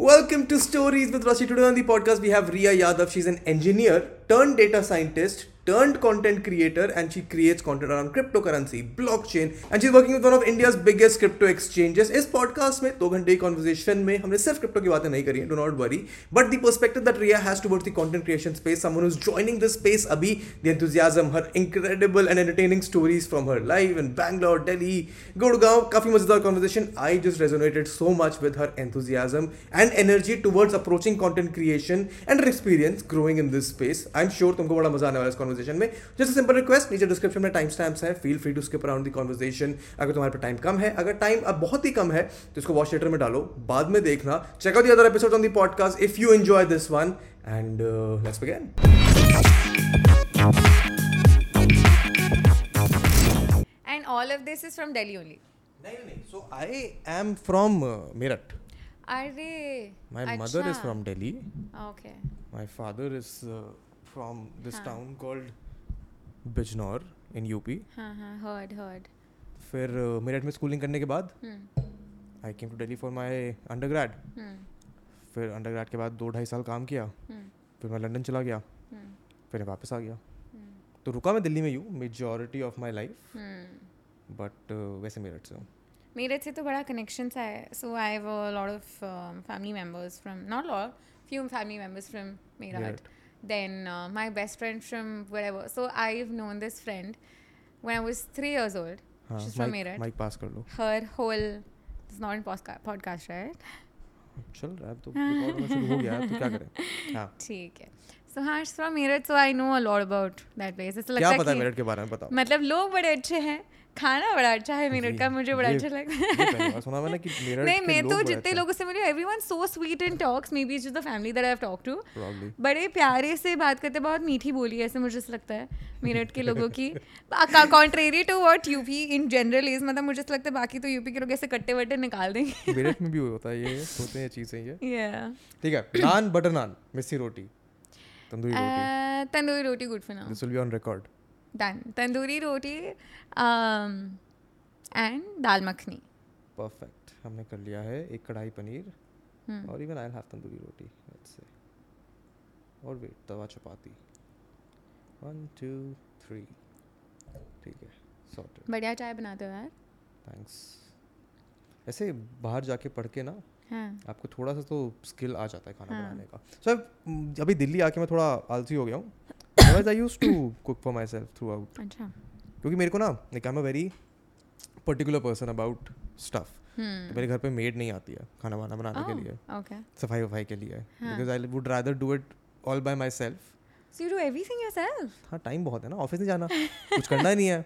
Welcome to Stories with Rashi. Today on the podcast, we have Ria Yadav. She's an engineer turned data scientist turned content creator and she creates content around cryptocurrency, blockchain and she's working with one of India's biggest crypto exchanges. इस podcast में दो घंटे conversation में हमने सिर्फ़ crypto की बातें नहीं करी हैं, do not worry. But the perspective that Ria has towards the content creation space, someone who's joining this space अभी, the enthusiasm, her incredible and entertaining stories from her life in Bangalore, Delhi, Gurgaon, काफ़ी मज़ेदार conversation. I just resonated so much with her enthusiasm and energy towards approaching content creation and her experience growing in this space. I'm sure तुमको बड़ा मज़ा आने वाला इस conversation में just simple request नीचे डिस्क्रिप्शन में टाइम स्टैम्प्स है feel free to skip around the conversation अगर तुम्हारे पास टाइम कम है अगर टाइम अब बहुत ही कम है तो इसको वॉच थिएटर में डालो बाद में देखना check out the other episode on the podcast if you enjoy this one and let's begin And all of this is from Delhi only. नहीं नहीं so I am from Meerut mother is अच्छा. from Delhi. Okay. My father is uh, from this हाँ. town called Bijnor in UP. हाँ हाँ heard heard. फिर uh, Meerut में schooling करने के बाद. I came to Delhi for my undergrad. फिर अंडरग्रेड के बाद दो ढाई साल काम किया Hmm. फिर मैं लंदन चला गया Hmm. फिर मैं वापस आ गया Hmm. तो रुका मैं दिल्ली में यूँ majority of my life. But वैसे मेरठ से हूँ मेरठ से तो बड़ा कनेक्शन सा है so I have a lot of family members from not lot few family members from Meerut Meerut. Then uh, my best friend from wherever so i've known this friend when i was three years old हाँ she's from meerut mic पास कर लो her whole it's not in posca- podcast right चल रहा है अब तो record होना शुरू हो गया है तो क्या करें हाँ ठीक है सो हाँ from Meerut so I know a lot about that place ऐसा क्या लगता पता है है मेरठ के बारे में बताओ कि मतलब लोग बड़े अच्छे हैं खाना बड़ा अच्छा है मेरठ का मुझे बड़ा अच्छा लगता है। सुना मैंने कि मेरठ नहीं मैं तो जितने लोगों से मिली everyone so sweet in talks maybe it's the family that I have talk to बड़े प्यारे से बात करते बहुत मीठी बोली है ऐसे मुझे ऐसा लगता है मेरठ के लोगों की। Contrary to what UP in general is मतलब मुझे लगता है बाकी तो यूपी के लोग ऐसे कट्टे वट्टे निकाल देंगे। मेरठ में भी होता है ये होते हैं चीज़ें ये. ठीक है naan butter naan missi roti tandoori roti. Tandoori roti good for now this will be on record done tandoori roti and dal makhani perfect हमने कर लिया है एक कढ़ाई पनीर Hmm. और even I have tandoori roti let's say और wait tawa chapati. One two three ठीक है सॉर्टेड बढ़िया चाय बनाते हो यार. थैंक्स ऐसे बाहर जाके पढ़ के ना हाँ. आपको थोड़ा सा तो स्किल आ जाता है खाना हाँ। बनाने का. सो so, अभी दिल्ली आके मैं थोड़ा आलसी हो गया हूँ. Otherwise I use to cook for myself throughout क्योंकि मेरे को ना like I am a very particular person about stuff तो मेरे घर पे मेड नहीं आती है खाना वाना बनाने के लिए। ओके सफ़ाई वफाई के लिए। हाँ। Because I would rather do it all by myself so you do everything yourself हाँ टाइम बहुत है ना ऑफ़िस नहीं जाना। कुछ करना ही नहीं है।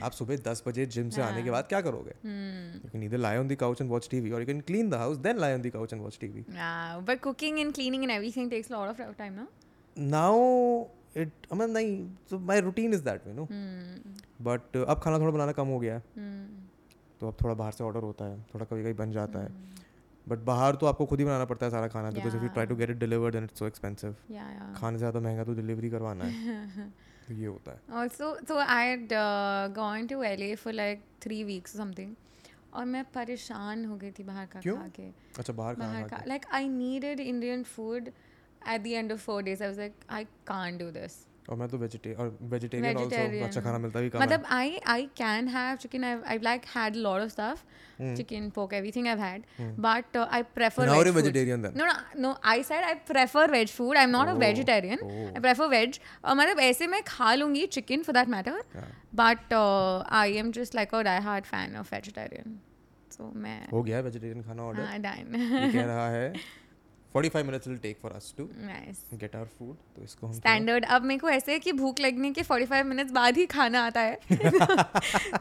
आप सुबह दस बजे जिम से आने के बाद क्या करोगे? You can either lie on the couch and watch TV और you can clean the house then lie on the couch and watch TV cooking and cleaning and everything takes a lot of time, no? Now it mean नहीं so my routine is that way no Hmm. But अब खाना थोड़ा बनाना कम हो गया है Hmm. तो अब थोड़ा बाहर से ऑर्डर होता है थोड़ा कभी कभी बन जाता है Hmm. बट बाहर तो आपको खुद ही बनाना पड़ता है सारा खाना because if you try to get it delivered then it's so expensive. खाने से ज़्यादा महँगा तो डिलीवरी करवाना है तो ये होता है Also, so I had uh, gone to LA for like three weeks or something. और मैं परेशान हो गई थी बाहर का खा के अच्छा बाहर बाहर के like I needed Indian food at the end of 4 days I was like I can't do this और मैं तो वेजिटेरियन और वेजिटेरियन आल्सो अच्छा खाना मिलता भी कम मतलब I I can have chicken I I like had lot of stuff chicken pork everything I had but I prefer now are vegetarian then no no I said I prefer veg food I am not a vegetarian I prefer veg मतलब ऐसे मैं खा लूँगी chicken for that matter but I am just like a die hard fan of vegetarian so मैं हो गया vegetarian खाना order हाँ डाइन कह रहा है 45 minutes will take for us to nice. get our food. तो इसको हम स्टैंडर्ड अब मेरे को ऐसे है कि भूख लगने के 45 मिनट्स बाद ही खाना आता है।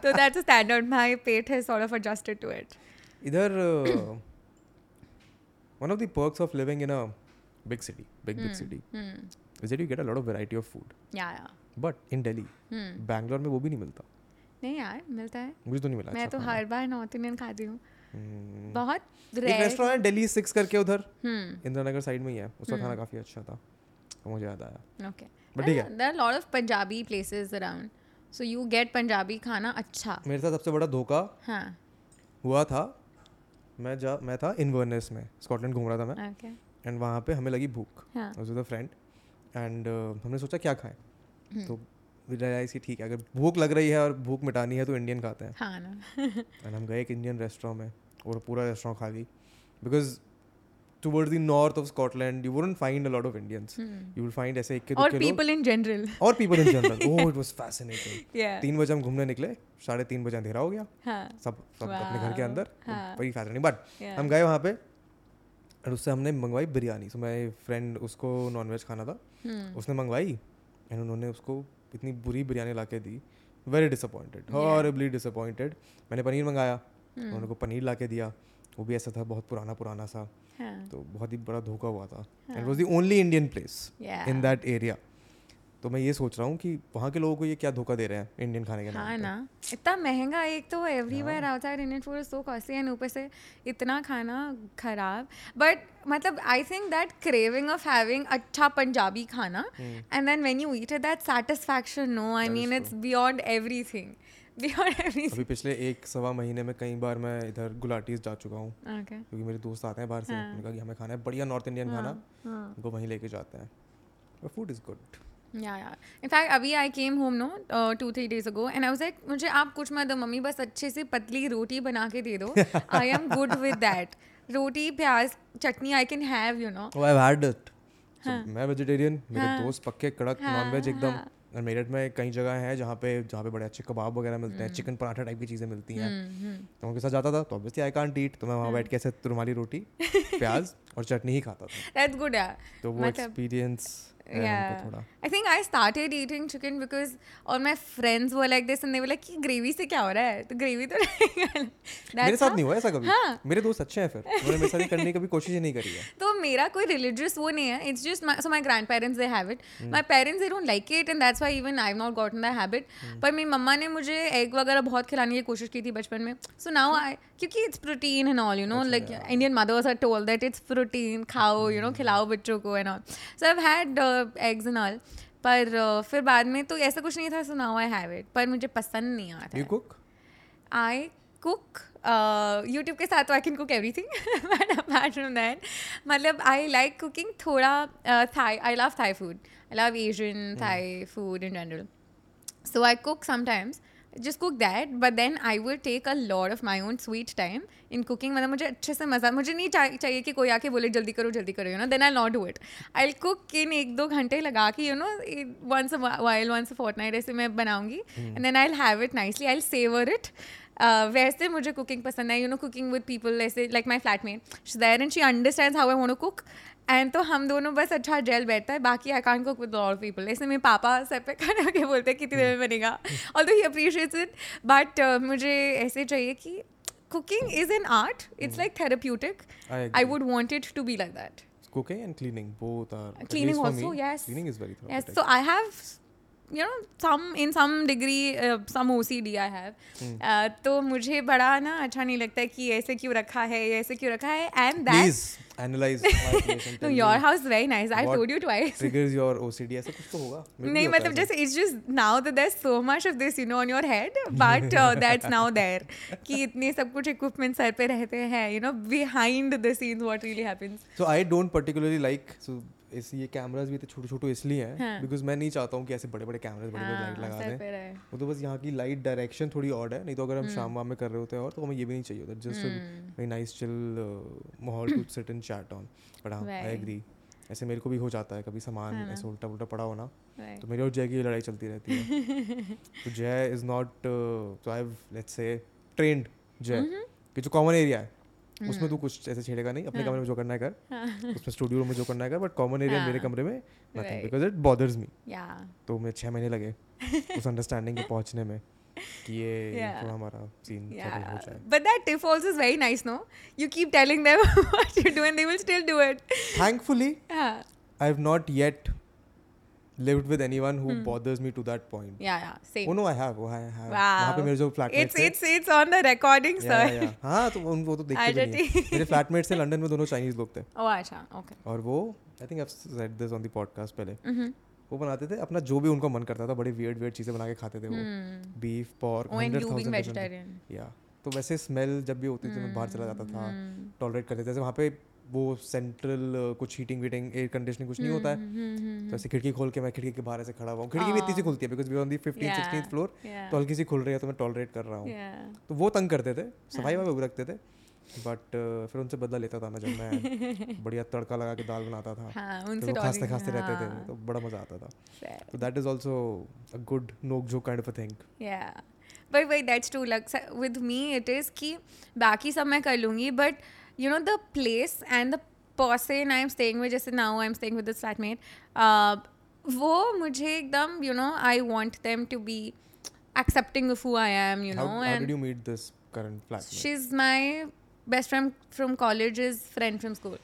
तो दैट्स स्टैंडर्ड माय पेट है sort of adjusted to it इधर one of the perks of living in a big city big big city is that you get a lot of variety of food. या या but in Delhi हम्म बैंगलोर में वो भी नहीं मिलता। नहीं यार मिलता है। मुझे तो नहीं मिला मैं अच्छा तो। हर बार नॉर्थ इंडियन खाती हूँ। बहुत एक रेस्टोरेंट है दिल्ली सिक्स करके उधर। हम्म। इंदिरा नगर साइड में ही है। उसका खाना काफ़ी अच्छा था। मुझे याद आया। ओके But ठीक है। There are lot of Punjabi places around so you get Punjabi खाना अच्छा। मेरे साथ सबसे बड़ा धोखा हाँ। हुआ था। मैं जा मैं था इनवर्नेस में। स्कॉटलैंड घूम रहा था मैं। ओके एंड वहाँ पे हमें लगी भूख। हाँ। विद अ फ्रेंड एंड हमने सोचा क्या खाएँ? हम्म। तो रियलाइज़ की ठीक है अगर भूख लग रही है और भूख मिटानी है तो इंडियन खाते हैं। हाँ ना। एंड हम गए एक इंडियन रेस्टोरेंट में। और पूरा रेस्टोरेंट खा गई because towards the north of Scotland you wouldn't find a lot of Indians you will find ऐसे इक्के Hmm. और पीपल इन जनरल और people in general oh it was fascinating या तीन बजे हम घूमने निकले साढ़े तीन बजे अंधेरा हो गया। हाँ। सब सब अपने घर के अंदर. वही फैसिनेटिंग बट Yeah. हम गए वहाँ पे और उससे हमने मंगवाई बिरयानी। सो माई फ्रेंड उसको नॉनवेज खाना था। हम्म उसने मंगवाई एंड उन्होंने उसको इतनी बुरी बिरयानी ला के दी। Very disappoint Yeah. Horribly disappointed मैंने पनीर मंगाया। उन्होंने को पनीर ला के दिया। वो भी ऐसा था बहुत पुराना पुराना सा। हाँ। तो बहुत ही बड़ा धोखा हुआ था। And. Was the only Indian place in that area तो मैं ये सोच रहा हूँ कि वहाँ के लोगों को ये क्या धोखा दे रहे हैं इंडियन खाने के नाम हाँ ना। इतना महँगा एक तो everywhere outside Indian food so costly and ऊपर से इतना खाना खराब। बट मतलब I think that craving of having अच्छा पंजाबी खाना and then when you eat it that satisfaction no I Hmm. Mean it's beyond beyond everything अभी पिछले एक सवा महीने में कई बार मैं इधर गुलाटीज जा चुका हूँ। ओके क्योंकि मेरे दोस्त आते हैं बाहर से। हाँ। उन्होंने कहा कि हमें खाना है बढ़िया नॉर्थ इंडियन खाना। हाँ उनको वहीं लेके जाते हैं। फ़ूड इज़ गुड या या इनफैक्ट अभी I came home no two three days ago and I was like मुझे आप कुछ मत दो मम्मी बस अच्छे से पतली रोटी बना के दे दो। I am good with that roti pyaz chutney I can have you know I've had it. So, मैं वेजिटेरियन मेरे हाँ। दोस्त पक्के कड़क हाँ, नॉनवेज एकदम। हाँ। और मेरठ में कई जगह है जहाँ पे जहाँ पे बड़े अच्छे कबाब वगैरह मिलते हैं चिकन पराठा टाइप की चीज़ें मिलती हैं। हम्म, तो उनके साथ जाता था तो ऑब्वियसली आई कांट ईट तो मैं वहाँ बैठ के ऐसे तुरमाली रोटी प्याज और चटनी ही खाता था। गुड तो वो मतलब- एक्सपीरियंस. उनको थोड़ा। I think I started eating chicken because all my friends were like this and they were like कि ग्रेवी से क्या हो रहा है? तो ग्रेवी तो मेरे साथ नहीं हुआ ऐसा कभी? हाँ। मेरे दोस्त अच्छे हैं फिर। उन्होंने मेरे साथ करने की कभी कोशिश ही नहीं करी है। तो मेरा कोई रिलीजियस वो नहीं है। It's just so my grandparents they have it. My parents they don't like it and that's why even I not gotten the habit. पर मेरी मम्मा ने मुझे एग वगैरह बहुत खिलाने की कोशिश की थी बचपन में। सो नाउ आई क्योंकि it's protein and all you know like Indian mothers are told that it's protein खाओ यू नो Hmm. खिलाओ बच्चों को and all so I had eggs and all पर फिर बाद में तो ऐसा कुछ नहीं था सुना हुआ आई हैव इट पर मुझे पसंद नहीं आता you cook I cook YouTube के साथ तो I can cook everything but apart from that मतलब आई लाइक कुकिंग थोड़ा Thai I love Thai food I love Asian Thai food in general so I cook sometimes just cook that but then i will take a lot of my own sweet time in cooking. मतलब मुझे अच्छे से मज़ा मुझे नहीं चाहि- चाहिए कि कोई आके बोले जल्दी करो जल्दी करो you know then I not do it I cook in एक दो घंटे लगा के you know once while once fortnight ऐसे मैं बनाऊँगी and then I have it nicely I savour it वैसे मुझे कुकिंग पसंद है you know cooking with people ऐसे like my flatmate she there and she understand how I to cook and तो हम दोनों बस अच्छा जेल बैठता है बाकी I can cook with all people ऐसे मेरे पापा सर पे खड़ा के बोलते हैं? कितने देर में बनेगा? ऑल दो ही अप्रिशिएट्स इट बट मुझे ऐसे चाहिए कि cooking is an art it's like therapeutic I I. Would want it to be like that Cooking and cleaning both are at Cleaning least for also, me, yes. Cleaning is very Yes, so I have, you know, some in some degree, uh, some OCD I have. Hmm. Uh, तो मुझे बड़ा ना अच्छा नहीं लगता कि ऐसे क्यों रखा है ऐसे क्यों रखा है that Please analyze my place and no your me house very nice I told you twice triggers your OCD ऐसा कुछ तो होगा नहीं मतलब जैसे it's just now that there's so much of this you know on your head but uh, that's now there कि इतने सब कुछ equipment सर पे रहते हैं you know behind the scenes what really happens So I don't particularly like so इस ये cameras भी इतने छोटे छोटे इसलिए हैं हाँ। बिकॉज़ मैं नहीं चाहता हूँ कि ऐसे बड़े बड़े कैमरास बड़े बड़े लाइट हाँ, लगा दें वो तो बस यहाँ की लाइट डायरेक्शन थोड़ी ऑड है नहीं तो अगर हम हम्म। शाम वाम में कर रहे होते हैं और तो हमें ये भी नहीं चाहिए होता जस्ट नाइस चिल माहौल to sit and chat on but हाँ आई एग्री ऐसे मेरे को भी हो जाता है कभी सामान हाँ ऐसे उल्टा उल्टा पड़ा हो ना तो मेरी और जय की लड़ाई चलती रहती है। तो जय इज़ नॉट तो I let's say trend Jay हम्म। कि जो कॉमन एरिया है उसमें तू कुछ ऐसे छेड़ेगा नहीं अपने हाँ। कमरे में जो करना है कर उसमें स्टूडियो में जो करना है कर बट कॉमन एरिया मेरे हाँ। कमरे में nothing because it bothers me तो मैं छः महीने लगे उस अंडरस्टैंडिंग के पहुँचने में कि ये. थोड़ा हमारा सीन सेटल हो जाए but that tip also is very nice, no? You keep telling them what you do, and they will still do it. Thankfully I have not yet lived with anyone who hmm. bothers me to that point yeah, yeah. Same. oh no i have oh, I have वहाँ पे Wow. मेरे जो flatmate it's it's it's on the recording, sir. yeah, yeah. हाँ तो उन वो तो देखते भी नहीं हैं। मेरे फ्लैटमेट से लंदन में दोनों चाइनीज़ लोग थे Oh, अच्छा, okay. और वो I think I said this on the podcast पहले Mm-hmm. वो बनाते थे अपना जो भी उनको मन करता था बड़े वियर्ड वियर्ड चीज़ें बना के खाते थे वो beef pork and you being vegetarian. या तो वैसे स्मेल जब भी होती थी मैं बाहर चला जाता था टॉलरेट करते थे जैसे वहाँ पे वो सेंट्रल कुछ हीटिंग वीटिंग एयर कंडीशनिंग कुछ नहीं होता है। तो ऐसे खिड़की खोल के मैं खिड़की के बाहर ऐसे खड़ा हुआ हूँ। खिड़की भी इतनी सी खुलती है because we on the fifteen sixteen floor तो हल्की सी खुल रही है तो मैं टॉलरेट कर रहा हूँ। तो वो तंग करते थे सफ़ाई वाई रखते थे बट uh, फिर उनसे बदला लेता था मैं जब मैं बढ़िया तड़का लगा के दाल बनाता था। हाँ तो उनसे वो खांसते खांसते रहते थे हाँ, तो बड़ा मज़ा आता था. तो that is also a good nook जो kind of a thing. But wait, that's true. Like sa- with me, it is कि बाकी सब मैं कर लूँगी but you know the place and the person I'm staying with जैसे now I'm staying with this flatmate uh, वो मुझे एकदम you know I want them to be accepting of who I am you how, know how and did you meet this current flatmate she's my best friend from college's friend from school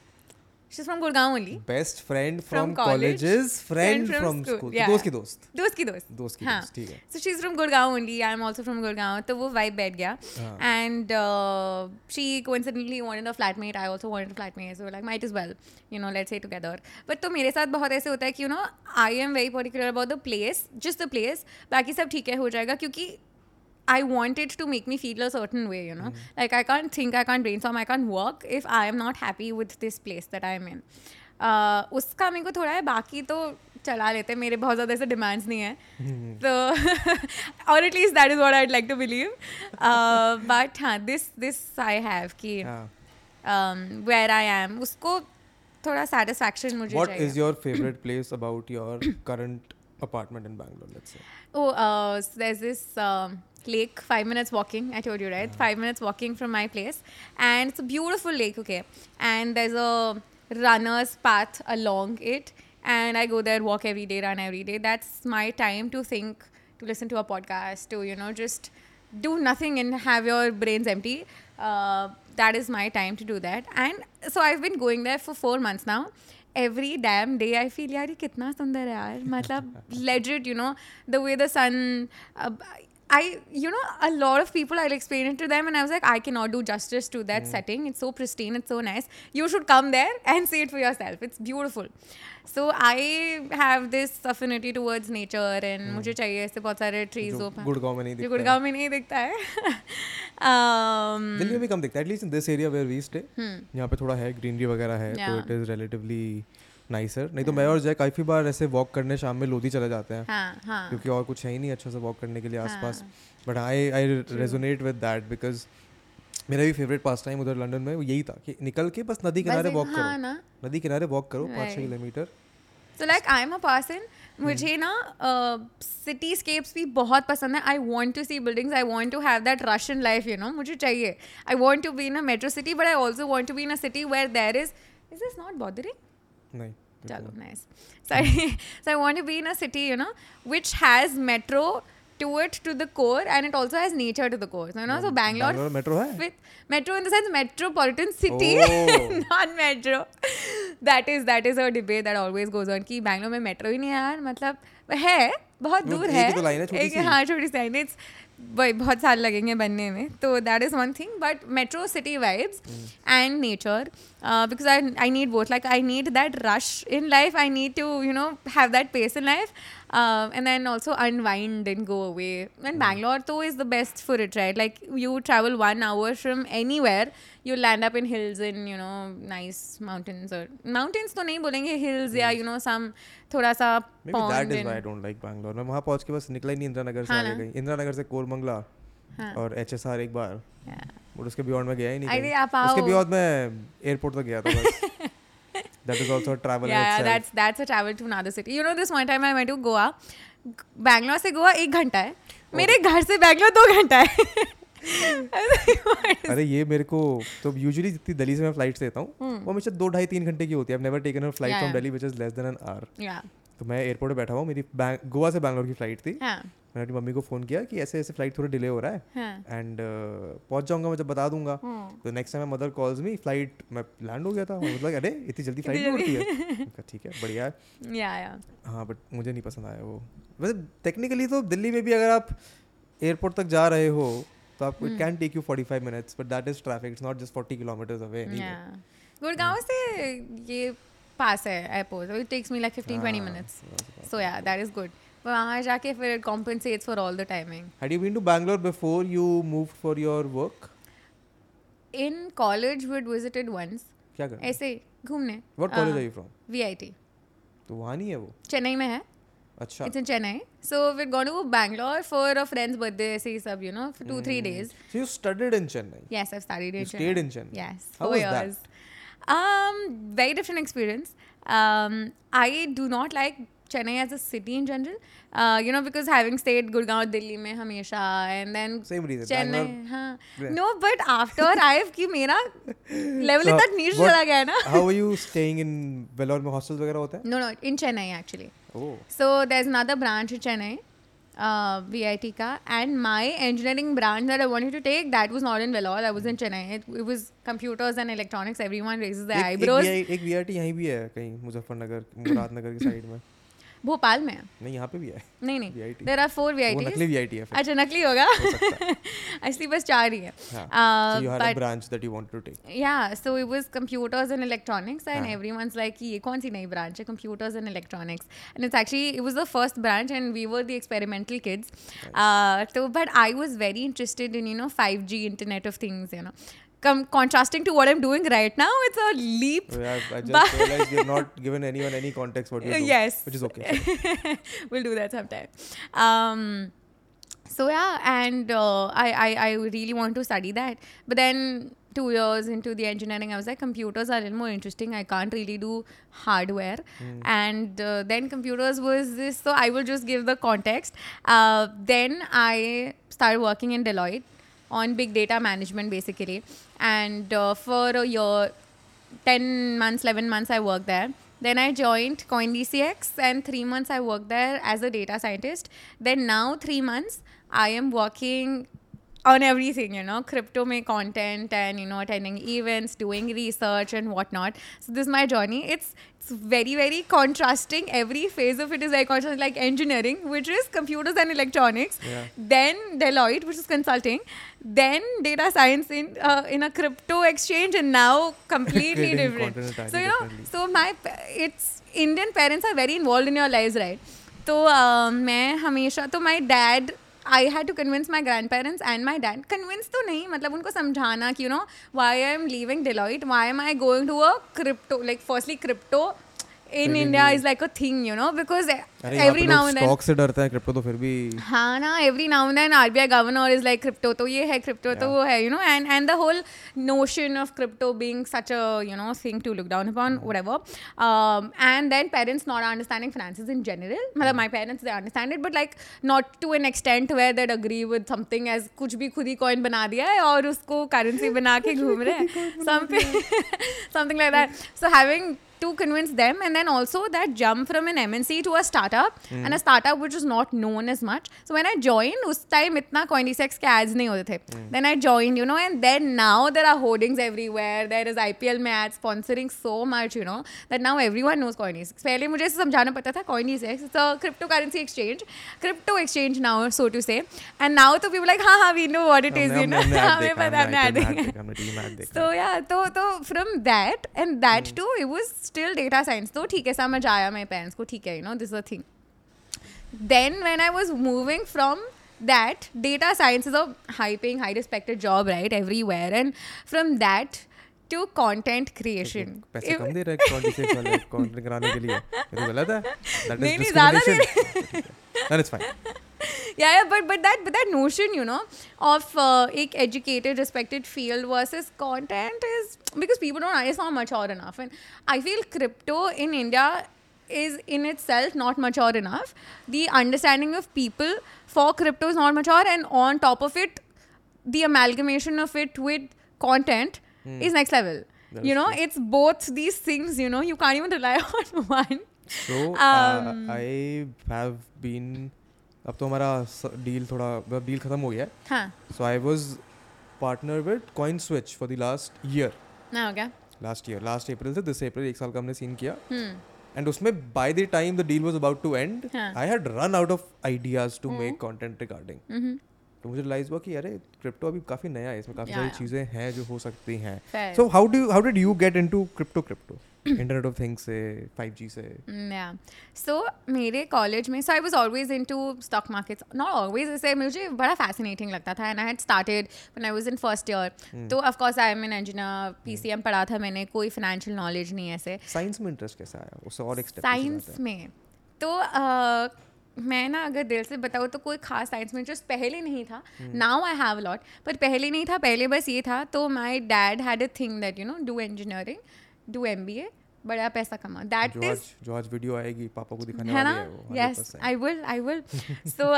She's from Gurgaon only best friend From from college, colleges friend friend from from school, school yeah. दोस्त की दोस्त दोस्त की दोस्त दोस्त की हाँ. दोस्त ठीक है So she's from Gurgaon only. I'm also from Gurgaon. तो वो vibe बैठ गया. हाँ. And uh, she coincidentally wanted a flatmate. I also wanted a flatmate. So we're like, might as well, you know, let's stay together. But तो मेरे साथ बहुत ऐसे होता है कि you know, I am very particular about the place, just the place. बाकी सब ठीक है हो जाएगा क्योंकि I want it to make me feel a certain way, you know. Like I can't think, I can't brainstorm, I can't work if I am not happy with this place that I am in. Uh, उसका मेरे को थोड़ा है बाकी तो चला लेते हैं मेरे बहुत ज़्यादा ऐसे डिमांड्स नहीं है तो और at least that is what I'd like to believe but हाँ दिस दिस आई हैव कि हाँ वेयर आई एम उसको थोड़ा सेटिस्फैक्शन मुझे what चाहिए is your favorite place about your current apartment in Bangalore let's say Oh, uh, so there's this um, lake, five minutes walking. I told you, right? Yeah. Five minutes walking from my place. And it's a beautiful lake, okay? And there's a runner's path along it. And I go there, walk every day, run every day. That's my time to think, to listen to a podcast, to, you know, just do nothing and have your brains empty. Uh, that is my time to do that. And so I've been going there for four months now. Every damn day, I feel, yari ye kitna sundar hai, yaar. Matlab, legit, you know, the way the sun. Uh, I you know a lot of people I'll explain it to them and I was like I cannot do justice to that setting it's so pristine it's so nice you should come there and see it for yourself it's beautiful so I have this affinity towards nature and मुझे चाहिए ऐसे बहुत सारे trees जो हो गुड़गांव में नहीं जो दिखता है गुड़गांव में नहीं दिखता है um, दिल्ली में भी कम दिखता है at least in this area where we stay यहाँ पे थोड़ा है ग्रीनरी वगैरह है तो Yeah. It is relatively nicer नहीं तो मैं और जय काफ़ी बार ऐसे वॉक करने शाम में लोधी चले जाते हैं। हाँ हाँ। क्योंकि और कुछ है ही नहीं अच्छा से वॉक करने के लिए आसपास। But I I resonate with that because मेरा भी फेवरेट पास टाइम उधर लंदन में वो यही था कि निकल के बस नदी किनारे वॉक हाँ करो नदी किनारे वॉक करो पाँच छः किलोमीटर। तो like I am a person मुझे ना सिटी स्केप्स भी बहुत पसंद है। I want to see buildings I want to have that rush in life you know मुझे चाहिए। I want to be in a metro city but I also want to be in a city where there is is this not bothering नहीं metro to core and it also nature to the core so Bangalore metro metro in the sense city non metro that is that is a debate that goes on की बैंगलोर में metro ही नहीं है यार मतलब है बहुत दूर है। भाई बहुत साल लगेंगे बनने में। तो that is one thing but metro city vibes and nature because I I need both like I need that rush in life I need to you know have that pace in life and then also unwind and go away and bangalore though is the best for it right like you travel one hour from anywhere you land up in hills and you know nice mountains or mountains तो नहीं बोलेंगे hills या you know some थोड़ा सा that pond is and why I don't like Bangalore मैं वहाँ पहुँच के बस निकला ही नहीं इंदिरा नगर से हाँ आगे। गई इंदिरा नगर से कोरमंगला हाँ। और एच एस आर एक बार yeah. और उसके बियॉन्ड में गया ही नहीं आप उसके बियॉन्ड मैं एयरपोर्ट तक गया था बस that is also travel yeah, yeah, that's that's a travel to another city. You know, this one time I went to Goa. Bangalore से गोवा एक घंटा है। मेरे घर से बैंगलोर दो घंटा है। अरे ये मेरे को तो यूजुअली जितनी दिल्ली से मैं फ़्लाइट से लेता हूँ। वो हमेशा दो ढाई तीन घंटे की होती है। Never taken flight Hmm. From Delhi which is less than an hour तो मैं एयरपोर्ट पे बैठा हुआ मेरी गोवा से बैंगलोर की फ़्लाइट थी। हाँ। मैंने अपनी मम्मी को फ़ोन किया कि ऐसे ऐसे फ़्लाइट थोड़ा डिले हो रहा है। हाँ। एंड पहुँच जाऊँगा मैं जब बता दूँगा। हम्म। तो next time mother calls me flight मैं लैंड हो गया था। मतलब अरे इतनी जल्दी फ़्लाइट नहीं उड़ती है। ठीक है बढ़िया है। हाँ बट मुझे नहीं पसंद आया वो। वैसे टेक्निकली तो दिल्ली में भी अगर आप एयरपोर्ट तक जा रहे हो तो आपको it can take you 45 minutes but that is traffic it's not just 40 kilometres away Gurgaon से ये पास है airport it takes me like 15 हाँ, 20 मिनट्स सो या दैट इज़ गुड वहाँ जाके फिर compensates for all the timing had you been to Bangalore before you move for your work in college would visited once क्या कर ऐसे घूमने. What college are you from VIT तो वहाँ नहीं है वो? चेन्नई में है. अच्छा. It's in Chennai so we going to Bangalore for a friend's birthday ऐसे ही सब you know for 2 3 days so you studied in Chennai yes I studied in stayed in Chennai yes how was that um very different experience. Um i do not like Chennai as a city in general. Uh, you know, because having stayed Gurgaon, Delhi में हमेशा, and then Same reason. Chennai, Bangalore- हाँ. Yeah. No, but after I've कि मेरा level So, इतना नीचे what- चला गया है ना. How were you staying in Vellore में hostels वगैरह होता है? No, no, in Chennai actually. Oh. So there's another branch in Chennai, uh, VIT ka, and my engineering branch that I wanted to take that was not in Vellore, that was in Chennai. It, it was computers and electronics. Everyone raises their एक, eyebrows. एक, एक VIT यहीं भी है कहीं मुजफ्फरनगर मुरादनगर की side में भोपाल में नहीं यहाँ पे भी है। नहीं नहीं there are four V I V I T अच्छा नकली होगा। असली बस चार ही है। या so it was computers and electronics and everyone's like ये कौन सी नई ब्रांच है? Computers and electronics and it's actually it was the first branch and we were the experimental kids तो but I was very interested in you know 5G internet of things you know Com- contrasting to what I'm doing right now it's a leap yeah, I just But- realized you've not given anyone any context what you're doing yes which is okay we'll do that sometime. Um, so yeah, and uh, I, I I really want to study that, but then two years into the engineering, I was like, computers are a little more interesting. I can't really do hardware, and uh, then computers was this. So I will just give the context. Uh, then I started working in Deloitte on big data management basically, and uh, for a year 10 months, 11 months, I worked there. Then I joined CoinDCX, and three months I worked there as a data scientist. Then now, three months, I am working on everything, you know, crypto make content and, you know, attending events, doing research and whatnot. So this is my journey. It's it's very, very contrasting. Every phase of it is very contrasting, like engineering, which is computers and electronics. Yeah. Then Deloitte, which is consulting. Then data science in uh, in a crypto exchange, and now completely Creating different. content entirely So you know, differently. so my pa- it's Indian parents are very involved in your lives, right? तो uh, मैं हमेशा तो my dad I had to convince my grandparents and my dad convince तो नहीं मतलब उनको समझाना कि you know why I am leaving Deloitte why am I going to a crypto like firstly crypto in Really? India is like a thing, you know, because अरे यहाँ every now and then stock से डरते हैं crypto तो फिर भी हाँ ना every now and then RBI governor is like crypto तो ये है क्रिप्टो तो वो है you know and and the whole notion of crypto being such a you know thing to look down upon whatever and then parents not understanding finances in general मतलब my parents they understand it but like not to an extent where they'd agree with something as कुछ भी खुद ही coin बना दिया है और उसको currency बना के घूम रहे हैं something something like that so having to convince them and then also that jump from an MNC to a startup and a startup which is not known as much. So when I joined, उस time इतना Coindesex के ads नहीं होते थे. Then I joined, you know, and then now there are hoardings everywhere. There is IPL में ads sponsoring so much, you know, that now everyone knows Coindesex. पहले मुझे इसे समझाना पड़ता था Coindesex. It's a cryptocurrency exchange, crypto exchange now, so to say. And now तो people like हाँ हाँ we know what it is, you हमने know. हमने ad हमें देखा पता हमने हमने ad IPL में ad देखा. देखा हमने टीम ad देखा So yeah, तो तो from that and that too, it was still data science तो ठीक है समझ आया मेरे पेरेंट्स को ठीक है you know this a thing then when I was moving from that data science is a high paying high respected job right everywhere and from that to content creation नहीं then it's fine. yeah, yeah, but but that but that notion, you know, of uh, ek educated, respected field versus content is because people don't. It's not mature enough, and I feel crypto in India is in itself not mature enough. The understanding of people for crypto is not mature, and on top of it, the amalgamation of it with content mm. is next level. That you know, true. it's both these things. You know, you can't even rely on one so I have been अब तो हमारा deal थोड़ा deal खत्म हो गया है। So I was partner with CoinSwitch for the last year. Last year last April से this April एक साल का हमने सीन किया. एंड उसमें by the time the deal was about to end हाँ. I had run out of ideas to make content regarding. तो मुझे रियलाइज़ हुआ कि अरे क्रिप्टो अभी काफ़ी नया है इसमें काफ़ी सारी चीज़ें हैं जो हो सकती हैं। So how do how did you get into crypto crypto internet of things से 5G से। या सो मेरे कॉलेज में so I was always into stock markets not always ऐसे मुझे बड़ा फैसिनेटिंग लगता था and I had started when I was in first year तो of course I am an engineer P C M पढ़ा था मैंने कोई फाइनेंशियल नॉलेज नहीं ऐसे। साइंस में इंटरेस्ट कैसे आया? उससे और एक साइंस में? तो मैं ना अगर दिल से बताऊँ तो कोई खास साइंस में इंटरेस्ट पहले नहीं था। नाउ आई हैव लॉट पर पहले नहीं था पहले बस ये था तो my dad had a thing that you know do engineering do M B A बड़ा पैसा कमा। दैट जो इज़ आज वीडियो आएगी पापा को दिखाने है ना? है yes I will I will so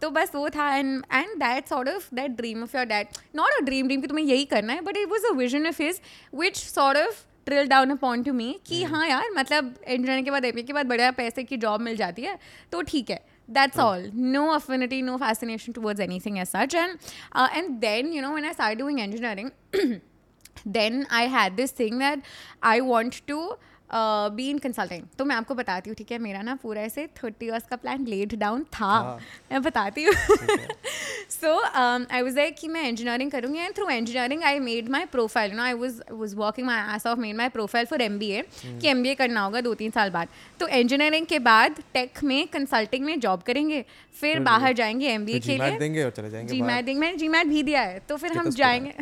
तो बस वो था and and that sort of that dream of your dad not a dream dream कि तुम्हें यही करना है but it was a vision of his which sort of drill down upon to me कि हाँ यार मतलब इंजीनियरिंग के बाद एम के बाद बढ़िया पैसे की जॉब मिल जाती है तो ठीक है। That's all. No affinity no fascination towards anything as such. And uh, and then you know when i started doing engineering then I had this thing that I want to be in in consulting. तो मैं आपको बताती हूँ ठीक है? मेरा ना पूरा ऐसे थर्टी ईयर्स का प्लान लेट डाउन था। हाँ। मैं बताती हूँ। सो आई वाज लाइक कि मैं इंजीनियरिंग करूँगी and through engineering I made my profile no I was was working my ass off made my profile for M B A कि एम बी ए करना होगा दो तीन साल बाद। तो इंजीनियरिंग के बाद टेक में कंसल्टिंग में जॉब करेंगे। फिर बाहर जाएँगे एम बी ए के लिए। जी मैट देंगे। मैंने जी मैट भी दिया है तो फिर हम कितना जाएँगे।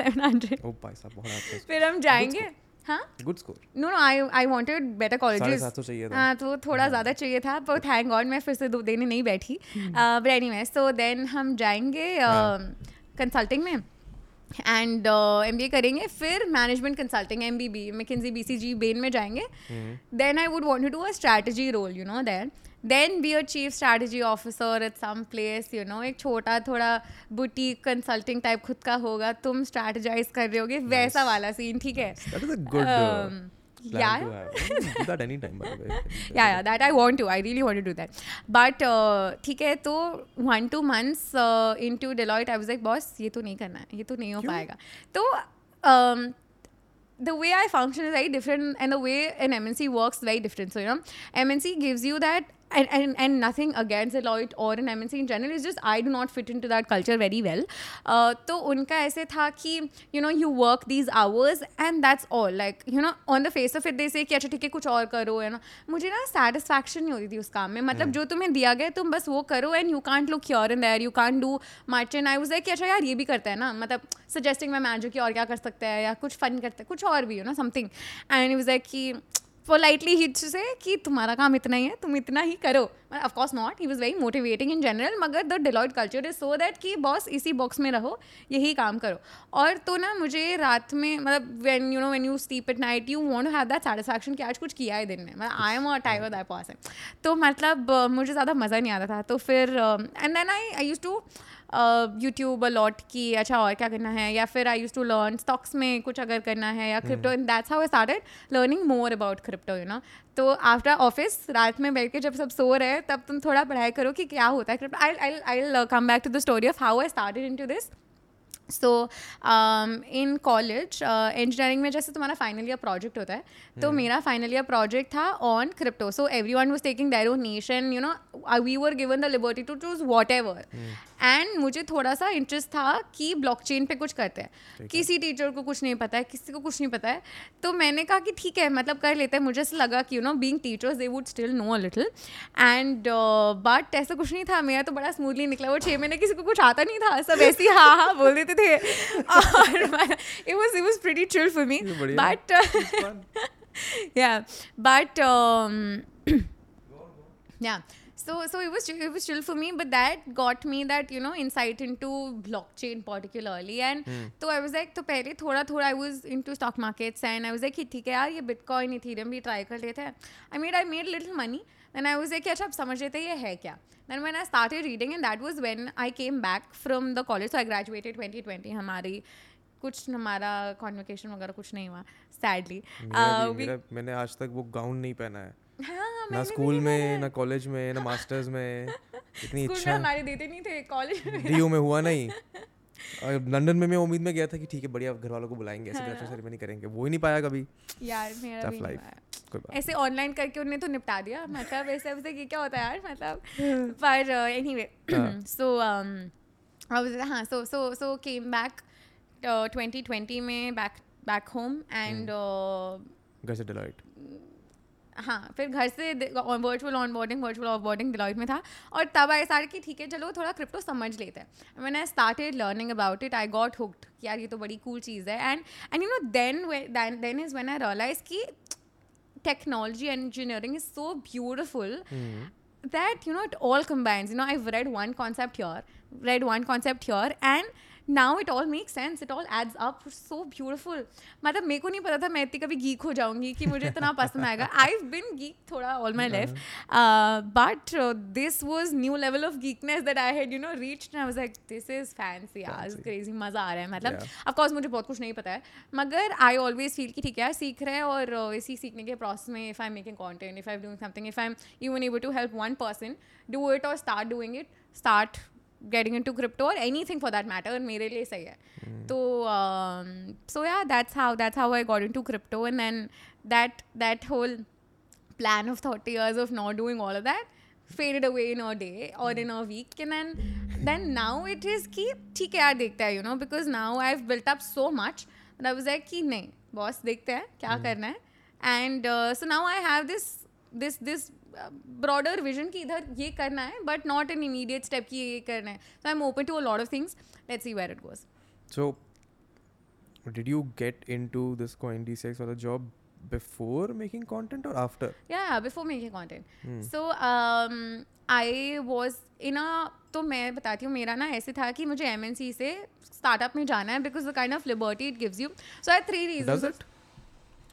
सेवन हंड्रेड ओ भाई साहब बहुत अच्छा फिर हम जाएँगे। हाँ? Good score no no I I wanted better colleges सात सौ चाहिए था। हाँ तो थोड़ा ज़्यादा चाहिए था पर थैंक गॉड मैं फिर से दो देने नहीं बैठी। But anyway so then हम जाएँगे कंसल्टिंग में। एंड एम बी ए करेंगे फिर management consulting M B B McKinsey B C G Bain में जाएँगे। Then I would want to do a strategy role you know then then be a chief strategy officer at some place you know एक छोटा थोड़ा boutique consulting type खुद का होगा तुम strategise कर रहे हो nice. वैसा वाला सीन ठीक है? That I want to I really want that but ठीक है तो one two months into Deloitte I was like boss ये तो नहीं करना है ये तो नहीं हो पाएगा. तो the way I function is very different and the way an M N C work very different so you know M N C gives you that and and, and nothing against Deloitte or an MNC in general. It's just I do not fit into that culture very well. Uh, तो उनका ऐसे था कि you know you work these hours and that's all. Like you know on the face of it they say कि अच्छा ठीक है कुछ और करो है ना मुझे ना satisfaction नहीं होती थी उस काम में मतलब जो तुम्हें दिया गया तुम बस वो करो and you can't look here and there you can't do much and I was like कि अच्छा यार ये भी करता है ना मतलब suggesting मैं मैनेजर की और क्या कर सकता है या कुछ फन करता है कुछ और भी you know something and was like कि पोलाइटली ही से कि तुम्हारा काम इतना ही है, तुम इतना ही करो। Of course not he was very motivating in general मगर the Deloitte culture is so that कि बॉस इसी बॉक्स में रहो, यही काम करो। और तो ना मुझे रात में मतलब when you know when you sleep at night you want to have that satisfaction कि आज कुछ किया है दिन में मतलब I am a of that तो मतलब मुझे ज़्यादा मज़ा नहीं आता था। तो फिर and then I I use to YouTube a lot की अच्छा और क्या करना है? या फिर I use to learn stocks में कुछ अगर करना है या crypto in that's how I started learning more about crypto you know तो आफ्टर ऑफ़िस रात में बैठ के जब सब सो रहे हैं तब तुम थोड़ा पढ़ाई करो कि क्या होता है crypto I I I come back to the story of how I started into this so in college engineering में जैसे तुम्हारा फाइनल ईयर प्रोजेक्ट होता है तो मेरा फाइनल ईयर प्रोजेक्ट था on crypto so everyone was taking their own notion you know we were given the liberty to choose whatever and मुझे थोड़ा सा इंटरेस्ट था कि ब्लॉकचेन पे कुछ करते हैं। किसी टीचर को कुछ नहीं पता है किसी को कुछ नहीं पता है। तो मैंने कहा कि ठीक है मतलब कर लेते हैं। मुझे ऐसा लगा कि you know being teachers they would still know a little and but ऐसा कुछ नहीं था। मेरा तो बड़ा स्मूथली निकला। वो छः महीने किसी को कुछ आता नहीं था। सब ऐसे ही हाँ हाँ बोल देते थे। और it was it was pretty chill for me but yeah but yeah so so it was it was chill for me but that got me that you know insight into blockchain particularly and so i was like तो पहले थोड़ा थोड़ा i was into stock markets and i was like ठीक है यार ये bitcoin ethereum भी try कर लेते हैं i made i made little money then i was like अच्छा अब समझ लेते हैं ये है क्या then when i started reading and that was when i came back from the college so i graduated 2020 हमारी कुछ हमारा कॉन्वोकेशन वगैरह कुछ नहीं हुआ सैडली मेरा मैंने आज तक वो गाउन नहीं पहना है हाँ ना स्कूल में ना कॉलेज में ना मास्टर्स में इतनी इच्छा। हमारे देते नहीं थे कॉलेज में। डीयू में हुआ नहीं। और लंदन में मैं उम्मीद में गया था कि ठीक है बढ़िया घर वालों को बुलाएँगे ऐसे हाँ। ग्रेजुएशन सेरेमनी करेंगे। वो ही नहीं पाया कभी। यार मेरा भी नहीं लाइफ बात ऐसे ऑनलाइन करके उन्हें तो निपटा दिया मतलब ऐसे वैसे ये क्या होता है यार मतलब पर एनीवे सो हाँ। सो सो सो केम बैक 2020 में बैक बैक होम एंड घर से डिलाइट हाँ फिर घर से virtual onboarding virtual offboarding Deloitte में था। और तब आई सारे कि ठीक है चलो थोड़ा क्रिप्टो समझ लेते हैं। मैंने I started learning about it I got hooked यार ये तो बड़ी कूल चीज़ है। And and you know then then is when I realise कि technology and engineering is so beautiful that you know it all combines. You know i've read one concept here read one concept here and now it all make sense it all adds up so beautiful मतलब मेरे को नहीं पता था मैं इतनी कभी geek हो जाऊँगी कि मुझे इतना पसंद आएगा. आई बिन गीक थोड़ा all my life but this was new level of geekness that I had you know reach like this is fancy यार क्रेजी मज़ा आ रहा है मतलब ऑफ़ कोर्स मुझे बहुत कुछ नहीं पता है. मगर आई ऑलवेज फील कि ठीक है सीख रहे हैं और uh, इसी सीखने के प्रोसेस में if I am making content if I am doing something if I am even able to help one person do it और start doing it start getting into crypto और anything for that matter मेरे लिए सही है तो so yeah that's how that's how I got to crypto and then that that whole plan of thirty years of not doing all that fade away in a day और in a weekend than then now it is की ठीक है यार देखते हैं you know because now I have built up so much that was a कि नहीं boss देखते हैं क्या करना है and so now I have this this this broader vision कि इधर ये करना है but not an immediate step कि ये करना है। So I am open to a lot of things let's see where it goes So, did you get into this CoinDCX or the job before making content or after? yeah before making content. So um i was in a तो मैं बताती हूँ मेरा ना ऐसे था कि मुझे एम से स्टार्टअप में जाना है because the kind of liberty it gives you so I three reason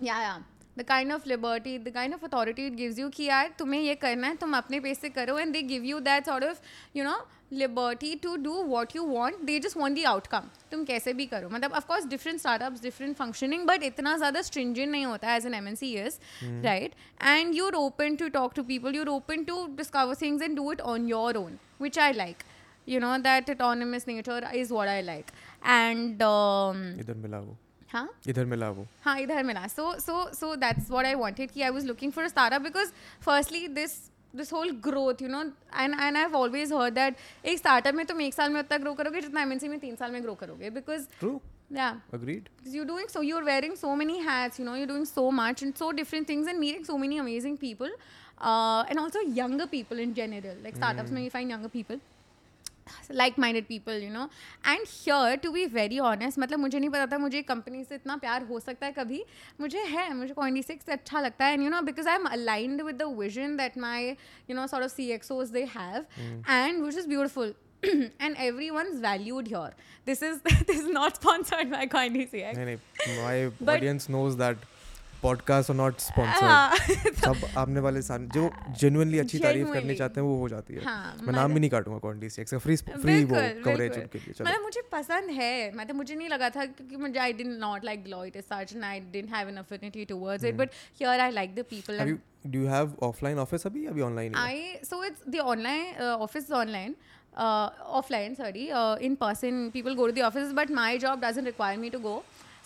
yeah yeah the kind of liberty the kind of authority it gives you कि यार तुम्हें ये करना है तुम अपने पेस से करो and they give you that sort of you know liberty to do what you want they just want the outcome तुम कैसे भी करो. मतलब of course different startups different functioning but इतना ज़्यादा स्ट्रिंजेंट नहीं होता as an M N C is right and you're open to talk to people you're open to discover things and do it on your own which I like you know that autonomous nature is what I like. And um, इधर मिला वो। हाँ इधर मिला वो हाँ इधर मिला so so so that's what I wanted कि I was looking for a startup because firstly this this whole growth you know and and I have always heard that एक स्टार्टअप में तुम एक साल में उतना ग्रो करोगे जितना एमएनसी में तीन साल में ग्रो करोगे बिकॉज़ या agreed because you're doing so you're wearing so many hats you know you're doing so much and so different things and meeting so many amazing people uh, and also younger people in general like startups mm. you find younger people like minded people you know and here to be very honest मतलब मुझे नहीं पता था मुझे company से इतना प्यार हो सकता है कभी मुझे है मुझे कॉइंडी सिक्स अच्छा लगता है and you know because I am aligned with the vision that my you know sort of C XOs they have and which is beautiful and everyone's valued here. This is this is not sponsored by CoinDCX. नहीं नहीं my But- audience knows that are not sponsored हाँ, सब आपने वाले सारे जो genuinely अच्छी तारीफ़ करनी. चाहते हैं वो हो जाती है हाँ, मैं नाम भी नहीं काटूँगा कॉन्डी से फ्री फ्री वो कवरेज। उनके लिए मतलब मुझे पसंद है मतलब मुझे नहीं लगा था क्योंकि मुझे I did not like such and I didn't have an affinity towards it but here I like the people Hmm. have and you do you have offline office अभी अभी online ही है? I so it's the online uh, office is online uh, offline sorry uh, in person people go to the offices but my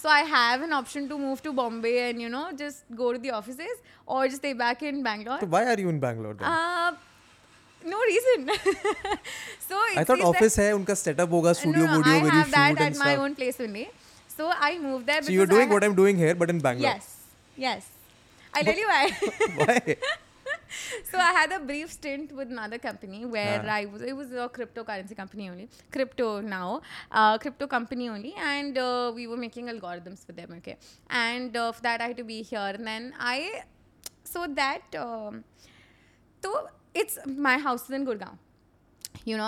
So I have an option to move to Bombay and you know just go to the offices or just stay back in Bangalore. So why are you in Bangalore then? Uh, no reason. so I thought office hai unka setup hoga studio no, no, studio I where have you that at my own place only. So I moved there. So you're doing I what I'm doing here, but in Bangalore. Yes, yes. I'll tell you why. why? so I had a brief stint with another company where. I was. It was a cryptocurrency company only, crypto now, uh, crypto company only, and uh, we were making algorithms for them. Okay, and uh, for that I had to be here, and then I, so that, um, so it's my house is in Gurgaon. You know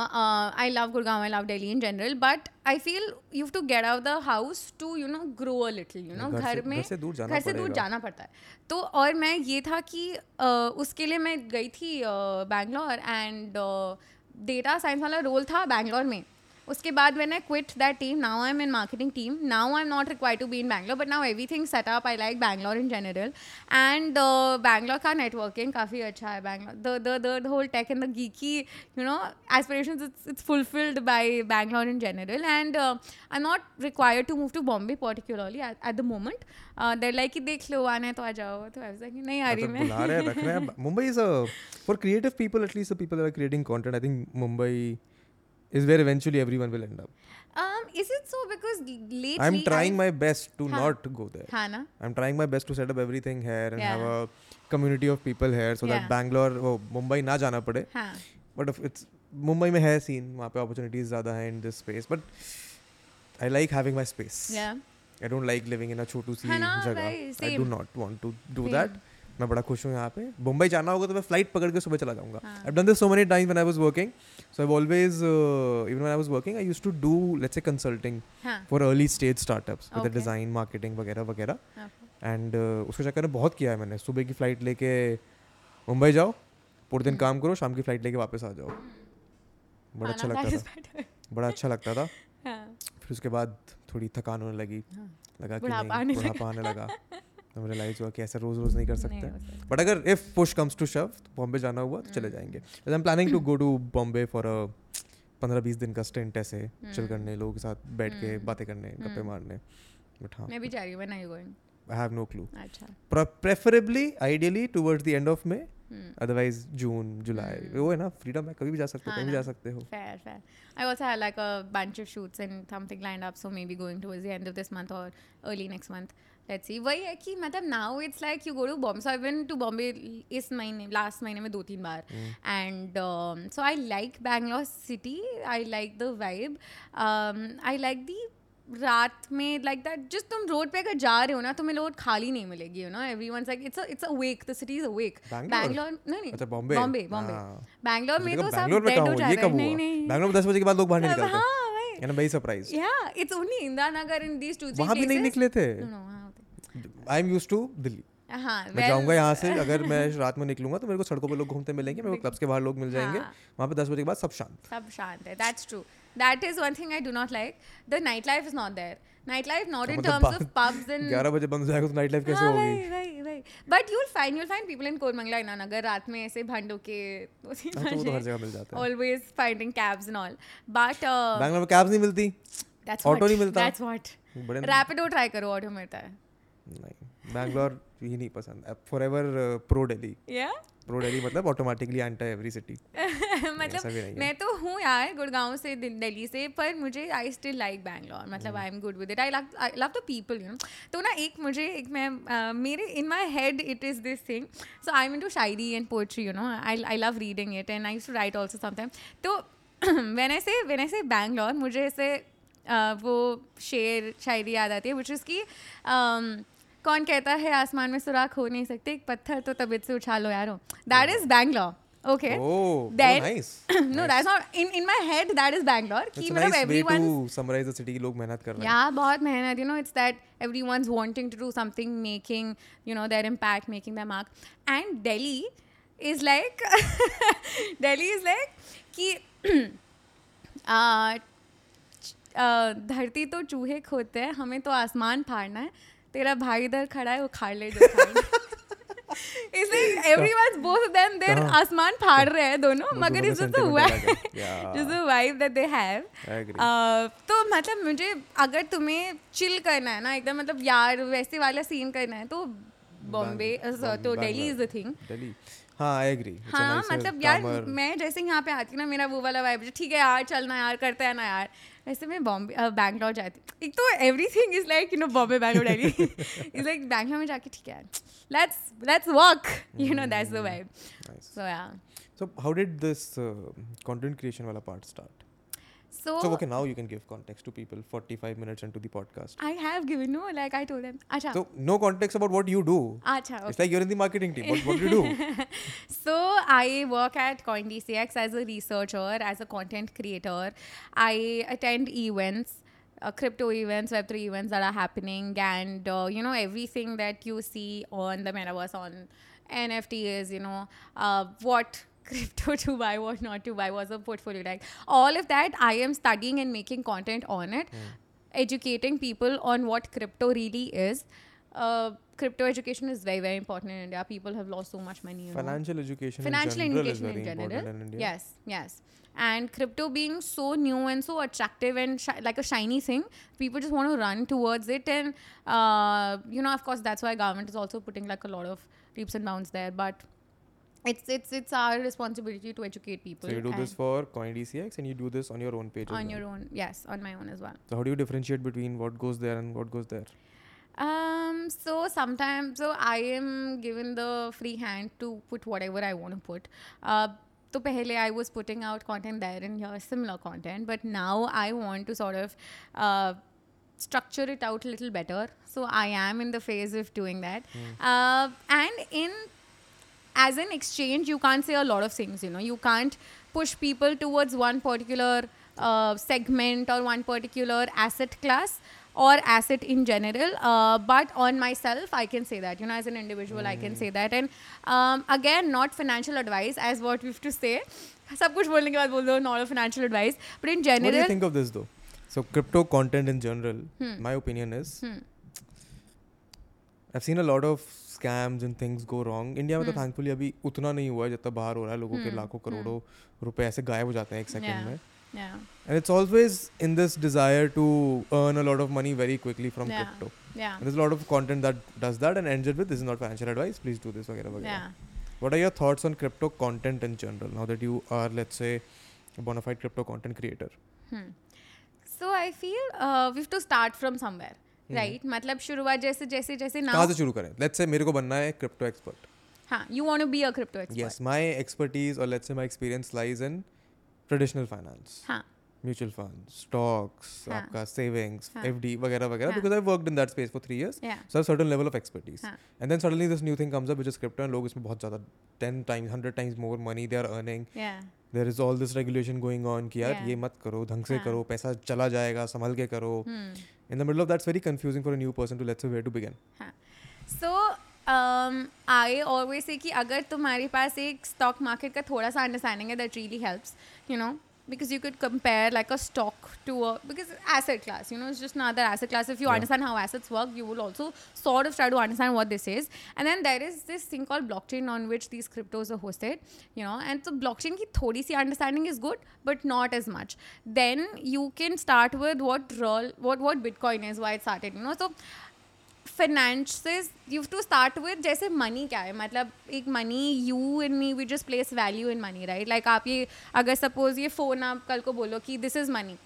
I love Gurgaon I love Delhi in general but I feel you to get out the house to you know grow a little you know घर में घर से, दूर जाना, पड़ता है। तो और मैं ये था कि uh, उसके लिए मैं गई थी बैंगलोर एंड डेटा साइंस वाला रोल था बैंगलोर में। उसके बाद when I quit that team now I am in marketing team now I am not require to be in Bangalore but now everything setup I like Bangalore in general and Bangalore का networking काफ़ी अच्छा है Bangalore the the the whole tech in the geeky you know aspiration it's fulfilled by Bangalore in general and I am not require to move to Bombay particularly at the moment there like ही देख लो आने तो आ जाओ. तो ऐसा कि नहीं आ रही मैं. Mumbai is for creative people at least people are creating content I think Mumbai is where eventually everyone will end up. Um, is it so? Because lately I'm trying I've- my best to Huh. not go there. हाँ ना I'm trying my best to set up everything here and Yeah. have a community of people here so that Yeah. Bangalore, वो मुंबई ना जाना पड़े. हाँ But if it's Mumbai में है scene वहाँ पे opportunities ज़्यादा हैं in this space. But I like having my space. yeah I don't like living in a छोटू सी है ना, जगह. भाई, I do same. not want to do Same. that. मैं बड़ा खुश हूँ यहाँ पे। मुंबई जाना होगा तो मैं फ़्लाइट पकड़ के सुबह चला जाऊँगा। I done this so many times when I was working so I always even when I was working I used to do let's say consulting for early stage startups with design marketing वगैरह वगैरह। And uh, उसके चक्कर में बहुत किया है मैंने। सुबह की फ़्लाइट लेके मुंबई जाओ पूरे दिन काम करो शाम की फ़्लाइट लेके वापस आ जाओ। बड़ा अच्छा लगता था। बड़ा अच्छा लगता था। फिर उसके बाद थोड़ी थकान होने लगी। लगा कि बुढ़ापा आने लगा। तो रियलाइज़ हुआ कि ऐसा रोज रोज नहीं कर सकते बट अगर if push comes to shove Bombay जाना हुआ तो चले हम्म। जाएँगे I am planning to go to Bombay for a पंद्रह बीस दिन का स्टेंट ऐसे चिल हम्म। करने लोगों के साथ बैठ के हम्म। बातें करने गप्पे। मारने बट हाँ मैं भी जा रही हूँ you going I have no clue अच्छा preferably ideally towards the end of May otherwise June जुलाई। वो है ना फ्रीडम है कभी भी जा सकते हो हाँ कहीं भी जा सकते हो Fair, fair. I also had like a bunch of shoots and something lined up, so maybe going towards the end of this month or early next month. Let's see. वही है कि मतलब now it's like you go to Bombay. So I've been to Bombay इस महीने last महीने में दो तीन बार and so I like Bangalore city. I like the vibe. Um, I like the रात में लाइक दैट जस्ट तुम रोड पे अगर जा रहे हो ना तुम्हें रोड खाली नहीं मिलेगी you know everyone's like it's it's awake the city is awake Bangalore Bangalore नहीं नहीं. अच्छा बॉम्बे बॉम्बे बॉम्बे हाँ। बैंगलोर में तो सब डेड हो ये जाता है। नहीं नहीं। बैंगलोर में दस बजे के बाद लोग बाहर नहीं अब निकलते। हाँ भाई and very surprise Yeah, it's only Indira Nagar in these two three वहाँ भी नहीं निकले थे। No, हाँ. I am use to Delhi हाँ, मैं well, जाऊँगा यहाँ से अगर मैं रात में निकलूँगा तो मेरे को सड़कों पे लोग घूमते मिलेंगे मेरे को क्लब्स के बाहर लोग मिल जाएँगे हाँ. वहाँ पे दस बजे के बाद सब शांत सब शांत है. That's true. That is one thing I do not like. The nightlife is not there. Nightlife not in मतलब terms of बात- pubs and. ग्यारह बजे बंद हो जाएगा तो नाइट लाइफ कैसे हाँ, होगी वही, वही, वही. But you'll find you'll find people in Koramangala Inna Nagar रात में ऐसे भंडो के दो हाँ, तो तो हर. जगह मिल जाता है Always finding cabs and all. But uh, Bangalore में कैब्स नहीं मिलती ऑटो. नहीं मिलता। What. बड़े Rapido try करो ऑटो मिलता है. नहीं। बैंगलोर ही नहीं पसंद। Forever pro Delhi Yeah. Pro Delhi मतलब ऑटोमेटिकली एंटर एवरी सिटी मतलब। मैं तो हूँ यार गुड़गांव से दिल- दिल्ली से पर मुझे आई स्टिल लाइक बैंगलोर। मतलब I am good with it I I love the people you know तो ना एक मुझे एक मैं अ, मेरे in my head it is this thing so I mean to shayari and poetry you know I I love reading it and I to write also sometime तो when I say when I से बैंगलोर मुझे ऐसे अ, वो शेर शायरी याद आती है which is की um, कौन कहता है आसमान में सुराख हो नहीं सकते पत्थर तो तबियत से उछालो यारो। That is Bangalore okay no that not in in my head that is Bangalore की मतलब एवरीवन समराइज द सिटी की लोग मेहनत कर रहे हैं। या बहुत मेहनत you know it's that everyone is wanting to do something making you know their impact making their mark and Delhi is like Delhi is like कि uh, uh, धरती तो चूहे खोते हैं हमें तो आसमान फाड़ना है तेरा भाई इधर खड़ा है वो खाड़ ले they're कहाँ? आसमान फाड़ रहे हैं दोनों मगर का just the sentiment अलग है। they have I agree. Uh, तो मतलब मुझे अगर तुम्हें चिल करना है ना एकदम मतलब यार वैसे वाला सीन करना है तो बॉम्बे तो दिल्ली इज़ द थिंग हाँ आई एग्री हाँ मतलब यार मैं जैसे यहाँ पे आती ना मेरा वो वाला वाइब ठीक है यार चलना यार करते हैं ना यार। वैसे मैं बॉम्बे बैंगलोर जाती एक तो everything is like you know Bombay Bangalore Delhi is like Bangalore में जाके ठीक है। Let's let's work you know that's the vibe so yeah so how did this uh, content creation part part So, so okay, now you can give context to people 45 minutes into the podcast. I have given no, like I told them. Acha. So no context about what you do. Acha, okay. It's like you're in the marketing team. What, what do you do? so I work at CoinDCX as a researcher, as a content creator. I attend events. Uh, crypto events, Web3 events that are happening, and uh, you know, everything that you see on the metaverse, on NFTs, you know, uh, what crypto to buy, what not to buy, what's a portfolio like. All of that I am studying and making content on it, educating people on what crypto really is. Uh, crypto education is very very important in India. People have lost so much money. You know Financial education financial in education in general. in India. Yes, yes. And crypto being so new and so attractive and shi- like a shiny thing, people just want to run towards it. And uh, you know, of course, that's why government is also putting like a lot of leaps and bounds there. But it's it's it's our responsibility to educate people. So you do this for CoinDCX and you do this on your own page. on well. your own. Yes, on my own as well. So how do you differentiate between what goes there and what goes there? Um. So sometimes, so I am given the free hand to put whatever I want to put. Uh. So pehle I was putting out content there and here similar content, but now I want to sort of uh, structure it out a little better. So I am in the phase of doing that. Uh, and in as an exchange, you can't say a lot of things. You know, you can't push people towards one particular uh, segment or one particular asset class or asset in general. Uh, but on myself, I can say that. You know, as an individual, I can say that. And um, again, not financial advice, as what we have to say. सब कुछ बोलने के बाद बोल दो not a financial advice but in What do you general think of this though? So crypto content in general, my opinion is Hmm. I've seen a lot of scams and things go wrong. India में तो Hmm. अभी उतना नहीं हुआ है जितना बाहर हो रहा है लोगों के Hmm. लाखों Hmm. करोड़ों रुपए ऐसे गायब हो जाते हैं एक सेकंड में yeah and it's always in this desire to earn a lot of money very quickly from Yeah. crypto. yeah And there's a lot of content that does that and ends it with this is not financial advice. Please do this, वगैरह वगैरह. yeah What are your thoughts on crypto content in general now that you are, let's say, a bona fide crypto content creator? Hmm. So I feel uh, we have to start from somewhere, hmm. Right मतलब शुरुआत जैसे जैसे जैसे कहाँ से शुरू करें? Let's say मेरे को बनना है क्रिप्टो एक्सपर्ट हाँ you want to be a crypto expert yes my expertise और let's say my experience lies in traditional finance हाँ mutual funds, stocks, हाँ. आपका savings, हाँ. FD वगैरह वगैरह हाँ. because I've worked in that space for three years. yeah So I have certain level of expertise. हाँ. And then suddenly this new thing comes up which is crypto and लोग इसमें बहुत ज़्यादा 10 times, 100 times more money they are earning. yeah There is all this regulation going on कि यार. ये मत करो ढंग से हाँ. करो पैसा चला जाएगा संभल के करो hmm. In the middle of that's very confusing for a new person to let's say where to begin. so um, I always say कि अगर तुम्हारे पास एक stock market का थोड़ा सा understanding है that really helps you know because you could compare like a stock to a because asset class you know it's just another asset class. If you yeah. understand how assets work you will also sort of try to understand what this is. And then there is this thing called blockchain on which these cryptos are hosted you know and so blockchain ki thodi si understanding is good but not as much. Then you can start with what real what what bitcoin is why it started you know. So finances you to start with जैसे money क्या है? मतलब एक money you in me we just place value in money right like आप ये अगर suppose ये phone आप कल को बोलो कि this is money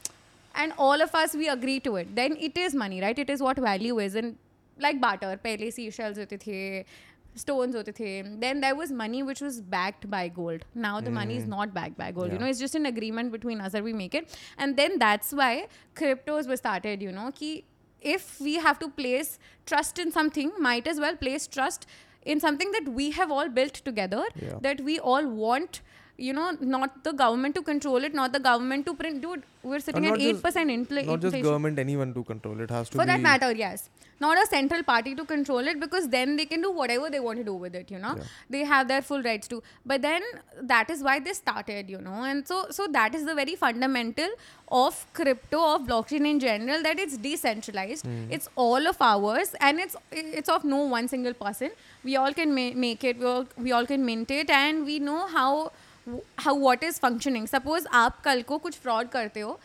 and all of us we agree to it then it is money right it is what value is in like barter पहले सी शेल्स होते थे स्टोन्स होते थे then there was money which was backed by gold now the money is not back by gold you know is just in agreement between us we make it and then that's why cryptos started you know कि if we have to place trust in something might as well place trust in something that we have all built together Yeah. that we all want you know not the government to control it not the government to print. Dude we're sitting at 8% inflation. Not just government, anyone to control it has to for that matter yes. Not a central party to control it because then they can do whatever they want to do with it you know? Yeah. they have their full rights to but then that is why they started you know? And so so that is the very fundamental of crypto of blockchain in general that it's decentralized. Hmm. it's all of ours and it's it's of no one single person. We all can ma- make it we all, we all can mint it and we know how how what is functioning suppose आप कल को कुछ fraud करते हो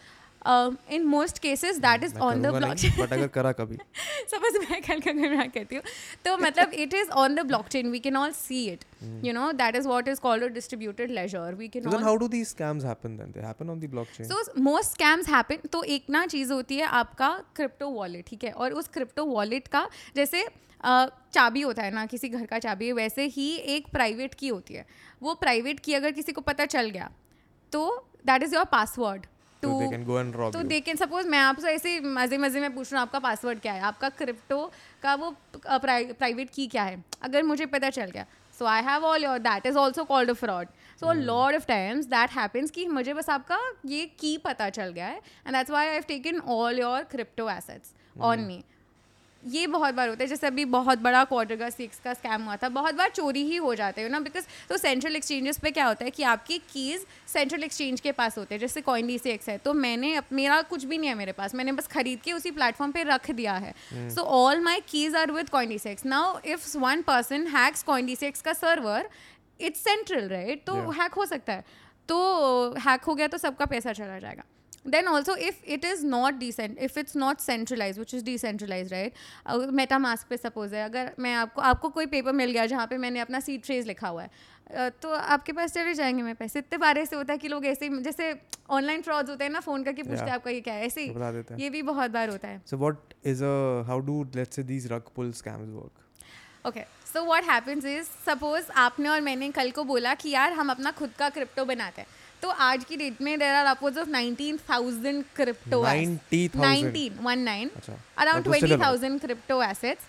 uh, most most cases is on the main blockchain. but अगर करा कभी। Suppose मैं कल का गुनाह कहती हूँ। तो मतलब it is on the blockchain we can all see it you know that is what is called a distributed ledger we can So then all how do these scams happen then? They happen on the blockchain. So most scams happen तो एक ना चीज़ होती है आपका crypto wallet ठीक है? और उस क्रिप्टो वॉलेट का जैसे चाबी होता है ना किसी घर का चाबी वैसे ही एक प्राइवेट की होती है। वो प्राइवेट की अगर किसी को पता चल गया तो that is your password so they can go and rob तो you. दे कैन सपोज़ मैं आपसे ऐसे मज़े मज़े में पूछ रहा हूँ आपका पासवर्ड क्या है? आपका क्रिप्टो का वो प्राइवेट की क्या है? अगर मुझे पता चल गया। So I have all your that is also called a fraud so lot of times that happens कि मुझे बस आपका ये की पता चल गया है and that's why I have taken all your crypto assets on me ये बहुत बार होता है जैसे अभी बहुत बड़ा क्वार्टर का सिक्स का स्कैम हुआ था बहुत बार चोरी ही हो जाते हैं ना बिकॉज़ तो सेंट्रल एक्सचेंजेस पे क्या होता है कि आपकी कीज़ सेंट्रल एक्सचेंज के पास होते हैं जैसे कॉइन डी सी एक्स है तो मैंने मेरा कुछ भी नहीं है मेरे पास मैंने बस खरीद के उसी प्लेटफॉर्म पे रख दिया है। So all my keys are with CoinDCX now if one person hacks CoinDCX का सर्वर इट्स सेंट्रल राइट तो हैक हो सकता है। तो हैक हो गया तो सबका पैसा चला जाएगा। Then also if it is not decent if it's not centralized which is decentralized right? MetaMask पे सपोज़ है अगर मैं आपको आपको कोई पेपर मिल गया जहाँ पे मैंने अपना सीट ट्रेस लिखा हुआ है अ, तो आपके पास चले जाएँगे मेरे पैसे। इतने बारे से होता है कि लोग ऐसे ही जैसे ऑनलाइन फ्रॉड्स होते हैं ना फ़ोन करके पूछते हैं आपका ये क्या है? ऐसे ही। ये भी बहुत बार होता है। So what is a how do let's say these rug pull scams work? Okay so what happens is suppose आपने और मैंने कल को बोला कि यार हम अपना खुद का क्रिप्टो बनाते हैं। तो आज की डेट में there are upwards of 19000 crypto 90,000? 19 one nine अच्छा around twenty thousand 20000 crypto assets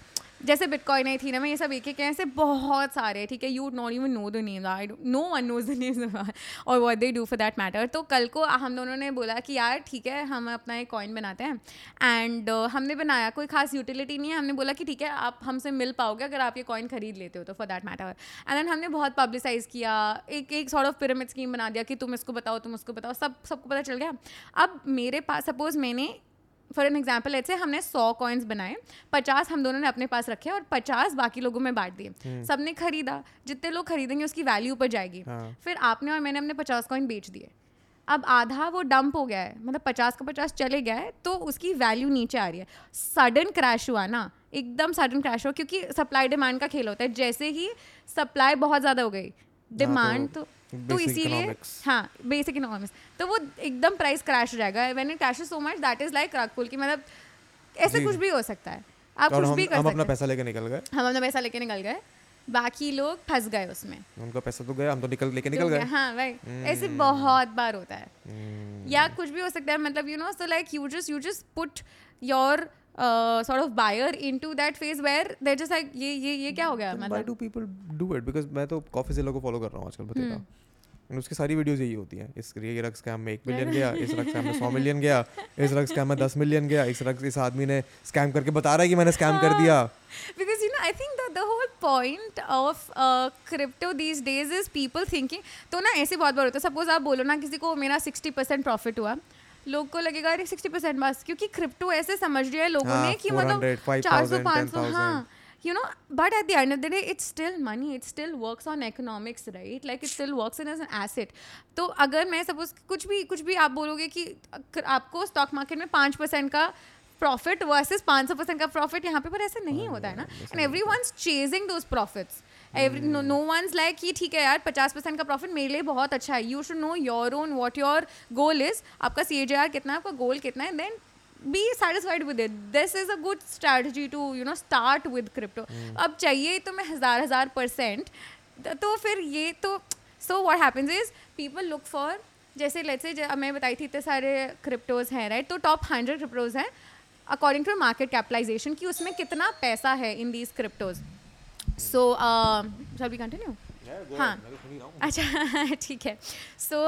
जैसे बिटकॉइन थी ना मैं ये सब एक एक ऐसे बहुत सारे हैं, ठीक है you not even know the name I no one knows the names और what they do for that matter तो कल को हम दोनों ने बोला कि यार ठीक है हम अपना एक कॉइन बनाते हैं। एंड uh, हमने बनाया कोई खास यूटिलिटी नहीं है। हमने बोला कि ठीक है आप हमसे मिल पाओगे अगर आप ये कॉइन खरीद लेते हो तो for that matter and then हमने बहुत पब्लिसाइज किया एक एक सॉर्ट ऑफ़ पिरामिड स्कीम बना दिया कि तुम इसको बताओ तुम उसको बताओ सब सबको पता चल गया। अब मेरे पास सपोज़ मैंने फॉर एन एग्ज़ाम्पल ऐसे हमने सौ कॉइन्स बनाए पचास हम दोनों ने अपने पास रखे और पचास बाकी लोगों में बांट दिए। सबने खरीदा जितने लोग खरीदेंगे उसकी वैल्यू ऊपर जाएगी। हाँ। फिर आपने और मैंने अपने पचास कॉइन बेच दिए। अब आधा वो डंप हो गया है मतलब पचास का पचास चले गया है तो उसकी वैल्यू नीचे आ रही है। सडन क्रैश हुआ ना एकदम सडन क्रैश हुआ क्योंकि सप्लाई डिमांड का खेल होता है। जैसे ही सप्लाई बहुत ज़्यादा हो गई डिमांड तो तो इसीलिए हाँ बेसिक इकोनॉमिक्स तो वो एकदम प्राइस क्रैश हो जाएगा। When it crashes so much that is like rug pull की मतलब ऐसे कुछ भी हो सकता है। आप कुछ भी कर हम अपना पैसा लेके निकल गए। हम अपना पैसा लेके निकल गए। बाकी लोग फंस गए उसमें। उनका पैसा तो गया हम तो निकल लेके निकल गए। हाँ भाई ऐसे Hmm. बहुत बार होता है। Hmm. या कुछ भी हो सकता है मतलब you know so like you just you just put your sort of buyer into that phase where there just like ये ये ये क्या हो गया? मतलब do people do it because मैं तो कॉफ़ी जिला को फॉलो कर रहा हूँ आजकल बतेगा हम्म। And उसकी सारी वीडियोस यही होती हैं। इस ये रग स्कैम में एक मिलियन गया इस रग स्कैम में सौ मिलियन गया इस रग स्कैम में दस मिलियन गया इस रग इस आदमी ने स्कैम करके बता रहा है कि मैंने स्कैम कर दिया। Because you know i think the, the whole point of uh, crypto these days is people thinking तो ना ऐसे बहुत बार होता है। सपोज़ आप बोलो ना किसी को मेरा सिक्सटी परसेंट प्रॉफिट हुआ लोग को लगेगा अरे सिक्सटी परसेंट बस क्योंकि क्रिप्टो ऐसे समझ लिया है लोगों हाँ, ने कि मतलब चार सौ पाँच सौ हाँ you know but at the end of the day it's still money it still works on economics right? Like it still works in as an asset. तो अगर मैं सपोज़ कुछ भी कुछ भी आप बोलोगे कि आपको स्टॉक मार्केट में पाँच परसेंट का प्रॉफिट वर्सेस पाँच सौ परसेंट का प्रॉफिट यहाँ पे पर ऐसे नहीं होता है ना? And every one chasing those profits every no one like कि ठीक है यार पचास परसेंट का प्रॉफिट मेरे लिए बहुत अच्छा है. You should know your own what your goal is आपका CAGR कितना है आपका गोल कितना है then be satisfied with it. This is a good strategy to you know start with crypto. अब चाहिए तो मैं हज़ार हज़ार परसेंट तो फिर ये तो so what happens is people look for जैसे लेट्स से मैं बताई थी इतने सारे क्रिप्टोज हैं राइट तो टॉप हंड्रेड क्रिप्टोज हैं अकॉर्डिंग टू मार्केट कैपिटलाइजेशन कि उसमें कितना पैसा है in these cryptos so shall be continue हाँ अच्छा ठीक है. So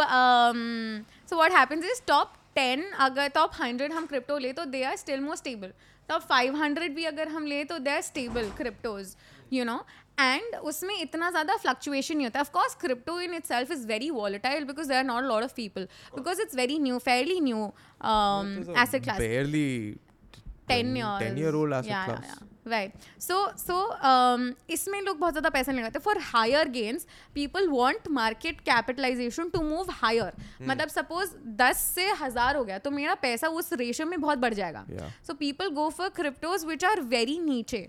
so what happens is top ten अगर टॉप हंड्रेड हम क्रिप्टो ले तो they are still more stable top five hundred भी अगर हम ले तो they are stable cryptos you know and उसमें इतना ज़्यादा फ्लक्चुएशन नहीं होता. Of course crypto in itself is very volatile because there are not lot of people because it's very new fairly new asset class barely 10 years. 10 year old asset yeah, class. yeah, yeah. right. So so um, इसमें लोग बहुत ज़्यादा पैसा नहीं लगाते। For higher gains people want market capitalization to move higher. मतलब suppose दस से हज़ार हो गया तो मेरा पैसा उस रेशियो में बहुत बढ़ जाएगा। So people go for cryptos which are very नीचे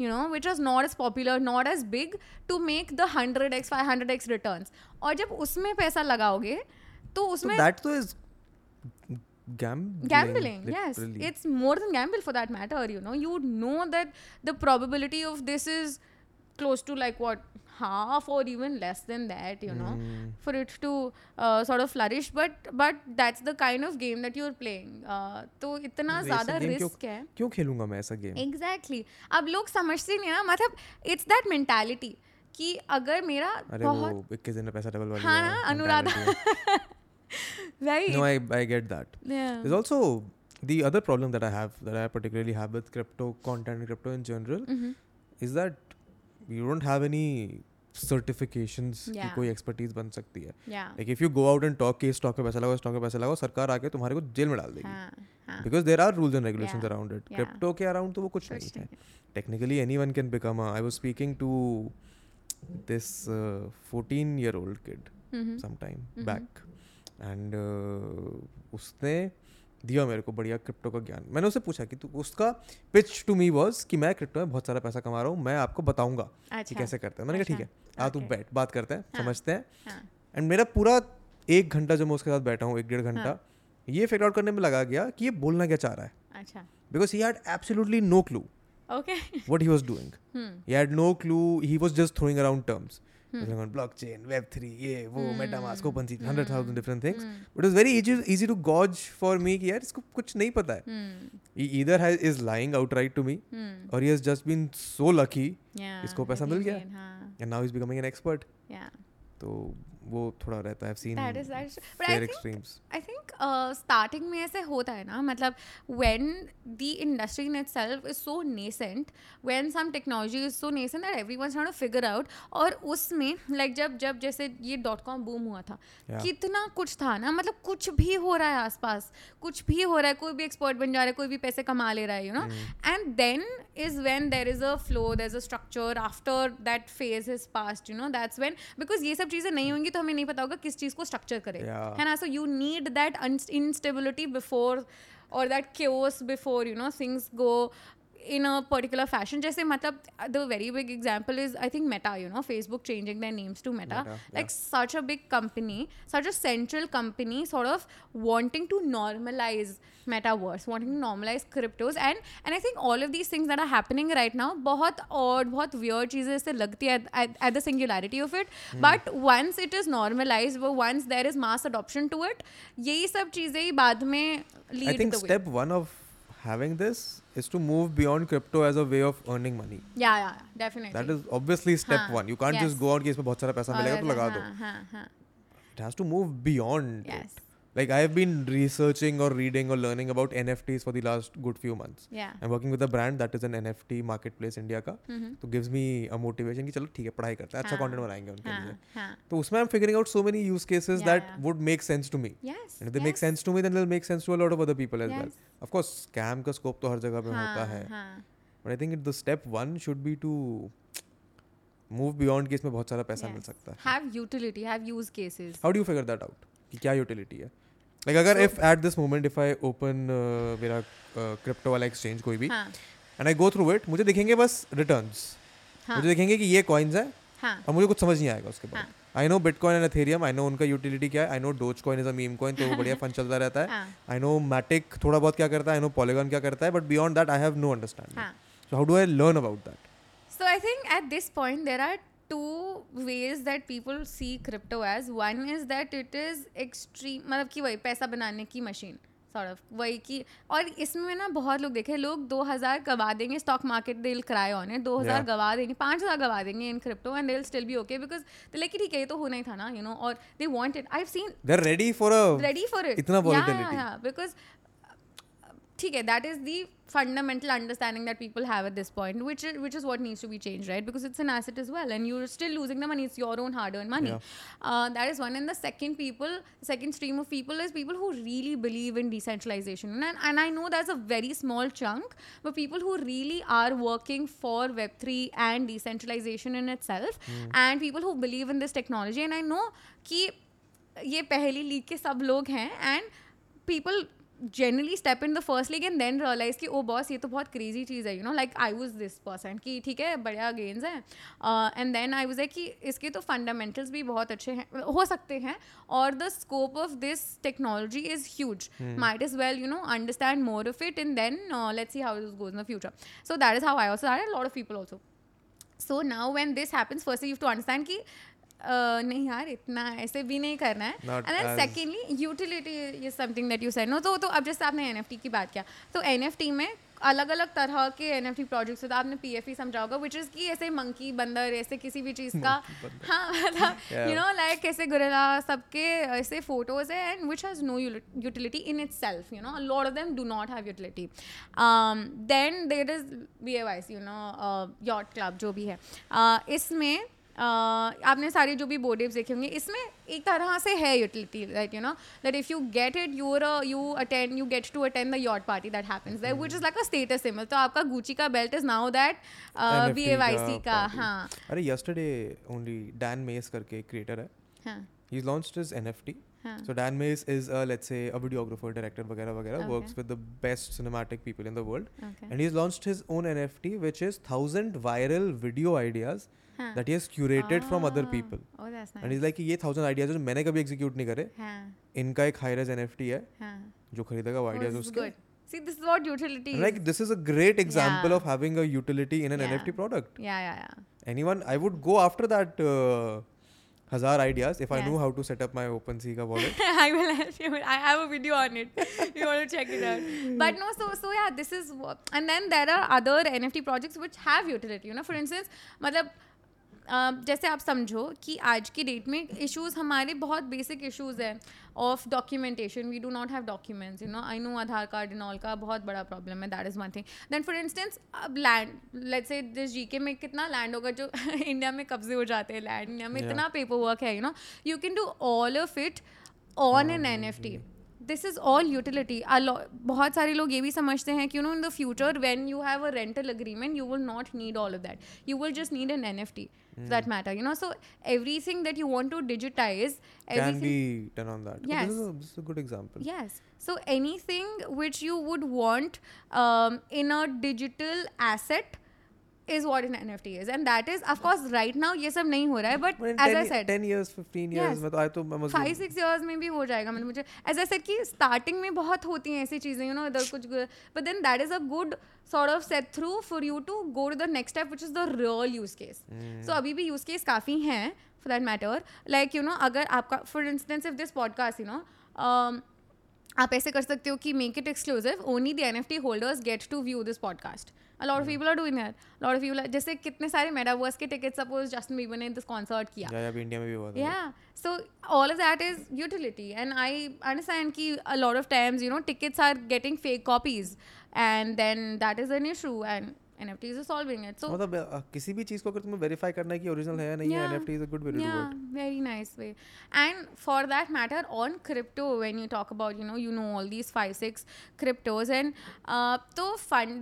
you know which was not as popular not as big to make the 100x 500x returns. और जब उसमें पैसा लगाओगे तो उसमें that तो is gambling gambling yes literally. it's more than gamble for that matter you know you know that the probability of this is close to like what half or even less than that you know Hmm. for it to uh, sort of flourish but but that's the kind of game that you're playing uh, तो इतना ज़्यादा game क्यों- risk है क्यों खेलूँगा मैं ऐसा game exactly अब लोग समझते नहीं ना मतलब इट्स दैट मेंटालिटी कि अगर मेरा अरे बहुत इक्कीस दिन पैसा डबल हाँ ना अनुराधा mentality है। Right no I I get that yeah There's also the other problem that I have, that I particularly have with crypto content and crypto in general, Mhm. is that you don't have any certifications की Yeah. कोई expertise बन सकती है yeah like if you go out and talk कि stock पे पैसा लगाओ stock पे पैसा लगाओ सरकार आके तुम्हारे को जेल में डाल देगी हाँ हाँ because there are rules and regulations Yeah. around it Yeah. crypto के around तो वो कुछ कुछ नहीं है नहीं technically anyone can become a I was speaking to this uh, 14 year old kid Mhm. And उसने दिया मेरे को बढ़िया क्रिप्टो का ज्ञान मैंने उससे पूछा कि तू उसका पिच टू मी वाज कि मैं क्रिप्टो में बहुत सारा पैसा कमा रहा हूँ मैं आपको बताऊँगा कि अच्छा कैसे करते हैं मैंने कहा ठीक है आ तू बैठ बात करते हैं हाँ. समझते हैं हाँ एंड मेरा पूरा एक घंटा जो मैं उसके साथ बैठा हूँ एक डेढ़ घंटा हाँ. ये फिगर आउट करने में लगा गया कि ये बोलना क्या चाह रहा है अच्छा because he had absolutely no clue what he was doing. Hmm. He had no clue. He was just throwing around terms. Like on blockchain, Web3, ये वो Hmm. MetaMask, OpenSea, hundred thousand different things. Hmm. But it was very easy, easy to gauge for me कि यार इसको कुछ नहीं पता है. Hmm. He either has, is lying outright to me Hmm. or he has just been so lucky Yeah. इसको पैसा मिल गया? हाँ. and now he's becoming an expert. Yeah. तो वो थोड़ा रहता है. I've seen That is that is. But I fair think extremes. I think uh, starting में ऐसे होता है ना मतलब when the industry in itself is so nascent when some technology is so nascent that everyone's trying to figure out और उसमें like जब जब जैसे ये डॉट कॉम बूम हुआ था Yeah. कितना कुछ था ना मतलब कुछ भी हो रहा है आसपास कुछ भी हो रहा है कोई भी एक्सपर्ट बन जा रहा है कोई भी पैसे कमा ले रहा है you know and then is when there is a flow there is a structure after that phase is past you know that's when because ये सब चीज़ें नहीं होंगी तो हमें नहीं पता होगा किस चीज़ को स्ट्रक्चर करे. है ना so you need that instability before और that chaos before you know things go in a particular fashion जैसे मतलब the very big example is I think Meta you know Facebook changing their names to Meta, Meta, like such a big company such a central company sort of wanting to normalize metaverse wanting to normalize cryptos and and I think all of these things that are happening right now बहुत odd बहुत weird चीज़ें इससे लगती है at, at, the singularity of it Hmm. but once it is normalized once there is mass adoption to it यही सब चीज़ें ही बाद में lead I think step one of having this is to move beyond crypto as a way of earning money. yeah yeah yeah, definitely That is obviously step हाँ, one. You can't just yes. go out कि इसमें बहुत सारा पैसा मिलेगा तो और लगा हाँ, दो. हाँ हाँ It has to move beyond Yes. it. Like I have been researching or reading or learning about NFTs for the last good few months. yeah I'm working with a brand that is an NFT marketplace India का. हम्म तो gives me a motivation कि चलो ठीक है पढ़ाई करते हैं अच्छा हाँ, कंटेंट बनाएँगे उनके लिए. हाँ हाँ तो उसमें I'm figuring out so many use cases Yeah, that yeah. would make sense to me. yes And if they make yes. sense to me, then they'll make sense to a lot of other people as well. Of course, scam का scope तो हर जगह पे होता हाँ है. हाँ But I think it, the step one should be to move beyond कि इसमें बहुत सारा पैसा मिल yes. सकता है. have utility have use cases How do you figure that out? कि क्या utility है? Like अगर at this moment if I open uh, मेरा क्रिप्टो वाला exchange कोई भी and I go through it, मुझे दिखेंगे बस returns. हाँ। मुझे दिखेंगे कि ये coins है हाँ। और मुझे कुछ समझ नहीं आएगा उसके बाद. I know bitcoin and Ethereum I know उनका यूटिलिटी क्या है I know Dogecoin is a meme coin तो वो बढ़िया फंड चलता रहता है। आई नो मैटिक थोड़ा बहुत क्या करता है आई नो पॉलीगॉन क्या करता है but beyond that I have no understanding हाँ। So how do I learn about that So I think at this point there are two ways that people see crypto as. One is that it is extreme मतलब कि वही पैसा बनाने की machine sort of वही कि और इसमें ना बहुत लोग देखे लोग 2000 गवा देंगे स्टॉक मार्केट दिल क्राई ऑन है 2000 Yeah. गवा देंगे 5000 गवा देंगे in crypto and they still be okay because like ठीक है ये तो होना ही था ना यू नो और they want it I have seen they ready for a ready for it इतना yeah, volatility. ठीक है that is the fundamental understanding that people have at this point which is, which is what needs to be changed right because it's an asset as well and you're still losing the money it's your own hard earned money Yeah. uh, that is one and the second people second stream of people is people who really believe in decentralization and, and i know that's a very small chunk but people who really are working for web3 and decentralization in itself and people who believe in this technology and i know कि ये पहली लीग के सब लोग हैं and people generally step in the first league and then realize कि oh boss ये तो बहुत क्रेजी चीज़ है you know like I was this person कि ठीक है बढ़िया गेम्स हैं. एंड देन आई वॉज़ है कि इसके तो फंडामेंटल्स भी बहुत अच्छे हैं हो सकते हैं और the scope of this technology is huge might is well you know understand more of it in then let's see how this goes in the future so that is how I also are lot of people also so now when this happens first you to understand कि नहीं यार इतना ऐसे भी नहीं करना है। And then secondly utility is something that you said no तो तो अब जैसे आपने एनएफटी की बात किया तो एनएफटी में अलग अलग तरह के एन एफ़ टी प्रोजेक्ट्स होते हैं। आपने पी एफ़ ई समझा होगा विच इज़ कि ऐसे मंकी बंदर ऐसे किसी भी चीज़ का हाँ मतलब यू नो लाइक ऐसे गुरेला सबके ऐसे फ़ोटोज़ है and which has no utility in itself you know lot of them do not have utility then there is be A Y C you know yacht club जो भी है। Uh, इसमें आपने सारे जो भी बोर्ड देखे होंगे इसमें एक तरह से है utility that you know that if you get it your you attend you get to attend the yacht party that happens that which is like a status symbol तो आपका गुची का belt is now that B A Y C का हाँ अरे yesterday only Dan Mays करके creator है हाँ he's launched his NFT हाँ. So Dan Mace is uh, let's say a videographer, director, वगैरह वगैरह Okay. works with the best cinematic people in the world, Okay. and he's launched his own NFT, which is thousand viral video ideas हाँ. that he has curated from other Ah. people. Oh, that's nice. And he's like कि ये thousand ideas जो मैंने कभी execute नहीं करे, हाँ. इनका एक high res NFT है हाँ. जो खरीदेगा वो Oh, is उसके. See, this is what utility is. like this is a great example Yeah. of having a utility in an Yeah. NFT product. yeah, yeah, yeah. Anyone, I would go after that uh, Hazar ideas if I knew how to set up my OpenSea ka wallet. I will. I have a video on it. you want to check it out. But no, so so yeah, this is and then there are other NFT projects which have utility. You know, for instance, मतलब अ, जैसे आप समझो कि आज की date में issues हमारे बहुत बेसिक इश्यूज़ हैं of documentation we do not have documents you know I know Aadhaar card and all का बहुत बड़ा प्रॉब्लम है that is one thing then for instance अब land let's say this GK में कितना लैंड होगा जो इंडिया में कब्जे हो जाते हैं लैंड इंडिया में Yeah. इतना पेपर वर्क है you know you can do all of it on an N F T this is all utility बहुत सारे लोग ये भी समझते हैं कि you know in the future when you have a rental agreement you will not need all of that you will just need an N F T that matter you know so everything that you want to digitize Can be done on that. So Yes. This is, a, this is a good example. Yes. So anything which you would want um, in a digital asset is what an NFT is, and that is, of course, right now ये सब नहीं हो रहा है, but But as 10, I said, 10 years, 15 years, Yes. I तो मैं five six years में भी हो जाएगा। मतलब मुझे एज आई सेड कि स्टार्टिंग में बहुत होती हैं ऐसी चीज़ें यू नो इधर कुछ but then that is a good sort of set through for you to go to the next step which is the real use case सो अभी भी यूज़ केस काफ़ी हैं for that matter like you know अगर आपका for instance if this podcast you know आप ऐसे कर सकते हो कि make it exclusive only the N F T holders get to view this podcast lord of Yula are doing that lord of यूला जैसे कितने सारे मेटावर्स के टिकट सपोज़ जस्टिन बीबर ने दिस कॉन्सर्ट किया। या इंडिया में भी हुआ या so all of that is utility and I understand की a lot of times you know tickets are getting fake copies and then that is an issue and nfts are solving it so मतलब uh, किसी भी चीज़ को अगर तुम्हें verify करना है कि ओरिजिनल है या नहीं है Yeah. Is a good way to do yeah it very nice way and for that matter on crypto when you talk about you know you know all these five six cryptos and uh, so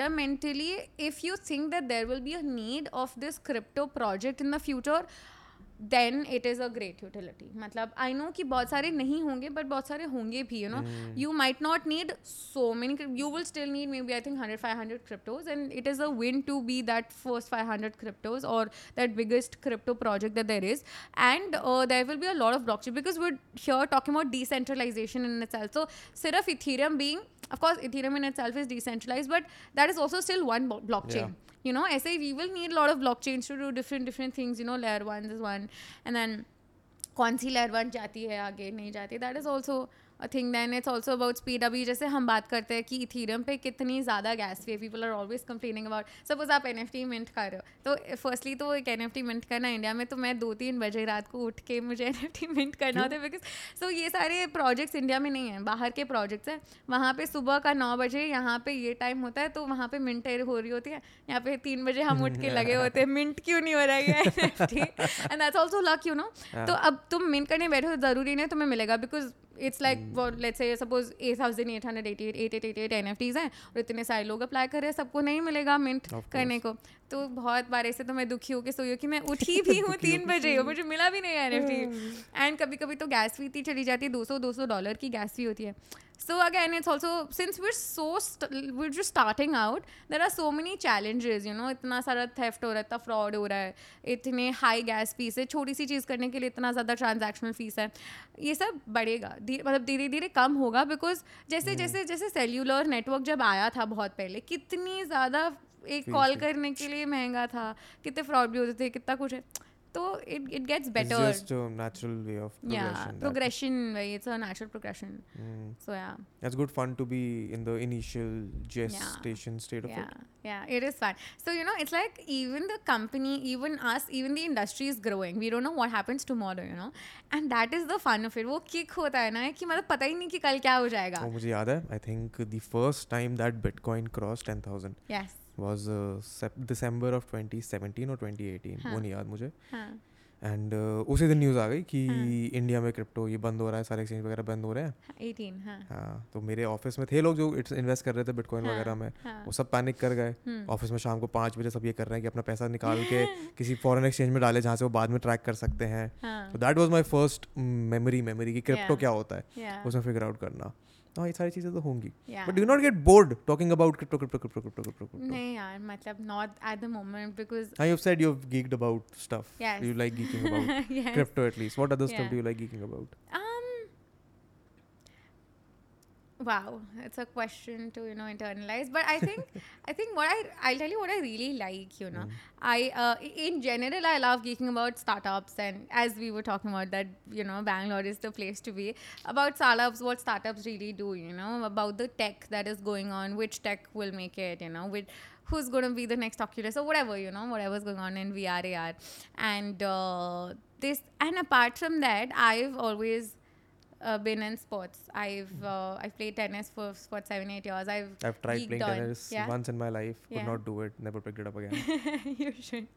fundamentally if you think that there will be a need of this crypto project in the future then it is a great utility मतलब I know कि बहुत सारे नहीं होंगे but बहुत सारे होंगे भी you know you might not need so many cryp- you will still need maybe I think 100 500 cryptos and it is a win to be that first 500 cryptos or that biggest crypto project that there is and uh, there will be a lot of blockchain because we're here talking about decentralization in itself so सिर्फ़ Ethereum being of course Ethereum in itself is decentralized but that is also still one bo- blockchain you know ऐसे we will need a lot of blockchains to do different different things you know layer one is one and then कौन सी layer one जाती है आगे नहीं जाती that is also a thing than it's also about speed अभी जैसे हम बात करते हैं कि इथीरियम पे कितनी ज़्यादा गैस फ़ी है people are always complaining about suppose आप एन एफ़ टी मिंट कर रहे हो तो फर्स्टली तो एक एन एफ़ टी मिंट करना इंडिया में तो मैं दो तीन बजे रात को उठ के मुझे एन एफ़ टी मिंट करना होता है बिकॉज़ सो ये सारे प्रोजेक्ट्स इंडिया में नहीं हैं बाहर के प्रोजेक्ट्स हैं। वहाँ पे सुबह का नौ बजे यहाँ पे ये टाइम होता है तो वहाँ पे मिंट हो रही होती है। यहाँ पे तीन बजे हम उठ के लगे होते हैं मिंट क्यों नहीं हो रहा है and that's also luck you know तो अब तुम मिंट करने बैठे हो ज़रूरी नहीं तुम्हें मिलेगा because it's like let's say suppose eight thousand eight hundred eighty eight eight eight eight eight N F Ts हैं और इतने सारे लोग अप्लाई कर रहे हैं सबको नहीं मिलेगा मिंट करने को। तो बहुत बार ऐसे तो मैं दुखी होकर सोई हूँ कि मैं उठी भी हूँ तीन बजे मुझे मिला भी नहीं है एन टी एंड कभी कभी तो गैस फ़ी इतनी चली जाती है दो सौ दो सौ डॉलर की गैस फ़ी होती है। So again it's also since we're so st- we're just starting out there are so many challenges you know इतना सारा theft हो रहा है इतना fraud हो रहा है इतने high gas fees है छोटी सी चीज़ करने के लिए इतना ज़्यादा transactional fees है। ये सब बढ़ेगा मतलब धीरे धीरे कम होगा बिकॉज़ जैसे जैसे जैसे सेल्यूलर नेटवर्क जब आया था बहुत पहले कितनी ज़्यादा एक कॉल करने के लिए महँगा था कितने फ्रॉड भी होते थे कितना कुछ है। तो it it gets better it's just a natural way of progression भाई it's a natural progression so yeah it's good fun to be in the initial gestation state of yeah it is fun so you know it's like even the company even us even the industry is growing we don't know what happens tomorrow you know and that is the fun of it वो kick होता है ना कि मतलब पता ही नहीं कि कल क्या हो जाएगा। मुझे याद है I think the first time that bitcoin cross 10000 yes was uh, sep- December of 2017 or 2018 वो हाँ. नहीं याद मुझे। हाँ। एंड उसी दिन न्यूज़ आ गई कि हाँ। इंडिया में क्रिप्टो ये बंद हो रहा है सारे एक्सचेंज वगैरह बंद हो रहे हैं। एटीन हाँ। हाँ तो मेरे ऑफ़िस में थे लोग जो इन्वेस्ट कर रहे थे बिटकॉइन हाँ, वगैरह में हाँ। वो सब पैनिक कर गए। हम्म, ऑफ़िस में शाम को पाँच बजे सब ये कर रहे हैं कि अपना पैसा निकाल के किसी फॉरेन एक्सचेंज में डाले जहाँ से वो बाद में ट्रैक कर सकते हैं। तो that was my first memory memory कि क्रिप्टो क्या होता है उसमें फिगर आउट करना। हाँ ये सारी चीज़ें तो होंगी। But do not get bored talking about crypto crypto crypto crypto नहीं यार मतलब not at the moment because I have said you have geeked about stuff you like geeking about crypto at least what other stuff do you like geeking about Wow, it's a question to you know internalize. But I think I think what I I'll tell you what I really like. You know, Mm. I uh, in general I love geeking about startups and as we were talking about that you know Bangalore is the place to be about startups. What startups really do. You know about the tech that is going on. Which tech will make it. You know which who's going to be the next Oculus or whatever, you know, whatever's going on in VR, AR. And uh, this, and apart from that, I've always uh, been in sports. I've uh, I've played tennis for for seven eight years. I've I've tried playing on. tennis Yeah. once in my life could Yeah. not do it never picked it up again you should.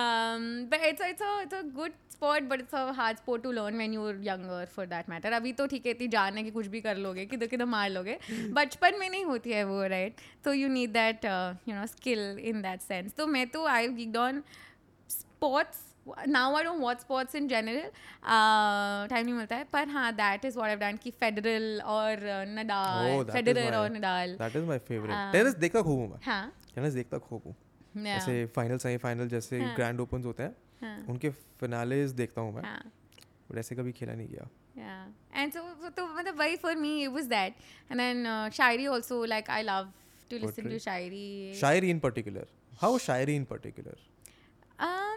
Um, but it's a, it's a it's a good sport, but it's a hard sport to learn when you're younger, for that matter. अभी तो ठीक है इतनी जान है कि कुछ भी कर लोगे किधर किधर मार लोगे बचपन में नहीं होती है वो राइट तो you need that you know skill in that sense तो मैं तो I gigged on sports now I don't watch sports in general time नहीं मिलता है पर हाँ that is what I done कि फेडरल और Oh, नडाल that फेडरर और नडाल is my favorite. हाँ. टेनिस देखता खूब हूँ मैं। हाँ। टेनिस देखता खूब हूँ। ऐसे फाइनल सेमीफाइनल जैसे हाँ. ग्रैंड ओपन्स होते हैं हाँ। उनके फिनालेज देखता हूँ मैं। हाँ। बट ऐसे कभी खेला नहीं गया। And so so तो मतलब वही for me it was that, and then uh, shayari also like I love to listen Poetry. to shayari. Shayari in particular how shayari in particular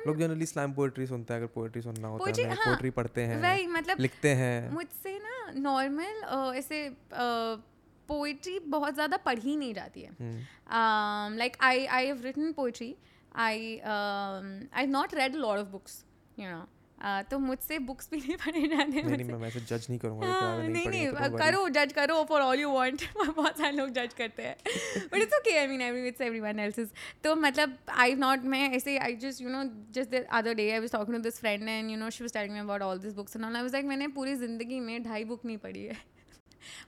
लोग जनरली स्लैम पोएट्री सुनते हैं अगर पोएट्री सुनना होता है हाँ. पोएट्री पढ़ते हैं वही मतलब लिखते हैं। मुझसे ना नॉर्मल ऐसे पोएट्री बहुत ज़्यादा पढ़ी नहीं जाती है। Like I I have written have I I not read lot of books you lot तो मुझसे बुक्स भी नहीं पढ़े जाने नहीं नहीं मैं वैसे जज नहीं करूँगा हाँ, किताबें नहीं नहीं नहीं हैं तो करो जज करो फॉर ऑल यू वांट बहुत सारे लोग जज करते हैं। But it's okay I mean every it's everyone else's तो मतलब आई नॉट मैं ऐसे I just you know just the other day I was talking to this friend and you know she was telling me about all this books and all I was like मैंने पूरी ज़िंदगी में ढाई book नहीं पढ़ी है।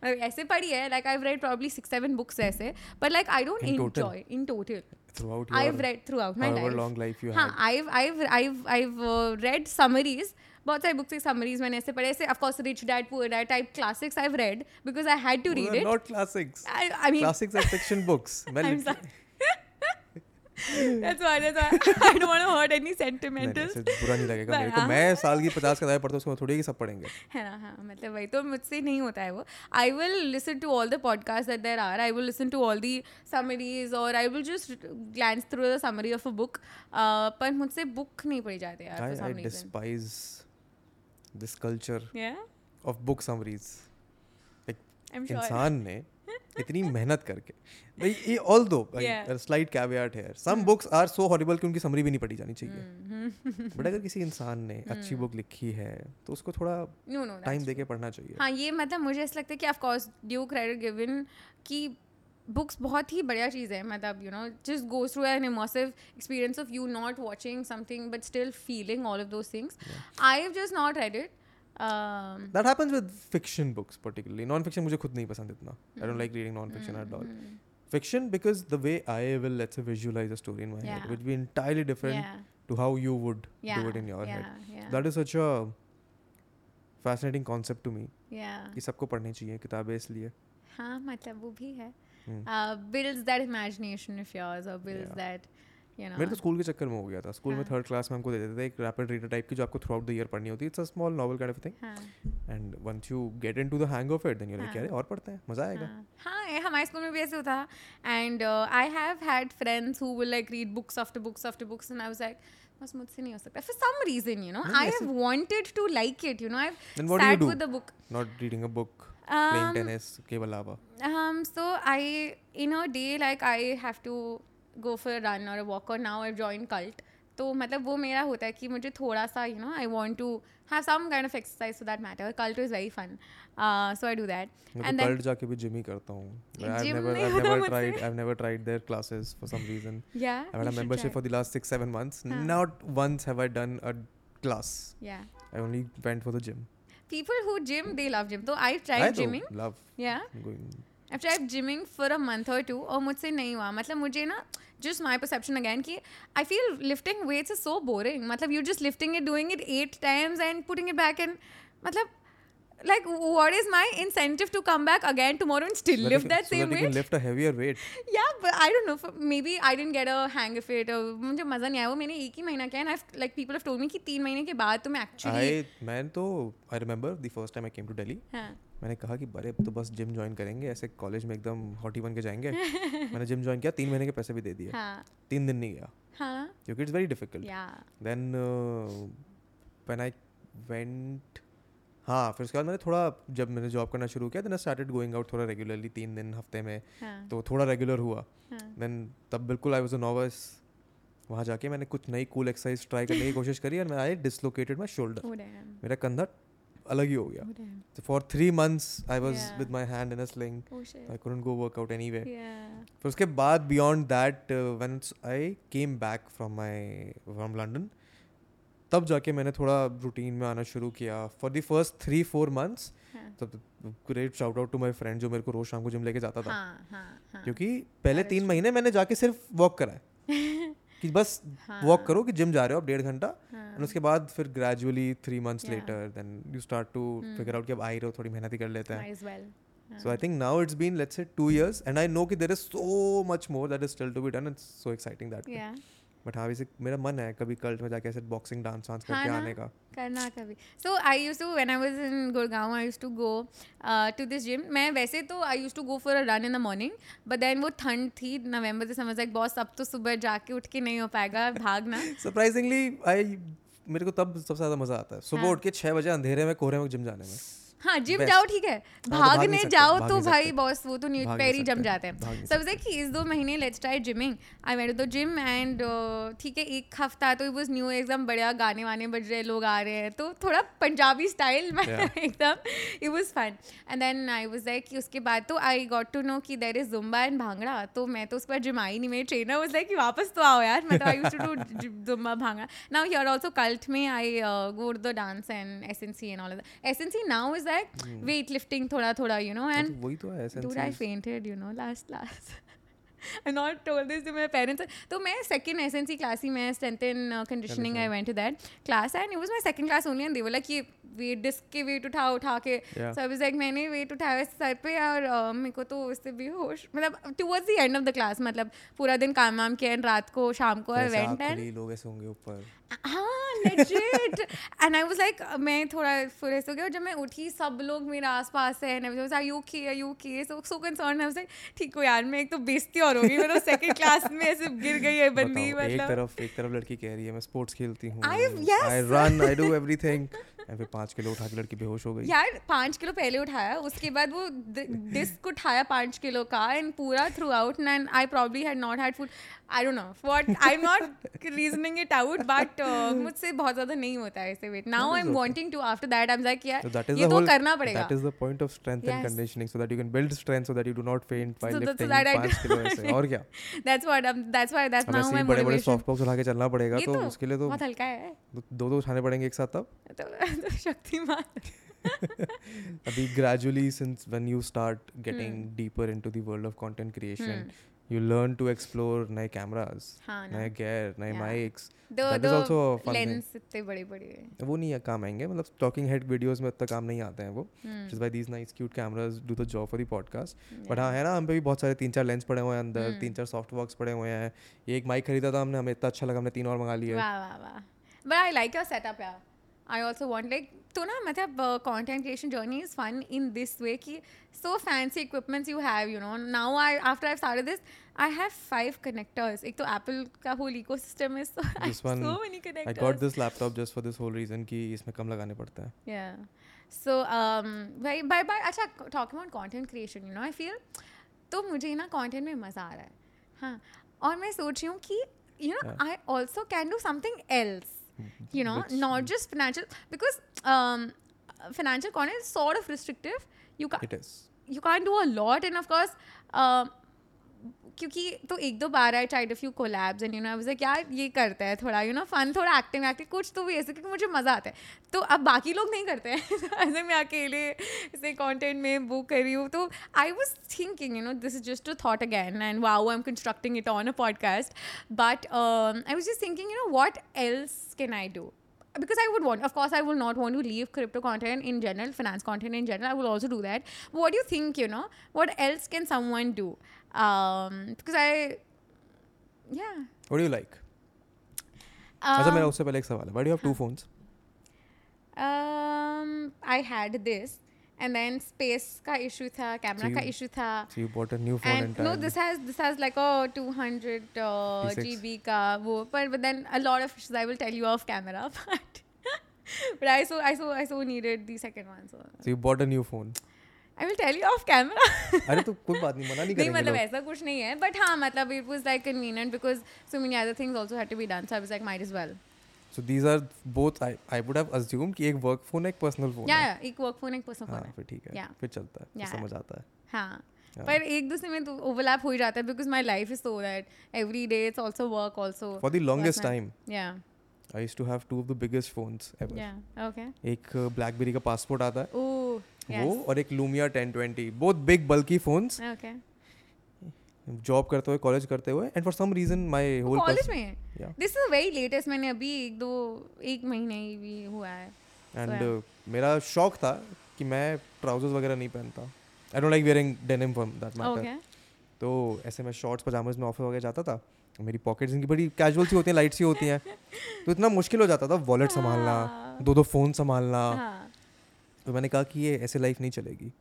मतलब ऐसे पढ़ी है like I read probably six seven books ऐसे पर like I don't enjoy in total बहुत सारी बुक्स की समरीज मैंने ऐसे पढ़े ऐसे of rich dad poor dad type classics I read because I had to read it not classics I mean classics are fiction books that's why that's why. I don't want to hurt any sentimentals. बुरा नहीं लगेगा मेरे को। हाँ. मैं साल की पचास किताबें पढ़ता हूँ उसको थोड़ी कि सब पढ़ेंगे। है ना हाँ मतलब वही तो मुझसे नहीं होता है वो। I will listen to all the podcast that there are I will listen to all the summaries और I will just glance through the summary of a book पर मुझसे बुक नहीं पढ़ी जाती यार I, I despise this culture yeah? of book summaries. Like I'm sure. इंसान ने इतनी मेहनत करके। भाई ये ऑल दो. स्लाइड कैवियाट है some books are so horrible कि उनकी समरी भी नहीं पढ़ी जानी चाहिए। बट अगर किसी इंसान ने अच्छी बुक लिखी है तो उसको थोड़ा नो नो टाइम देके पढ़ना चाहिए। हाँ ये मतलब मुझे ऐसा लगता है कि of course due credit given कि बुक्स बहुत ही बढ़िया चीज़ है। मतलब you know just go through an immersive experience of you not watching something but still feeling all of those things I have just not read it that happens with fiction books particularly non fiction मुझे खुद नहीं पसंद इतना I don't like reading non fiction at all fiction because the way I will let's say visualize a story in my yeah. head would be entirely different yeah to how you would yeah do it in your head. That is such a fascinating concept to me yeah कि सबको पढ़नी चाहिए किताबें इसलिए हाँ मतलब वो भी है हम्म। uh, builds that imagination of yours or builds Yeah. that you know. मेरे तो स्कूल के चक्कर में हो गया था। स्कूल में हाँ. थर्ड क्लास में हमको दे देते थे एक रैपिड रीडर टाइप की जो आपको थ्रू आउट द ईयर पढ़नी होती है। It's a small novel kind of thing हाँ। And once you get into the hang of it then you like हाँ. अरे और पढ़ते हैं मज़ा आएगा. हाँ। हाँ हमारे स्कूल में भी ऐसे होता and I have had friends who will like read books after books after books and I was like बस मुझसे नहीं हो सकता। For some reason you know I have wanted to like it you know I sat do? with the book. Not reading a book playing tennis के अलावा Um, so I, in a day, like I have to go for a run or a walk, or now I've joined cult. तो मतलब वो मेरा होता है कि मुझे थोड़ा सा you know I want to have some kind of exercise for that matter Cult is very fun so I do that and तो कल्ट जाके भी जिम ही करता हूँ I've होता never मुझसे। tried I've never tried their classes for some reason या I've had a membership for the last six seven months हाँ. not once have I done a class. Yeah. I only went for the gym. People who gym, they love gym. So I've I tried though gymming. love Yeah. going. I've tried gymming for a month or two और मुझसे नहीं हुआ मतलब मुझे ना just my perception again कि I feel lifting weights is so boring मतलब you're just lifting it doing it eight times and putting it back and मतलब like what is my incentive to come back again tomorrow and still So lift you, that so same that weight lift a heavier weight. yeah but I don't know for, maybe I didn't get a hang of it और मुझे मज़ा नहीं आया वो मैंने एक ही महीना किया and I've like people have told me कि तीन महीने के बाद तुम्हें actually I मैं तो I remember the first time I came to Delhi. हाँ मैंने कहा कि बड़े तो बस जिम ज्वाइन करेंगे ऐसे कॉलेज में एकदम हॉटी बन के जाएँगे। मैंने जिम ज्वाइन किया तीन महीने के पैसे भी दे दिए। हाँ। तीन दिन नहीं गया। हाँ। क्योंकि it's very difficult then when I went हाँ फिर उसके बाद मैंने थोड़ा जब मैंने जॉब करना शुरू किया then I started going out थोड़ा रेगुलरली तीन दिन हफ़्ते में। हाँ। तो थोड़ा रेगुलर हुआ। देन तब बिल्कुल आई वाज अ नर्वस वहाँ जाके मैंने कुछ नई कूल एक्सरसाइज ट्राई करने की कोशिश करी और मैं आई डिसलोकेटेड माई शोल्डर मेरा कंधा अलग ही हो गया। months, I was Yeah. with my hand in a sling. oh shit. I couldn't go work out anyway. yeah. फिर उसके बाद beyond that, uh, when I came back from my from London, तब जाके मैंने थोड़ा रूटीन में आना शुरू किया। For the first three four months तब great shout out to my friend जो मेरे को रोज शाम को जिम लेके जाता था। हाँ हाँ हाँ। क्योंकि पहले तीन महीने मैंने जाके सिर्फ़ वॉक करा कि बस। वॉक करो कि जिम जा रहे हो आप डेढ़ घंटा। एंड उसके बाद फिर gradually three months later then you start to figure out कि अब आ ही रहो थोड़ी मेहनत ही कर लेते हैं So I think now it's been let's say two years, and I know that there is so much more that is still to be done. It's so exciting that. way. yeah हाँ वैसे मेरा मन है कभी cult में जाके ऐसे boxing dance वांस हाँ करके ना? आने का करना कभी so I used to when I was in Gurgaon I used to go to this gym मैं वैसे तो I used to go for a run in the morning but then वो ठंड थी नवंबर से समझ लाइक बॉस अब तो सुबह जाके उठ के नहीं हो पाएगा भागना सरप्राइजिंगली आई मेरे को तब सबसे ज़्यादा मज़ा आता है सुबह हाँ। उठ के छह बजे अंधेरे में कोहरे में जिम जाने में हाँ जिम जाओ ठीक है। तो भाग नहीं भागने जाओ तो भाई बॉस वो तो न्यूज़ पैर ही जम जाते हैं। नहीं सबसे कि इस दो महीने let's try gymming. I went to the gym and ठीक है एक हफ़्ता तो वाज न्यू एकदम बढ़िया गाने वाने बज रहे लोग आ रहे हैं तो थोड़ा पंजाबी स्टाइल में एकदम it was fun and then I was like कि उसके बाद तो आई गॉट टू नो कि there is Zumba and bhangra तो मैं तो उसके बाद जिम आई नहीं मेरी ट्रेनर वाज लाइक कि वापस तो आओ यार मैं तो I to do Zumba bhangra now you are also Cult में I go the dance and S N C and all S N C now is like weight lifting थोड़ा थोड़ा you know and तो वही तो है I essence fainted you know last last I not told this to my parents तो मैं second SNC class ही मैं strength and uh, conditioning I went to that class and it was my second class only and they were like ये weight disc के weight उठा उठा के so I was like मैंने weight उठाया सर पे और uh, मेरे को तो उससे भी होश मतलब towards the end of the class मतलब पूरा दिन काम वाम किया and रात को शाम को I went and लोग ऐसे होंगे ऊपर हाँ legit. And I was like मैं थोड़ा फुरेस हो गया और जब मैं उठी सब लोग मेरे आस पास है and I was like okay? Are you okay? So so concerned I was like ठीक हो यार मैं एक तो बेइज्जती और होगी मैं तो सेकंड क्लास में ऐसे गिर गई है बंदी मतलब एक तरफ़ एक तरफ़ लड़की कह रही है मैं स्पोर्ट्स खेलती हूँ I've- yes. I run I do everything and फिर पाँच किलो उठा के लड़की बेहोश हो गई। यार पाँच किलो पहले उठाया उसके बाद वो डिस्क उठाया पाँच किलो का एंड पूरा throughout and I probably had not had food I don't know what I am not reasoning it out but मुझसे बहुत ज़्यादा नहीं होता है ऐसे weight now I am wanting to after that I am like यार ये तो करना पड़ेगा. and Yes. conditioning, so that you can build strength, so that you do not faint while So that- so lifting that I पाँच kilo ऐसे. और क्या? Um, that's why that's अब now ऐसे बड़े बड़े सॉफ्ट बॉक्स उठा के चलना पड़ेगा तो तो उसके लिए तो बहुत हल्का है। दो दो उठाने पड़ेंगे एक साथ तब। तो, शक्तिमान। अभी gradually since when you start getting deeper into the world of content creation you learn to explore नए cameras हाँ नए gear नए Yeah. mics. दो that is also fun thing. Lens इतने बड़े बड़े वो नहीं काम आएँगे। मतलब टॉकिंग हेड वीडियोस में उतना काम नहीं आते हैं वो. जिस by these nice cute cameras do the job for the podcast but हाँ है ना हम पे भी बहुत सारे तीन चार लेंस पड़े हुए हैं अंदर. तीन चार सॉफ्ट बॉक्स पड़े हुए हैं। एक माइक खरीदा था हमने हमें इतना अच्छा लगा हमने तीन और मंगा लिए। वाह वाह वाह। But I like your setup यार। आई ऑल्सो वॉन्ट लाइक तो ना मतलब content creation journey is fun in this way कि so fancy equipments you have you know now I after I started this I have five connectors एक तो Apple का whole ecosystem is so so many I got connectors this laptop just for this whole reason कि इसमें कम लगाने पड़ते हैं। Yeah. So, um, by, by, by, अच्छा talking about content creation, you know, I feel तो मुझे ना content में मज़ा आ रहा है। हाँ और मैं सोच रही हूँ कि you know Yeah. I also can do something else. you know Which, not just financial because um, financial content is sort of restrictive. You can't it is. you can't do a lot and of course um, क्योंकि तो एक दो बार I tried a few collabs and you know like यार ये करता है थोड़ा you know fun थोड़ा एक्टिंग एक्टिंग कुछ तो भी ऐसे क्योंकि मुझे मज़ा आता है तो अब बाकी लोग नहीं करते हैं ऐसे मैं अकेले ऐसे कंटेंट में बुक कर रही हूँ तो I was thinking you know this is just a thought again and wow I am constructing it on a podcast but I was just thinking you know what else can I do because I would want, of course, I will not want to leave crypto content in general, finance content in general. I will also do that. What do you think? You know, what else can someone do? Um, because I, yeah. What do you like? अच्छा Um, मेरा उससे पहले एक सवाल है. Why do you have two phones? um, I had this, and then space का issue था, camera So का you- issue था. So you bought a new phone And no, entirely. this has this has like a 200 uh, P6. GB का वो पर but then a lot of issues I will tell you off camera but but I so I so I so needed the second one so So you bought a new phone. I will tell you off camera अरे तो कोई बात नहीं मना नहीं नहीं करेंगे मतलब लोग. ऐसा कुछ नहीं है but हाँ मतलब it was like convenient because so many other things also had to be done so I was like might as well So these are both I I would have assumed कि एक work phone है एक personal phone yeah है. yeah एक work phone एक personal phone हाँ है फिर ठीक है. फिर चलता है. फिर. समझ आता है. हाँ. पर एक दूसरे में तो ओवरलैप हो ही जाता है because my life is so that every day it's also work also For the longest time, या I used to have two of the biggest phones ever. या ओके एक ब्लैकबेरी का पासपोर्ट आता है वो और एक Lumia 1020 both big bulky phones job करते हुए कॉलेज करते हुए and for some reason my whole college में? दिस इज़ वेरी लेटेस्ट मैंने अभी एक दो एक महीने ही भी हुआ है। एंड uh, मेरा शौक था कि मैं ट्राउजर्स वगैरह नहीं पहनता। I don't like wearing denim for that matter तो ऐसे मैं शॉर्ट्स पजामाज में ऑफ़िस वगैरह जाता था मेरी पॉकेट्स इनकी बड़ी कैजुअल सी होती हैं लाइट सी होती हैं। तो इतना मुश्किल हो जाता था वॉलेट संभालना। दो दो फ़ोन संभालना। हाँ। तो मैंने कहा कि ये ऐसे लाइफ नहीं चलेगी।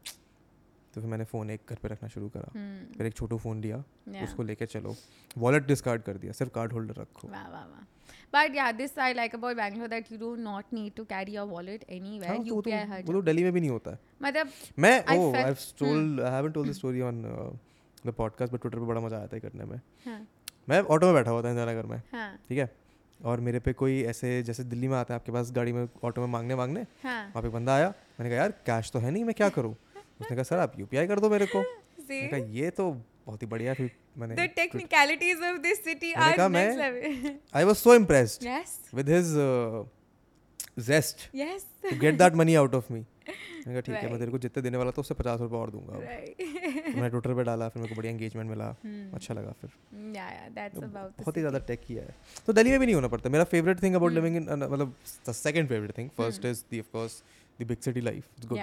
तो फिर मैंने फ़ोन एक घर पे रखना शुरू करा। हम्म। फिर एक छोटू फ़ोन लिया yeah. उसको लेके चलो। वॉलेट डिस्कार्ड कर दिया सिर्फ़ कार्ड होल्डर रखो। वाह वाह वाह। But yeah, this I like about Bangalore that you do not need to carry your wallet anywhere. हाँ, तो वो तो UPI हर वो तो दिल्ली में भी नहीं होता है। मतलब मैं ओ I told I haven't told the story on the podcast but Twitter पे बड़ा मज़ा आया था करने में। हाँ। मैं ऑटो में बैठा हुआ था इंदिरा नगर में। हाँ। ठीक है? और मेरे पे कोई ऐसे जैसे दिल्ली में आता है आपके पास गाड़ी में ऑटो में मांगने मांगने हाँ। वहाँ पे बंदा आया मैंने कहा यार कैश तो है नहीं मैं क्या करूँ? उसने कहा सर आप यूपीआई कर दो मेरे को। मैंने कहा ये तो बहुत ही बढ़िया थी मैंने The technicalities of this city मैंने are कहा मैं- I was so impressed yes, with his zest yes. To get that money out of me मैंने कहा ठीक है मैं तेरे को जितने देने वाला था उससे पचास रुपये और दूँगा. तो मैंने ट्विटर पे डाला फिर मेरे को बढ़िया एंगेजमेंट मिला। Hmm. अच्छा लगा फिर। That's तो बहुत ही ज़्यादा टेक किया है। तो दिल्ली में भी नहीं होना पड़ता। मेरा favourite thing about Hmm. Living in मतलब the second favourite thing first is the of course the big city life good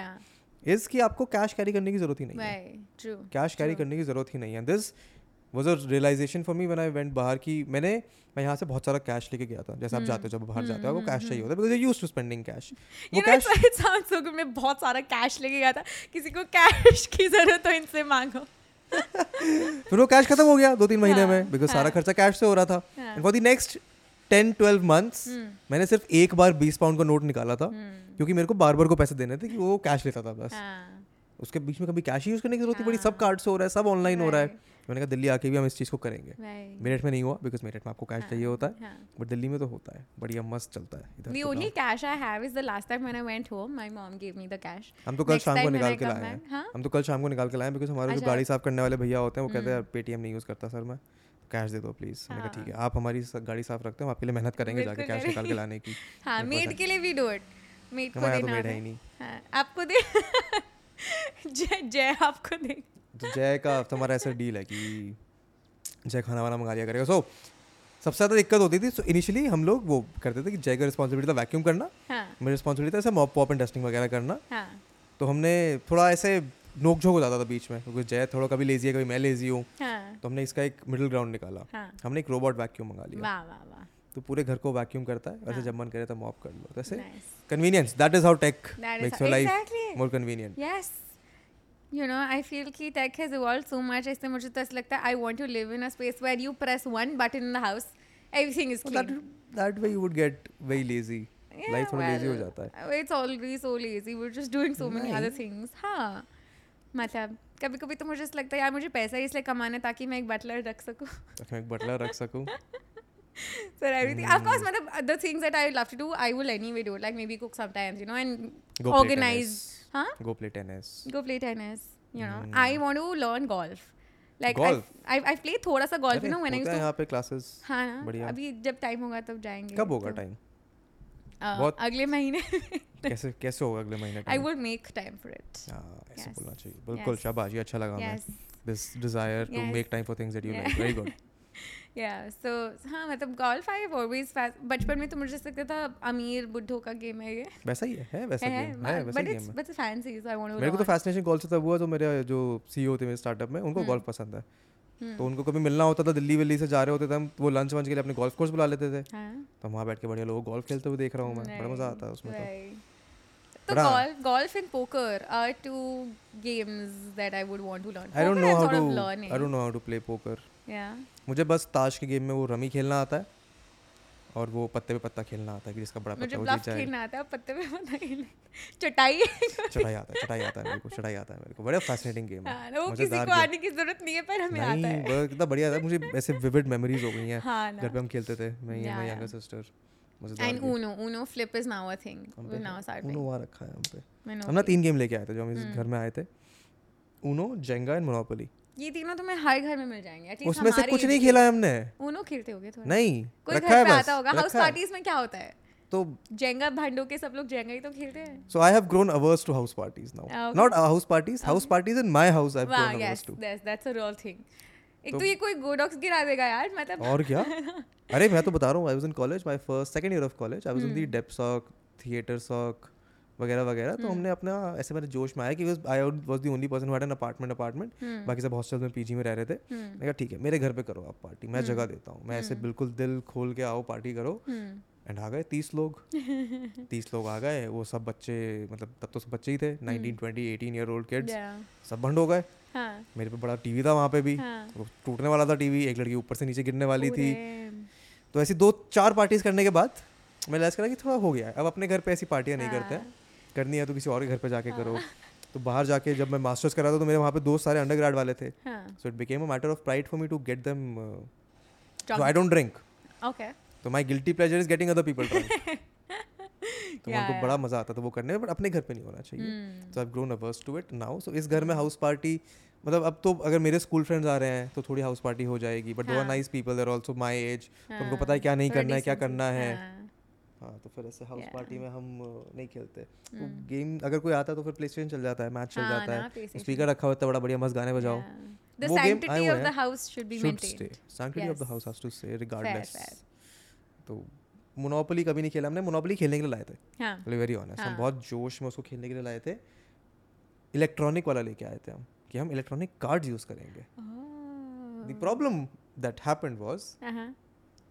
is कि आपको कैश कैरी करने की ज़रूरत ही नहीं है। कैश कैरी करने की ज़रूरत ही नहीं है। This was a realisation for me when I went बाहर की मैंने मैं यहाँ से बहुत सारा कैश लेके गया था जैसे आप जाते हो जब बाहर जाते हो आपको कैश चाहिए होता है because you used to spending cash वो कैश sounds so मैं बहुत सारा कैश लेके गया था। किसी को कैश की ज़रूरत हो इनसे मांगो। फिर वो कैश खत्म हो गया दो तीन महीने हाँ, में बिकॉज़ सारा हाँ। खर्चा कैश से हो रहा था। And for the next ten twelve months मैंने सिर्फ़ एक बार बीस पाउंड का नोट निकाला था हम्म, क्योंकि मेरे को बार बार को पैसे देने थे कि वो कैश लेता था बस। हाँ, उसके बीच में कभी कैश यूज़ करने की ज़रूरत नहीं पड़ी सब। कार्ड से हो रहा है सब ऑनलाइन हो रहा है। मैंने कहा दिल्ली आके भी हम इस चीज़ को करेंगे right. मेरठ में नहीं हुआ बिकॉज़ मेरठ में आपको कैश हाँ, चाहिए होता है हाँ. बट दिल्ली में तो होता है बढ़िया मस्त चलता है इधर The तो only गाँव। cash I have is the last time when I went home, my mom gave me हम तो कल शाम को निकाल के लाए हैं हाँ? हम तो कल शाम को निकाल के लाए हैं बिकॉज़ हमारे जो अच्छा। गाड़ी साफ़ करने वाले भैया होते हैं वो कहते हैं हम्म। पेटीएम नहीं यूज़ करता सर मैं कैश दे दो प्लीज़ मैंने कहा ठीक है हाँ। आप हमारी गाड़ी साफ़ रखते हो आपके लिए मेहनत करेंगे जाके कैश निकाल के लाने की हाँ मेड के लिए भी डू इट मेड को तो देना है है ही नहीं हाँ, आपको दे जय जय आपको दे तो जय का तो हमारा ऐसा डील है कि जय खाना वाना मंगा लिया करेगा। सो सबसे ज़्यादा दिक्कत होती थी सो इनिशियली हम लोग वो करते थे कि जय का रिस्पॉन्सिबिलिटी था वैक्यूम करना हाँ। मेरी रिस्पॉन्सिबिलिटी था ऐसे मॉप पॉप एंड डस्टिंग वगैरह करना। हाँ। तो हमने थोड़ा ऐसे नोक झोंक हो जाता था बीच में क्योंकि जय थोड़ा कभी लेजी है कभी मैं लेजी हूँ। हाँ। तो हमने इसका एक मिडिल ग्राउंड निकाला। हाँ। हमने एक रोबोट वैक्यूम मंगा लिया। वाह वाह वाह। तो पूरे घर को वैक्यूम करता है वैसे हाँ। जब मन करे तो मॉप कर लो। तो ऐसे convenience that is how tech makes your life more convenient Yes. You know, I feel कि tech has evolved so much. ऐसे मुझे तो ऐसा लगता है I want to live in a space where you press one button in the house, everything is clean. That that way you would get very lazy life थोड़ा lazy हो जाता है It's already so lazy. We're just doing so many other नहीं। things. हाँ मतलब कभी कभी तो मुझे ऐसा लगता है यार मुझे पैसा इसलिए कमाना है ताकि मैं एक बटलर रख सकूँ तो मैं एक बटलर रख सकूँ so everything of course मतलब that I love to do I will anyway do like maybe cook sometimes you know and Go play organize tennis. Huh? Go play tennis. Go play tennis you know. Hmm. I want to learn golf. Like Golf? I I play थोड़ा सा golf no when आई यहाँ पे classes हाँ ना बढ़िया। अभी जब time होगा तब जाएँगे कब होगा तो, टाइम बहुत- अगले महीने। कैसे कैसे होगा अगले महीने I time? Would make time for it ऐसे बोलना चाहिए। बिल्कुल शाबाश ये अच्छा लगा हमें। This desire to. Make time for things that you. Like very good या सो हाँ मतलब गोल्फ आई ऑलवेज बचपन में तो मुझे लगता था अमीर बुढ़ों का गेम है ये वैसा ही है वैसा गेम है वैसा बट गेम इट्स है but fancy so I want to मेरे को तो फैसिनेशन गोल्फ से तब हुआ तो मेरे जो सीईओ थे मेरे स्टार्टअप में उनको हम्म। गोल्फ पसंद है तो उनको कभी मिलना होता था दिल्ली विल्ली से जा रहे होते थे हम वो लंच वंच के लिए अपने गोल्फ कोर्स बुला लेते थे हाँ तो वहाँ बैठ के बढ़िया लोग गोल्फ खेलते हुए देख रहा हूँ मैं बड़ा मज़ा आता है उसमें तो. So बड़ा- golf, golf and poker are two games that I would want to learn. I don't Poker know how to of learning. I don't know how to play poker Yeah. मुझे बस ताश के गेम में वो rummy खेलना आता है और वो पत्ते पे पत्ता खेलना आता है कि जिसका बड़ा मुझे पत्ता वो जाए खेलना आता है पत्ते पे पता खेलना चटाई चढ़ाई आता है चढ़ाई आता है मेरे को चढ़ाई आता है मेरे को। बड़ा फैसिनेटिंग गेम हाँ, है वो किसी को आने की ज़रूरत नहीं है पर हमें आता है। वो कितना बढ़िया था। मुझे ऐसे विविड मेमोरीज हो गई हैं। हाँ घर पे हम खेलते थे मैं yeah. Younger sister and game। Uno Uno flip is now a thing. हम We've पे now started. उनो वहाँ रखा है हम पे। मैं know हम ना तीन गेम लेके आए थे जो हम इस हम्म। घर में आए थे। उनो जेंगा एंड मोनोपोली ये तीनों तुम्हें हर घर में मिल जाएँगे उसमें से कुछ नहीं खेला है हमने। Uno खेलते होगे थोड़ा। नहीं कोई घर पे आता होगा हाउस पार्टीज़ में क्या होता है? तो जेंगा भांडो के सब लोग जेंगा ही तो खेलते हैं। Have grown averse to house parties now. Ah, okay. Not uh, house parties. House parties in my house I've वाह grown yes that's that's a real thing एक तो- तो ये कोई गोडॉक्स गिरा देगा यार मतलब और क्या? अरे मैं तो बता रहा हूँ I was in college my first second year of college I was in the डेप्सॉक theatre soc वगैरह वगैरह तो हमने अपना ऐसे मेरे जोश में आया कि I was the only person an apartment apartment बाकी सब हॉस्टल में पीजी में रह रहे थे। मैंने कहा ठीक है मेरे घर पे करो आप पार्टी मैं जगह देता हूँ। मैं ऐसे बिल्कुल दिल खोल के आओ पार्टी करो। एंड आ गए तीस लोग। तीस लोग आ गए वो सब बच्चे मतलब तब तो सब बच्चे ही थे। Nineteen twenty eighteen year old kids सब भंड हो गए। हाँ। मेरे पे बड़ा टीवी था वहाँ पे भी। हाँ। वो टूटने वाला था टीवी एक लड़की ऊपर से नीचे गिरने वाली थी। तो ऐसी दो चार पार्टीज़ करने के बाद मैं रियलाइज़ करा कि थोड़ा हो गया है। अब अपने घर पे ऐसी पार्टियाँ नहीं करते हैं। करनी है तो किसी और के घर पे जाके करो। तो बाहर जाके जब मैं मास्टर्स करा था तो मेरे वहाँ पे दोस्त सारे अंडर वाले थे। हाँ। So it became a matter of pride for me to get them. I don't drink okay तो my guilty pleasure is getting other people तो Yeah, उनको. बड़ा मज़ा आता था वो करने में बट अपने घर पे नहीं होना चाहिए. So I grown ours to it now so इस घर में हाउस पार्टी मतलब अब तो अगर मेरे स्कूल फ्रेंड्स आ रहे हैं तो थोड़ी हाउस पार्टी हो जाएगी बट दो आर हाँ। Nice people there also my age उनको हाँ, पता है क्या नहीं करना है क्या करना है। हाँ, हाँ तो फिर ऐसे हाउस Yeah. पार्टी में हम नहीं खेलते तो Hmm. गेम अगर कोई आता है तो फिर प्ले चल जाता है मैच चल हाँ जाता है स्पीकर रखा होता है बड़ा बढ़िया मस्त गाने बजाओ. The वो sanctity हुए of the हैं। house should be should stay maintained. Of the Yes. House has to stay Fair, regardless fair. तो मोनोपोली कभी नहीं खेला हमने मोनोपोली खेलने के लिए लाए थे हाँ वेरी ऑनेस्ट हम हाँ। बहुत जोश में उसको खेलने के लिए लाए थे इलेक्ट्रॉनिक वाला लेके आए थे हम कि हम इलेक्ट्रॉनिक कार्ड्स यूज़ करेंगे the. Problem that happened was.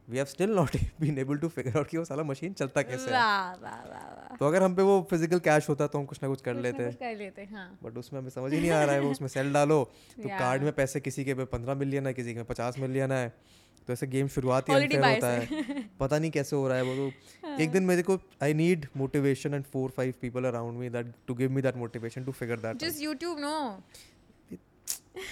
We have still not been able to figure out कि वो साला मशीन चलता कैसे है। वाह वाह वाह तो अगर हम पे वो फ़िज़िकल कैश होता तो हम कुछ ना कुछ कर कुछ लेते। कुछ कर लेते हाँ। बट उसमें हमें समझ ही नहीं आ रहा है वो उसमें सेल डालो तो कार्ड में पैसे किसी के पे पंद्रह मिलियन है किसी के पचास मिलियन है। तो ऐसे गेम शुरुआत ही अनफेयर होता है। पता नहीं कैसे हो रहा है वो तो। एक दिन मेरे को I need motivation and four five people around me that to give me that motivation to figure that just YouTube no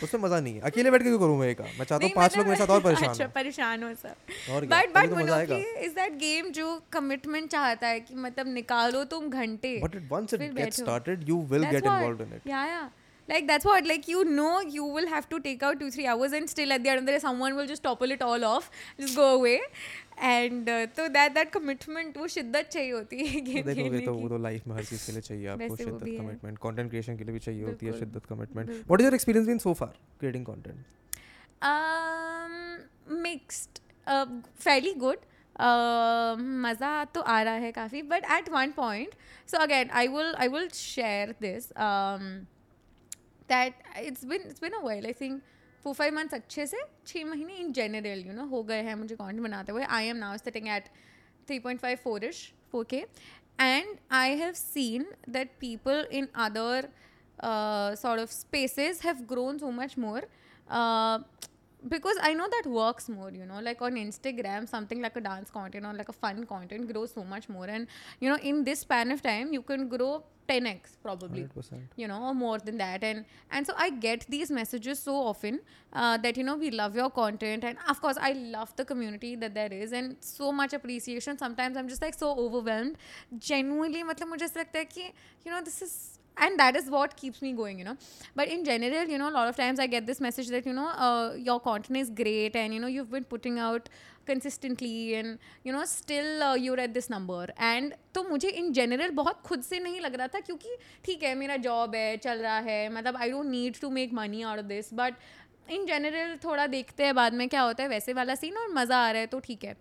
उसमें मज़ा नहीं है अकेले बैठ के क्यों करूँ मैं एक मैं चाहता हूँ पाँच लोग मेरे साथ और मतलब- परेशान अच्छा परेशान हो सब और बट बट तो मोनोपोली इज़ दैट गेम जो कमिटमेंट चाहता है कि मतलब निकालो तुम घंटे but it once it gets started you will get involved in it Yeah, yeah. Like that's what, like you know, you will have to take out two, three hours, and still at the end of the day, someone will just topple it all off, just go away, and uh, so that that commitment वो शिद्दत चाहिए होती है game देखोगे खेलने तो वो तो लाइफ में हर चीज़ के लिए चाहिए आपको शिद्दत कमिटमेंट कंटेंट क्रिएशन के लिए भी चाहिए होती है शिद्दत commitment what is your experience been so far creating content um mixed uh, fairly good. Uh, मज़ा तो आ रहा है काफ़ी but at one point so again I will I will share this that it's been it's been a while I think four five months अच्छे से छः महीने इन जनरल यू नो हो गए हैं मुझे कॉन्ट बनाते हुए. I am now sitting at three point five four ish four K and I have seen that people in other sort of spaces have grown so much uh, because I know that works more, you know, like on Instagram, something like a dance content or like a fun content grows so much more. And, you know, in this span of time, you can grow 10x probably 100%. you know or more than that and and so i get these messages so often uh, that you know we love your content and of course i love the community that there is and so much appreciation sometimes i'm just like so overwhelmed genuinely matlab mujhe aisa you know this is and that is what keeps me going you know but in general you know a lot of times i get this message that you know uh, your content is great and you know you've been putting out consistently and you know still uh, you're at this number and तो मुझे in general बहुत खुद से नहीं लग रहा था क्योंकि ठीक है मेरा जॉब है चल रहा है मतलब I don't need to make money out of this but in general थोड़ा देखते हैं बाद में क्या होता है वैसे वाला सीन और मज़ा आ रहा है तो ठीक है।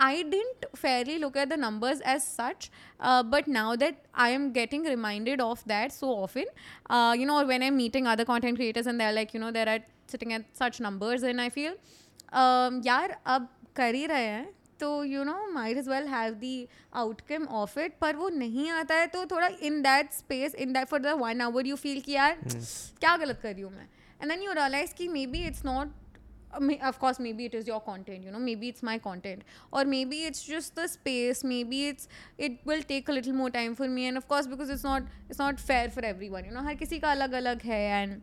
I didn't fairly look at the numbers as such but now that I am getting reminded of that so often you know और when I am meeting other content creators and there like you know there are sitting at such numbers and I feel यार अब कर ही रहे हैं तो you know might is well have the outcome of it पर वो नहीं आता है तो थोड़ा in that space in that for the one hour you feel कि यार क्या गलत कर रही हूँ मैं? And then you realize ki maybe it's not of course maybe it is your content you know maybe it's my content. Or maybe it's just the space maybe it's it will take a little more time for me. And of course because it's not it's not fair for everyone you know har kisi ka alag alag hai and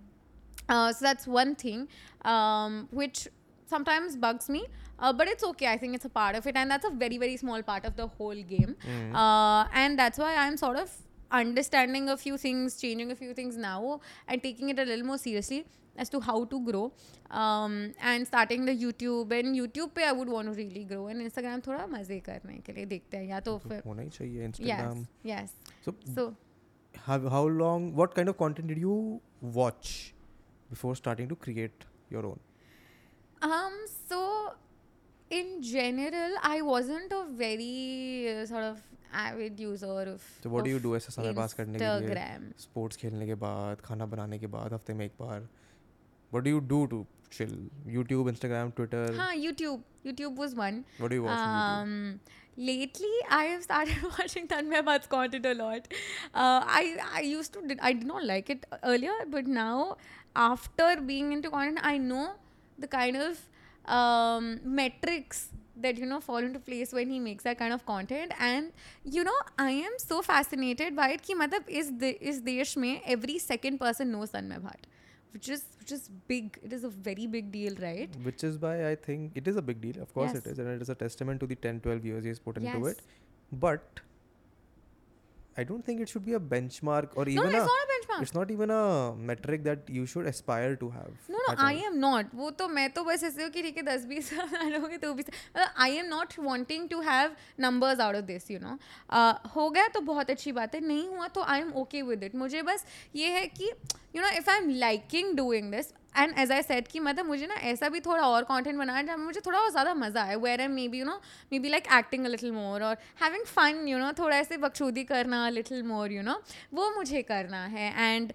uh, so that's one thing um, which sometimes bugs me. Uh, but it's okay. I think it's a part of it. And that's a very very small part of the whole game. Mm. uh, and that's why i'm sort of understanding a few things changing a few things now and taking it a little more seriously as to how to grow um, and starting the YouTube and YouTube पे I would want to really grow and Instagram थोड़ा मज़े करने के लिए देखते हैं या तो फिर होना ही चाहिए Instagram yes yes so so how how long what kind of content did you watch before starting to create your own um so in general I wasn't a very uh, sort of avid user of so what of do you do ऐसा समय पास करने के लिए sports खेलने के बाद खाना बनाने के बाद हफ़्ते में एक बार what do you do to chill? YouTube, Instagram, Twitter. Huh, YouTube. YouTube was one. What do you watch? Um, lately, I have started watching Tanmay Bhatt's content a lot. Uh, I I used to did, I did not like it earlier, but now after being into content, I know the kind of um, metrics that you know fall into place when he makes that kind of content and you know i am so fascinated by it ki matlab is the is desh mein every second person knows tanmay bhatt which is which is big. It is a very big deal, right? Which is why I think it is a big deal. Of course yes. it is, and it is a testament to the 10, 12 years he has put yes. into it. But I don't think it should be a benchmark or even no, a, it's not a benchmark. It's not even a metric that you should aspire to have. No, no, I am not. वो तो मैं तो बस ऐसे हो कि ठीक है दस बीस लोगे तो बीस I am not wanting to have numbers out of this, you know. Uh, हो गया तो बहुत अच्छी बात है नहीं हुआ तो I am okay with it. मुझे बस ये है कि you know if I'm liking doing this and as I said कि मतलब मुझे ना ऐसा भी थोड़ा और कॉन्टेंट बनाना जहाँ मुझे थोड़ा और ज़्यादा मज़ा आए। Where am maybe you know maybe like acting a little more और हैविंग फन यू नो थोड़ा ऐसे बखशूदी करना लिटिल मोर यू नो वो मुझे करना है। And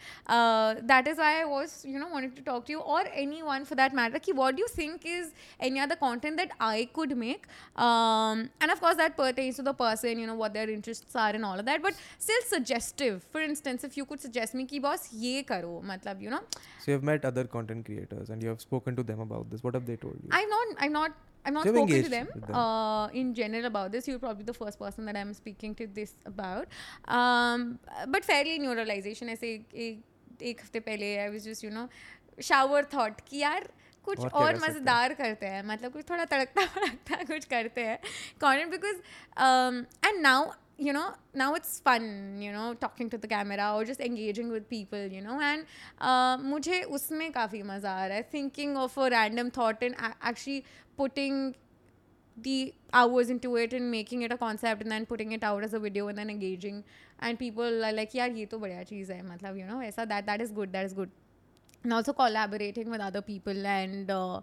that is I was you know want to talk to you और anyone for that matter कि what you think is any the content that I could make and of course that pertains to the person, you know, what their interests are and all of that, but still suggestive. For instance, if you could suggest me कि boss ये करो मतलब you know? So you've met other content content creators and you have spoken to them about this what have they told you i've not i've not I'm not spoken to them, them. Uh, in general about this. You're probably the first person that I'm speaking to this about. Um, but fairly neuralization ऐसे एक एक हफ्ते पहले I was just you know shower thought कि यार कुछ और, और मज़ेदार करते हैं मतलब कुछ थोड़ा तड़कता भड़कता कुछ करते हैं content because and now you know now it's fun you know talking to the camera or just engaging with people you know and uh, mujhe usme kafi maza thinking of a random thought and actually putting the hours into it and making it a concept and then putting it out as a video and then engaging and people are like yeah ye to badhiya cheez hai matlab you know aisa that that is good that is good. And also collaborating with other people and uh,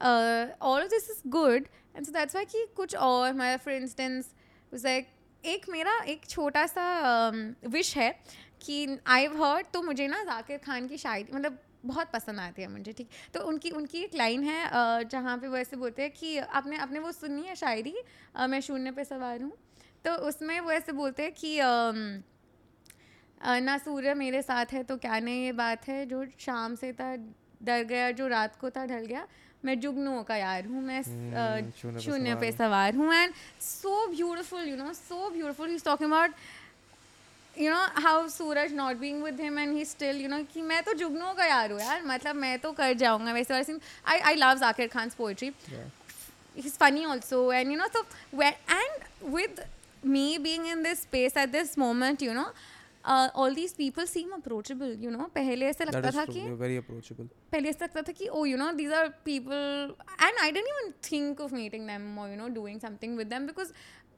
uh, all of this is good. And so that's why ki kuch aur my for instance was like एक मेरा एक छोटा सा wish है कि I heard तो मुझे ना जाकिर खान की शायरी मतलब बहुत पसंद आती है मुझे, ठीक। तो उनकी उनकी एक लाइन है जहाँ पे वो ऐसे बोलते हैं कि आपने आपने वो सुनी है शायरी मैं शून्य पे सवार हूँ। तो उसमें वो ऐसे बोलते हैं कि ना सूर्य मेरे साथ है तो क्या नहीं ये बात है, जो शाम से था डर गया, जो रात को था ढल गया मैं जुगनुओं का यार हूँ मैं हम्म, शून्य पे सवार हूँ। And so beautiful you know so beautiful he talking about you know how Suraj not being with him and he still you know कि मैं तो जुगनुओं का यार हूँ यार मतलब मैं तो कर जाऊँगा वैसे वाले scene I I love Zakir Khan poetry he's funny also and you know so where and with me being in this space at this moment you know all these people seem approachable you know पहले ऐसे That लगता is था true. कि You're very approachable. पहले ऐसा लगता था कि oh you know these are people and I didn't even think of meeting them or you know doing something with them because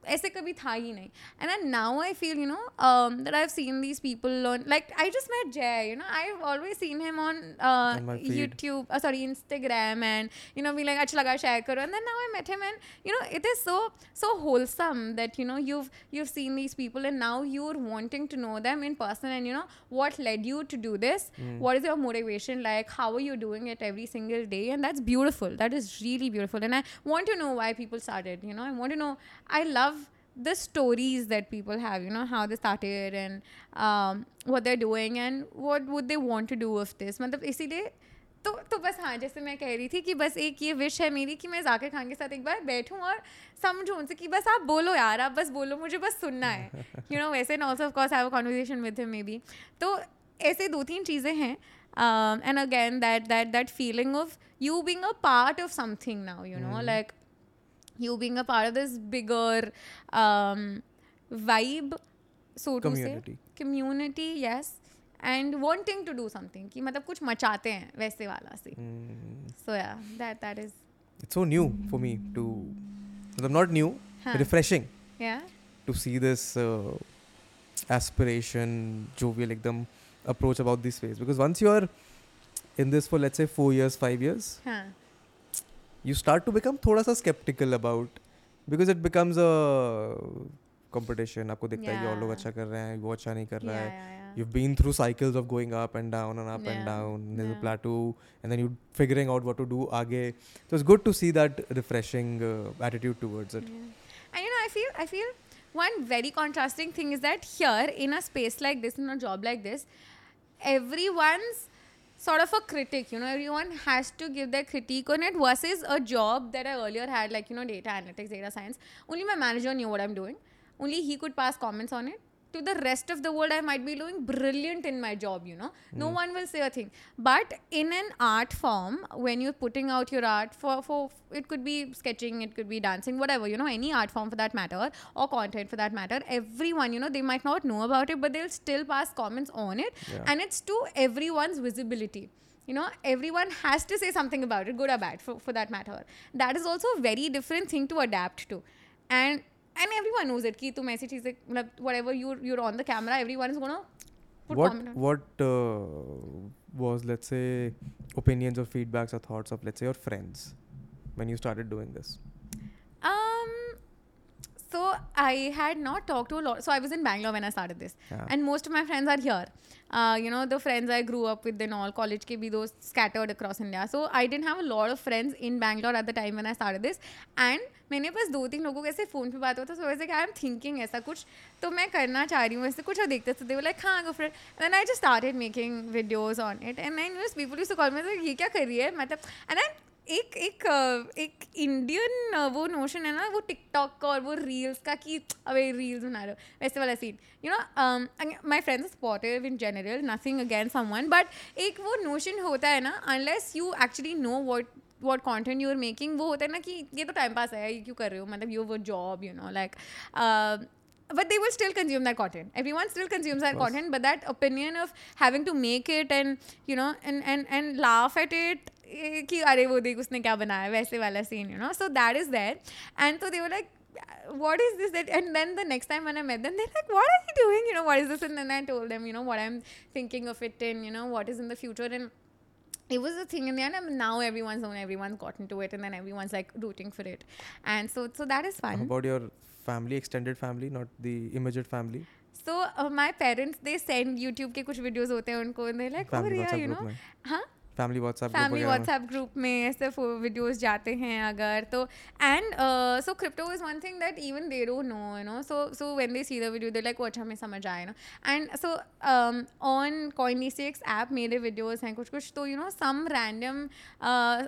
ऐसे कभी था ही नहीं and then now I feel you know um, that I've seen these people on like I just met Jay you know I've always seen him on uh, On my feed. YouTube uh, sorry Instagram and you know be like अच्छा लगा share करो and then now I met him and you know it is so so wholesome that you know you've you've seen these people and now you're wanting to know them in person and you know what led you to do this what is your motivation like how are you doing it every single day and that's beautiful that is really beautiful and i want to know why people started you know i want to know i love the stories that people have you know how they started and um, what they're doing and what would they want to do with this. मतलब इसीलिए तो तो बस हाँ जैसे मैं कह रही थी कि बस एक ये विश है मेरी कि मैं जाकिर खान के साथ एक बार बैठूं और समझूं उनसे कि बस आप बोलो यार आप बस बोलो मुझे बस सुनना है। यू नो वैसे and also of course have a conversation with him maybe तो ऐसे दो तीन चीज़ें हैं and again that that that feeling of you being a part of something now you know like you being a part of this bigger um, vibe so to Community. say community yes and wanting to do something कि मतलब कुछ मचाते हैं वैसे वाला सी Mm. so yeah that that is It's so new for me to. मतलब not new, हाँ. refreshing yeah to see this uh, aspiration, jovial, एकदम approach about this phase. Because once you are in this for let's say four years, five years, हाँ You start to become थोड़ा सा skeptical about because it becomes a competition आपको दिखता है कि और लोग Yeah. अच्छा कर रहे हैं वो अच्छा नहीं कर रहा yeah, है yeah, yeah. you've been through cycles of going up and down and up and Yeah. down there's a Yeah. plateau and then you figuring out what to do आगे so it's good to see that refreshing uh, attitude towards it Yeah. And you know, I feel I feel one very contrasting thing is that here in a space like this, in a job like this, everyone's sort of a critic. You know, everyone has to give their critique on it versus a job that I earlier had, like you know, data analytics, data science. Only my manager knew what I'm doing. Only he could pass comments on it. To the rest of the world, I might be doing brilliant in my job, you know. No hmm. one will say a thing. But in an art form, when you're putting out your art for, for it could be sketching, it could be dancing, whatever, you know, any art form for that matter, or content for that matter, everyone, you know, they might not know about it, but they'll still pass comments on it. Yeah. And it's to everyone's visibility. You know, everyone has to say something about it, good or bad, for, for that matter. That is also a very different thing to adapt to. And and everyone knows it ki tum aisi cheeze whatever you you're on the camera everyone is going to put what what uh, was let's say opinions or feedbacks or thoughts of let's say your friends when you started doing this? Um so i had not talked to a lot so i was in bangalore when i started this. And most of my friends are here. Uh, you know, the friends I grew up with and all college ke bhi those scattered across India. So I didn't have a lot of friends in Bangalore at the time when I started this. And मैंने बस दो तीन लोगों के ऐसे phone पे बात होता तो वैसे कि आई एम थिंकिंग ऐसा कुछ तो मैं करना चाह रही हूँ ऐसे कुछ और देखते थे लाइक हाँ go friend and I just started making videos on it and I news people use to call me ये क्या कर रही है मतलब एंड देन एक एक एक इंडियन वो नोशन है ना वो टिकटॉक का और वो रील्स का कि अबे रील्स बना रहे हो वैसे वाला scene you know my friends supportive in general nothing again someone but एक वो नोशन होता है ना unless you actually know what what content you are making वो होता है ना कि ये तो टाइम पास है ये क्यों कर रहे हो? मतलब यू वो job you know like but they will still consume that content. Everyone still consumes that content but that opinion of having to make it and you know and and and laugh at it eh, कि अरे वो देख उसने क्या बनाया वैसे वाला scene know so that is there and so they were like what is this that and then the next time when I met them they're like what are you doing you know what is this and then I told them you know what I'm thinking of it and you know what is in the future and it was a thing in the end and now everyone's known everyone's gotten to it and then everyone's like rooting for it and so so that is How fun about your family extended family not the immediate family so uh, my parents they send youtube के कुछ videos होते हैं उनको and they're like oh yeah you know में। हाँ WhatsApp family WhatsApp group में ऐसे videos जाते हैं अगर तो and so crypto is one thing that even they don't know you know so so when they see the video they like वो अच्छा हमें समझ आए ना and so on CoinDCX app मेरे वीडियोस हैं कुछ कुछ तो you know some random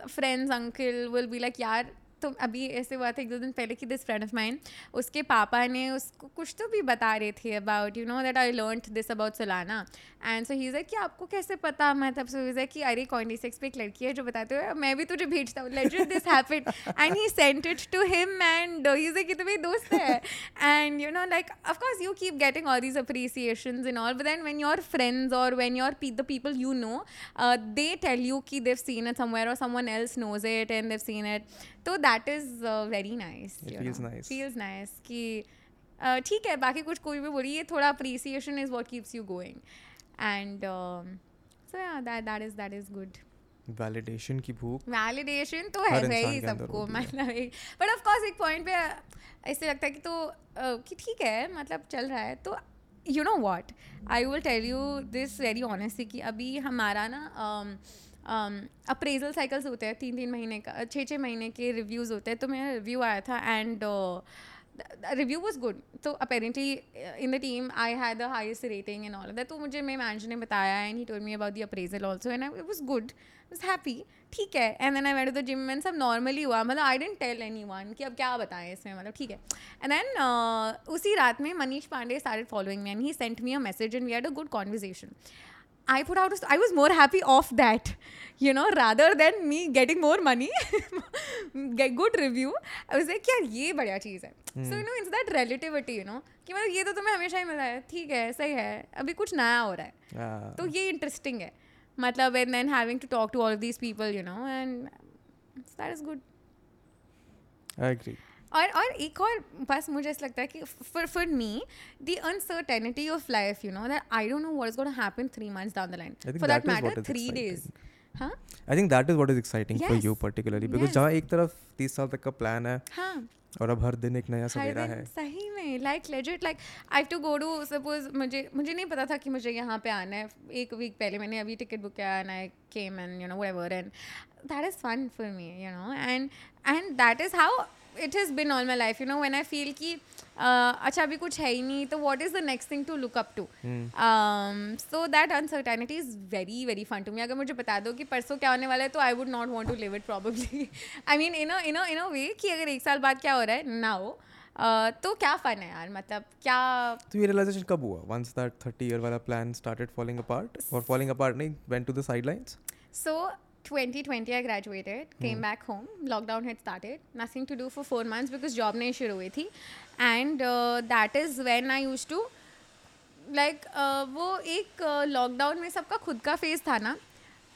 friends uncle will be like यार तो अभी ऐसे हुआ था एक दो दिन पहले कि दिस फ्रेंड ऑफ़ माइंड उसके पापा ने उसको कुछ तो भी बता रहे थे about you know that I learn this about Solana and so he है कि आपको कैसे पता? मतलब सो से है कि अरे कॉन्डी सेक्स पे एक लड़की है जो बताते हुए मैं भी तुझे भेजता हूँ let this happened and he sent it to him and he is कि तुम्हें दोस्त है. And you know like of course you keep getting all these appreciations in all but then when your friends और when your the people you know uh, they tell you ki they've seen it somewhere or else knows it and they've seen seen it that is very nice very nice It you feels know. nice. feels nice कि uh, ठीक है बाकी कुछ कोई भी बोली ये थोड़ा what keeps you going. And um, so yeah that that is that is validation की भूख वैलिडेशन तो है ही अंदर सबको मतलब बट ऑफ़ कोर्स एक पॉइंट पे ऐसे लगता है कि तो uh, कि ठीक है मतलब चल रहा है। तो you know what I will tell you this very honestly कि अभी हमारा ना अप्रेजल साइकिल्स होते हैं तीन तीन महीने का छः छः महीने के रिव्यूज़ होते हैं। तो मेरा रिव्यू आया था एंड रिव्यू वॉज़ गुड तो apparently in the team I had the highest rating and all that तो मुझे मेरे मैनेजर ने बताया and he told me about the appraisal also and it was good was happy ठीक है. And then I went the gym man सब normally हुआ. मतलब I didn't tell anyone कि अब क्या बताएँ इसमें मतलब ठीक है. एंड देन उसी रात में Manish Pandey started following me and he sent me a message and we had a good conversation I put out, a- I was more happy off that, you know, rather than me getting more money, get good review. I was like, यार ये बढ़िया चीज़ है. So, you know, it's that relativity, you know, कि मतलब ये तो तुम्हें हमेशा ही मिला है, ठीक है, सही है, अभी कुछ नया हो रहा है. Ah, तो ये इंटरेस्टिंग है. मतलब then having to talk to all of these people, you know, and so that is good. I agree. और और एक और बस मुझे ऐसा लगता है कि for for me the uncertainty of life you know that I don't know what is gonna happen three months down the line for that matter is three days exciting. हाँ I think that is what is exciting for Yes. you particularly because Yes. जहाँ एक तरफ़ तीस साल तक का plan है हाँ और अब हर दिन एक नया सवेरा है सही में like legit like I have to go to suppose मुझे मुझे नहीं पता था कि मुझे यहाँ पे आना है एक वीक पहले मैंने अभी टिकट बुक किया and I came and you know whatever and that is fun for me you know and and that is how it has been all my life you know when I feel कि अच्छा अभी कुछ है ही नहीं तो what is the next thing to look up to so that uncertainty is very very fun to me अगर मुझे बता दो कि परसों क्या होने वाला है तो I would not want to live it probably I mean in in in a way कि अगर एक साल बाद क्या हो रहा है ना हो तो क्या फन है यार मतलब क्या तो ये रियलाइजेशन कब हुआ वंस दैट 30 ईयर वाला प्लान स्टार्टेड फॉलिंग अपार्ट और फॉलिंग अपार्ट नहीं went to the sidelines So 2020, I graduated, came hmm. back home. Lockdown had started. Nothing to do for four months because job नहीं शुरू हुई थी. And uh, that is when I used to like uh, वो एक lockdown में सबका खुद का फ़ेज़ था ना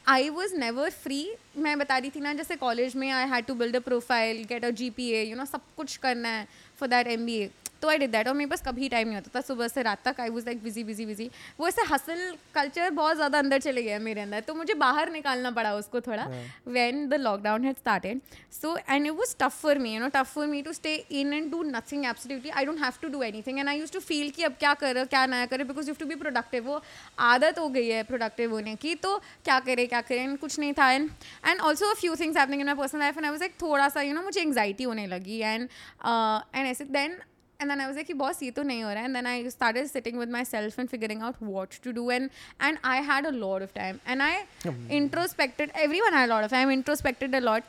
आई वॉज़ नेवर फ्री मैं बता रही थी ना जैसे कॉलेज में I had to build a profile get a G P A you know सब कुछ करना है for that M B A तो आई डिड दैट और मेरे पास कभी टाइम नहीं होता था। सुबह से रात तक I was like busy busy busy वो ऐसे हसल कल्चर बहुत ज़्यादा अंदर चले गया मेरे अंदर। तो मुझे बाहर निकालना पड़ा उसको थोड़ा when the lockdown had started so and it was tough for me you know tough for me to stay in and do nothing absolutely I don't have to do anything and I use to feel कि अब क्या करें क्या ना करे because you to be productive वो आदत हो गई है प्रोडक्टिव होने की। तो क्या करें क्या करें? कुछ नहीं था। And and also few things happening in my personal life and I was like थोड़ा सा यू नो मुझे एंग्जाइटी होने लगी। एंड एंड uh, ऐसे then and then I was like, boss, ye to nahi ho raha. And then I started sitting with myself and figuring out what to do. And and I had a lot of time. And I introspected. Everyone had a lot of time. I Introspected a lot.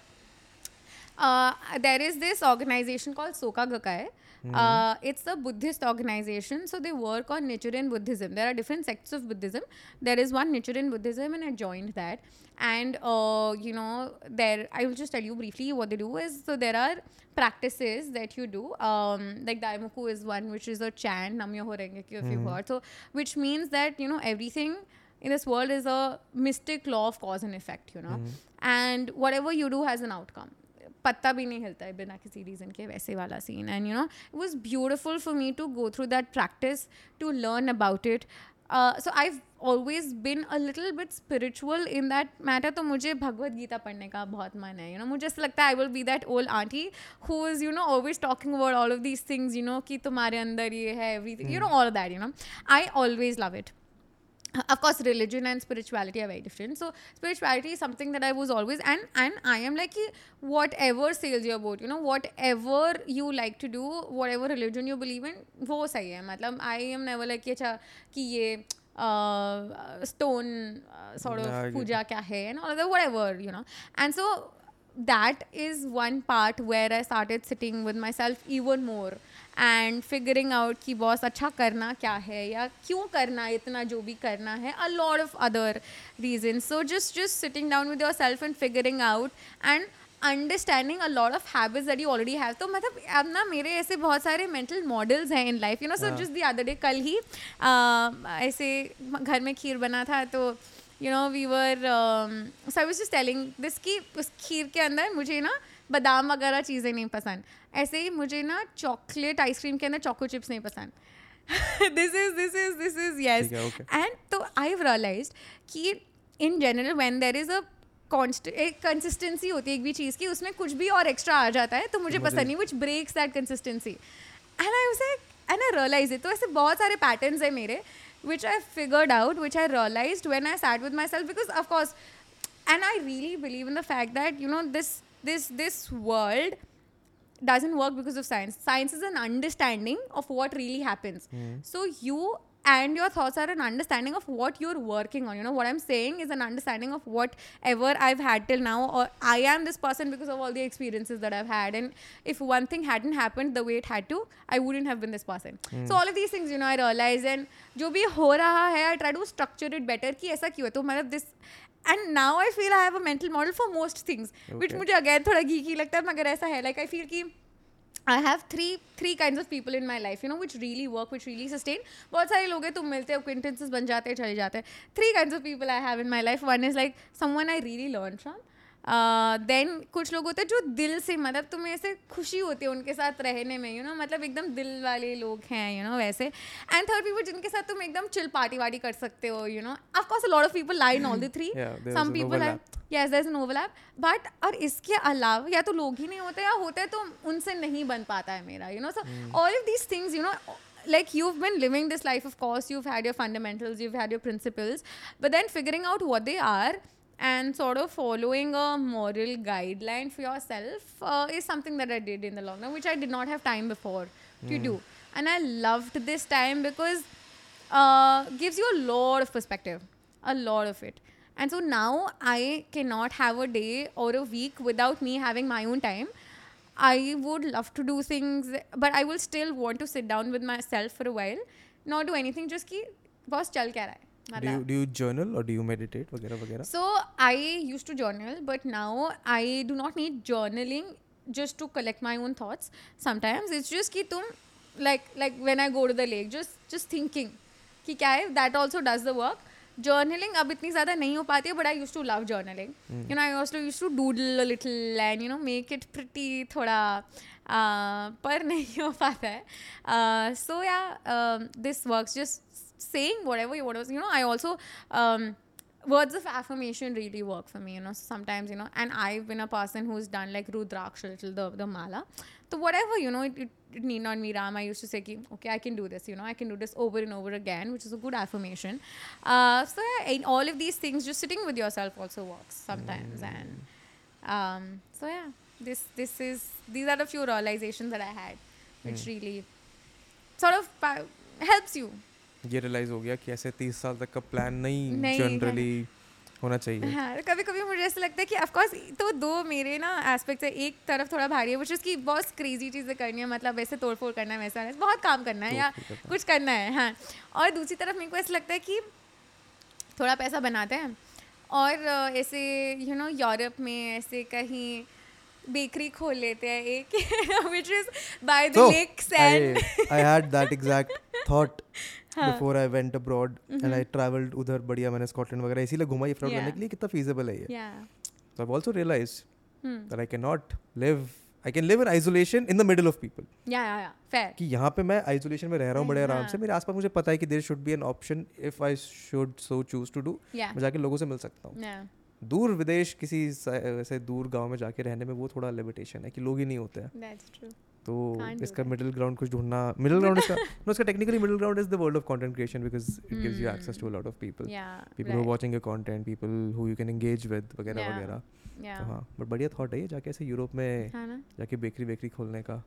Uh, there is this organization called Soka Gakkai. Uh, it's a Buddhist organization, so they work on Nichiren Buddhism. There are different sects of Buddhism. There is one Nichiren Buddhism, and I joined that. And uh, you know, there I will just tell you briefly what they do is so there are practices that you do. Um, like Daimoku is one, which is a chant, Namyoho Rengekyo, if you've heard. So, which means that you know everything in this world is a mystic law of cause and effect, you know, and whatever you do has an outcome. पत्ता भी नहीं हिलता है बिना किसी reason के वैसे वाला scene and you know it was beautiful for me to go through that practice to learn about it so I always been a little bit spiritual in that matter तो मुझे भगवत गीता पढ़ने का बहुत मन है यू नो मुझे ऐसा लगता है I will be that old aunty who is you know always talking about all of these things you know कि तुम्हारे अंदर ये है everything you know all that you know I always love it of course religion and spirituality are very different. So spirituality is something that i was always and and i am like whatever sails your boat you know whatever you like to do whatever religion you believe in wo sahi hai. Matlab i am never like ki acha ki ye uh, uh, stone uh, sort of puja kya hai? And whatever you know. And so that is one part where i started sitting with myself even more. And figuring out कि boss अच्छा करना क्या है या क्यों करना है इतना जो भी करना है a of other reason so just just sitting down with with self and figuring out and understanding a lot of habits that you already have तो मतलब अब ना मेरे ऐसे बहुत सारे मेंटल मॉडल्स हैं in life you know so just the other day कल ही uh, ऐसे घर में खीर बना था तो you know we were so I was just telling this की उस खीर के अंदर मुझे ना बादाम वगैरह चीज़ें नहीं पसंद। ऐसे ही मुझे ना चॉकलेट आइसक्रीम के अंदर चॉको चिप्स नहीं पसंद। This is this is this is yes and तो आई रियलाइज़ कि in general when there is a एक कंसिस्टेंसी होती है एक भी चीज़ की उसमें कुछ भी और एक्स्ट्रा आ जाता है तो मुझे पसंद नहीं which breaks that consistency and I उसे एंड आई रियलाइज़ तो ऐसे बहुत सारे पैटर्न्स है मेरे which I figured out, which I realized when I sat with myself, because of course, and I really believe in the fact that you know this this this world doesn't work because of science. Science is an understanding of what really happens. Hmm. So you and your thoughts are an understanding of what you're working on you know what i'm saying is an understanding of whatever i've had till now or i am this person because of all the experiences that i've had and if one thing hadn't happened the way it had to i wouldn't have been this person so all of these things you know i realize and जो भी हो रहा है i try to structure it better कि ऐसा क्यों है तो मतलब this and now I feel I have a mental model for most things which मुझे अगेन थोड़ा घी की लगता है मगर ऐसा है लाइक आई फील की I have three three kind of people in my life you know which really work which really sustain बहुत सारे लोग हैं तुम मिलते हो क्विंटेंसेज बन जाते हैं चले जाते हैं. Three kind of people I have in my life one is like someone I really learn from then कुछ लोग होते हैं जो दिल से मतलब तुम्हें ऐसे खुशी होती है उनके साथ रहने में यू नो मतलब एकदम दिल वाले लोग हैं यू नो वैसे। एंड थर्ड पीपल जिनके साथ तुम एकदम चिल पार्टी वार्टी कर सकते हो you know of course lot of people line all the three some people. Yes there is overlap but और इसके अलावा या तो लोग ही नहीं होते या होते तो उनसे नहीं बन पाता है मेरा you know so all of these things you know like you've been living this life of course you've had your fundamentals you've had your principles but then figuring out what they are and sort of following a moral guideline for yourself uh, is something that I did in the long run, which I did not have time before mm. to hmm. do. And I loved this time because uh, gives you a lot of perspective, a lot of it. And so now I cannot have a day or a week without me having my own time. I would love to do things, but I will still want to sit down with myself for a while, not do anything, just keep, boss, chal kya hai? Do you मतलब do you journal or do you meditate वगैरह वगैरह? so I used to journal, but now I do not need journaling just to collect my own thoughts. Sometimes it's just कि तुम like like when I go to the lake, just just thinking कि क्या है that also does the work. Journaling अब इतनी ज़्यादा नहीं हो पाती है but I used to love journaling. You know I also used to doodle a little and you know make it pretty थोड़ा uh, पर नहीं हो पाता है uh, so yeah um, this works just saying whatever you want to you know I also um, words of affirmation really work for me you know sometimes you know. And i've been a person who's done like rudraksha little the, the mala. So whatever you know it, it, it need not be ram i used to say ki, okay i can do this you know. I can do this over and over again which is a good affirmation. Uh, so yeah in all of these things just sitting with yourself also works sometimes. And um, so yeah this this is these are the few realizations that i had which really sort of helps you ये realise हो गया कि ऐसे तीस साल तक का plan नहीं जनरली होना चाहिए। हाँ कभी कभी मुझे ऐसा लगता है कि ऑफकोर्स तो दो मेरे ना एस्पेक्ट्स है एक तरफ़ थोड़ा भारी है वो चीज़ की बहुत क्रेजी चीज़ें करनी है मतलब वैसे तोड़ फोड़ करना है वैसा है बहुत काम करना है या। कुछ करना है हाँ। और दूसरी तरफ़ मेरे को ऐसा लगता है कि थोड़ा पैसा बनाते हैं और ऐसे यू नो यूरोप में ऐसे कहीं बेकरी खोल लेते हैं एक which is by the So, लेक्स I, and I had that before I went abroad and I traveled उधर बढ़िया मैंने स्कॉटलैंड वगैरह इसीलिए घुमा ये फ्रॉड करने के लिए कितना feasible है ये। या so I've also realized Hmm. that I cannot live I can live in isolation in the middle of people. या या या फेयर कि यहाँ पे मैं आइसोलेशन में रह रहा हूँ बड़े आराम से हाँ। मेरे आसपास मुझे पता है कि there should be an option if I should so choose to do मैं जाके लोगों से मिल सकता हूँ। दूर विदेश किसी स- वैसे दूर गाँव में जाके रहने में वो थोड़ा लिमिटेशन है कि लोग ही नहीं होते हैं। दैट्स ट्रू तो इसका मिडिल ग्राउंड कुछ ढूंढना मिडिल ग्राउंड इसका नो इसका technically middle ground is the world of content creation because it gives you access to a lot of people या people who are watching your content people who you can engage वगैरह वगैरह। या तो हाँ but बढ़िया thought है ये जाके ऐसे यूरोप में हाँ जाके बेकरी बेकरी खोलने का।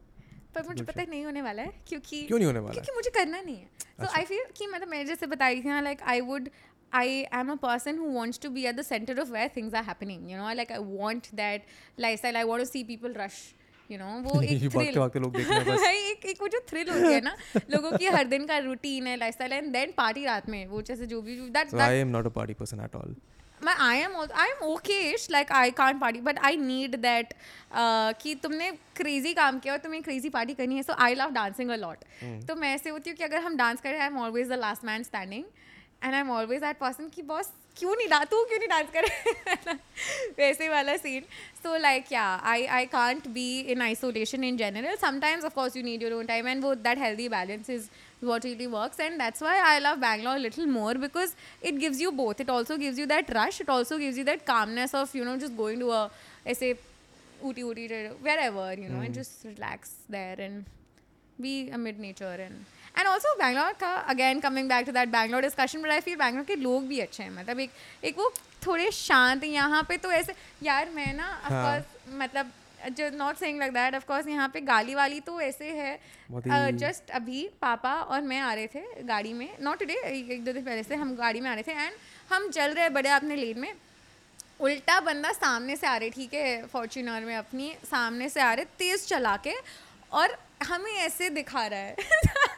पर मुझे पता नहीं होने वाला है क्योंकि क्यों नहीं होने वाला क्योंकि मुझे करना नहीं है। सो। आई फील कि मतलब मैंने जैसे बताई थी ना like I would I am a person who wants to be at the center of where things are happening. You know, like I want that lifestyle. I want to see people rush. You know, वो एक thrill लोग देख रहे हैं बस। भाई एक एक वो जो थ्रिल होती है ना लोगों की हर दिन का रूटीन है लाइफस्टाइल एंड देन पार्टी रात में वो जैसे जो भी that I am not a party person at all. मैं I am I am okayish like I can't party but I need that कि तुमने क्रेजी काम किया और तुम्हें क्रेजी पार्टी करनी है so I love dancing a lot तो मैं ऐसे होती हूँ कि अगर हम डांस करें I am always the last man standing and I am always that person कि बॉस क्यों नहीं डा तू क्यों नहीं डांस करे वैसे वाला सीन सो लाइक या I I can't be in isolation in general sometimes of course you need your own time and वो that healthy balance is what really work and that's why I love Bangalore little more because it gives you both it also gives you that rush it also gives you that calmness of you know just going to a ऐसे Ooty Ooty wherever you know and just relax there and be amid nature and and also Bangalore का again coming back to that Bangalore discussion but I feel Bangalore के लोग भी अच्छे हैं। मतलब एक एक वो थोड़े शांत यहाँ पे तो ऐसे यार मैं ना of हाँ। मतलब जो not saying like that of course यहाँ पे गाली वाली तो ऐसे है जस्ट अभी पापा और मैं आ रहे थे गाड़ी में नॉट टुडे एक दो दिन पहले से हम गाड़ी में आ रहे थे एंड हम चल रहे बड़े अपने लेन में। उल्टा बंदा सामने से आ रहे ठीक है फॉर्च्यूनर में अपनी सामने से आ रहे तेज चला के और हमें ऐसे दिखा रहा है।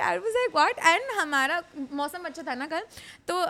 Dad was like what and हमारा मौसम अच्छा था ना कल तो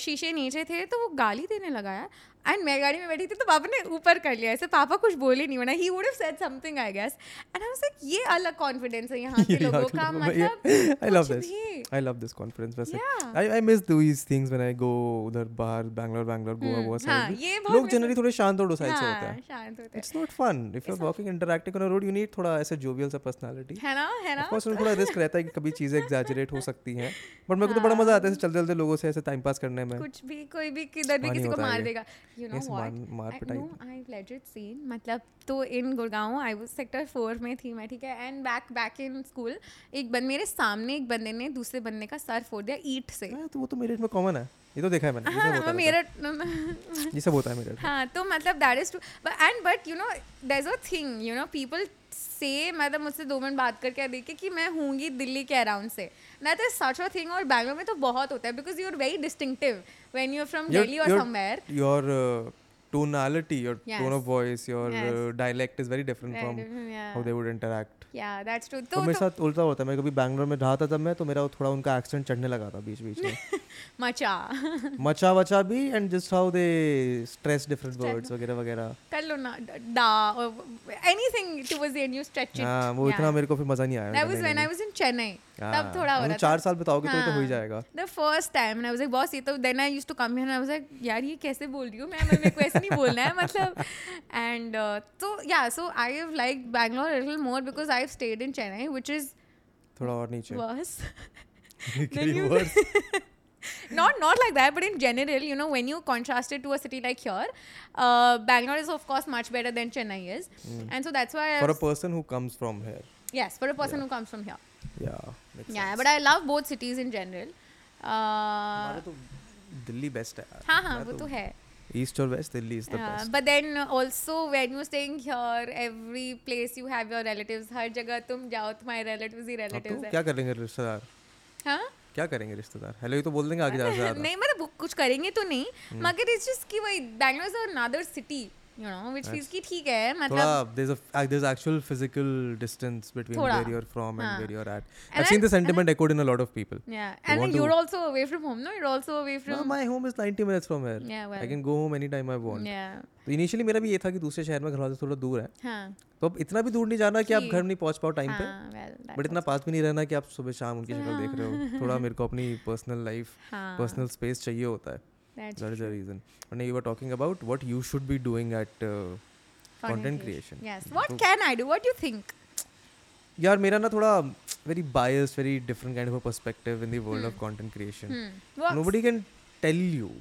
शीशे नीचे थे तो वो गाली देने लगा यार। एंड मैं गाड़ी में बैठी थी तो पापा ने ऊपर कर लिया। ऐसे पापा कुछ बोले नहीं वरना he would have said something I guess and I was like ये अलग कॉन्फिडेंस है यहाँ के लोगों का मतलब I love कुछ this. भी I love this confidence वैसे. I I miss these things when I go उधर बाहर बैंगलोर बैंगलोर गोवा हाँ, साइड लोग जनरली थोड़े शांत और साइड से होते हाँ हैं। शांत होते हैं। It's not fun if you are walking interacting on a road you need थोड़ा ऐसे जोवियल सा पर्सनालिटी है ना है ना? ऑफ़ कोर्स थोड़ा रिस्क रहता है कि कभी चीज़ें एग्जैजरेट हो सकती हैं। बट मेरे को तो बड़ा मज़ा आता है चलते चलते लोगों से ऐसे टाइम पास करने में। कुछ भी कोई भी किधर भी किसी को मार देगा। यू नो मार- व्हाट पिटाई नो आई लेजिट सीन मतलब तो in Gurgaon I was sector four में थी मैं ठीक है? And back back in school एक बंद मेरे सामने एक बंदे ने दूसरे बंदे का सर फोड़ दिया ईट से। हाँ, तो वो तो मेरे में कॉमन है। ये तो देखा है मैंने हाँ होता मेरा है। ये सब होता है मेरे हाँ तो मतलब that is too and but you know there a thing you know people से मतलब मुझसे दो मिनट बात करके देखे कि मैं हूँगी दिल्ली के अराउंड से। ना तो सच अ थिंग और बैंगलोर में तो बहुत होता है because you are very distinctive when you are from Delhi और somewhere uh, tonality your Yes. tone of voice your Yes. uh, dialect is very different Very from different, yeah. how they would interact. या that's true तो तो मेरे तो साथ उल्टा होता है। मैं कभी बैंगलोर में रहा था तब मैं तो मेरा थोड़ा उनका एक्सेंट चढ़ने लगा था बीच बीच में। मचा। मचा वचा भी and just how they stress different words वगैरह वगैरह। कर लो ना डा anything towards the end you stretch it हाँ वो इतना मेरे को फिर मज़ा नहीं आया that was when I was in Chennai हाँ, तब थोड़ा हो रहा चार साल बिताओगे तो तो हो ही हाँ। जाएगा। The first time I was like boss ये तो then I used to come here I was like यार ये कैसे बोल रही हूँ? मैं मेरे को ऐसे नहीं बोलना है मतलब एंड तो या so I have like Bangalore little more because I have stayed in Chennai which is थोड़ा और नीचे worse not not like that but in general you know when you contrast it to a city like here uh, bangalore is of course much better than chennai is mm. and so that's why I Hmm. for a person who comes from here yes for a person yeah. who comes from here yeah yeah sense. but i love both cities in general uh, तो Delhi best है हाँ हाँ मैं वो तो है east or West, Delhi is the Yeah, best. but then also when you're staying here, every place you have your relatives. हर जगह तुम जाओ तुम्हारे relatives ही relatives तो है क्या करेंगे रिश्तेदार हाँ क्या करेंगे रिश्तेदार हेलो ये तो बोल देंगे आगे ज़्यादा नहीं मतलब कुछ करेंगे तो नहीं हम्म। मगर इट्स जस्ट कि वही Bangalore is another city no which feels की ठीक है थोड़ा मतलब there's a there's actual physical distance between थोड़ा, where you're from and हाँ. where you're at. And I've seen the sentiment echoed in a lot of people. yeah They and you're to- also away from home no you're also away from No, my home is 90 minutes from here. Yeah, well. I can go home anytime I want. yeah तो initially मेरा भी ये था कि दूसरे शहर में घर वाले से थोड़ा दूर है हाँ तो अब इतना भी दूर नहीं जाना कि आप घर नहीं पहुँच पाओ टाइम हाँ, पे हाँ well बट इतना पास भी नहीं रहना कि आप सुबह शाम उनकी शक्ल देख रहे हो थोड़ा मेरे को अपनी पर्सनल लाइफ हाँ पर्सनल स्पेस चाहिए होता है that's that is the reason and you were talking about what you should be doing at uh, content creation yes what तो- can I do what do you think यार मेरा ना थोड़ा very biased very different kind of a perspective in the world of content creation hmm. What- nobody can tell you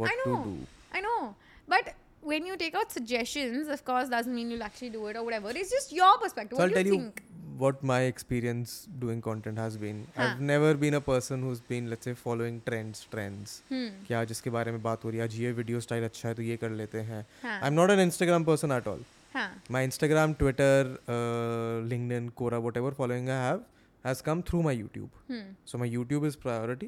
what I to know. do I know. But when you take out suggestions, of course, doesn't mean you'll actually do it or whatever. It's just your perspective. so what i'll do tell you you think? What my experience doing content has been हाँ. i've never been a person who's been let's say following trends trends Hmm. क्या जिसके बारे में बात हो रही है आज ये वीडियो स्टाइल अच्छा है तो ये कर लेते हैं हाँ. I am not an Instagram person at all हाँ. my instagram twitter uh, linkedin quora whatever following i have has come through my YouTube so my YouTube is priority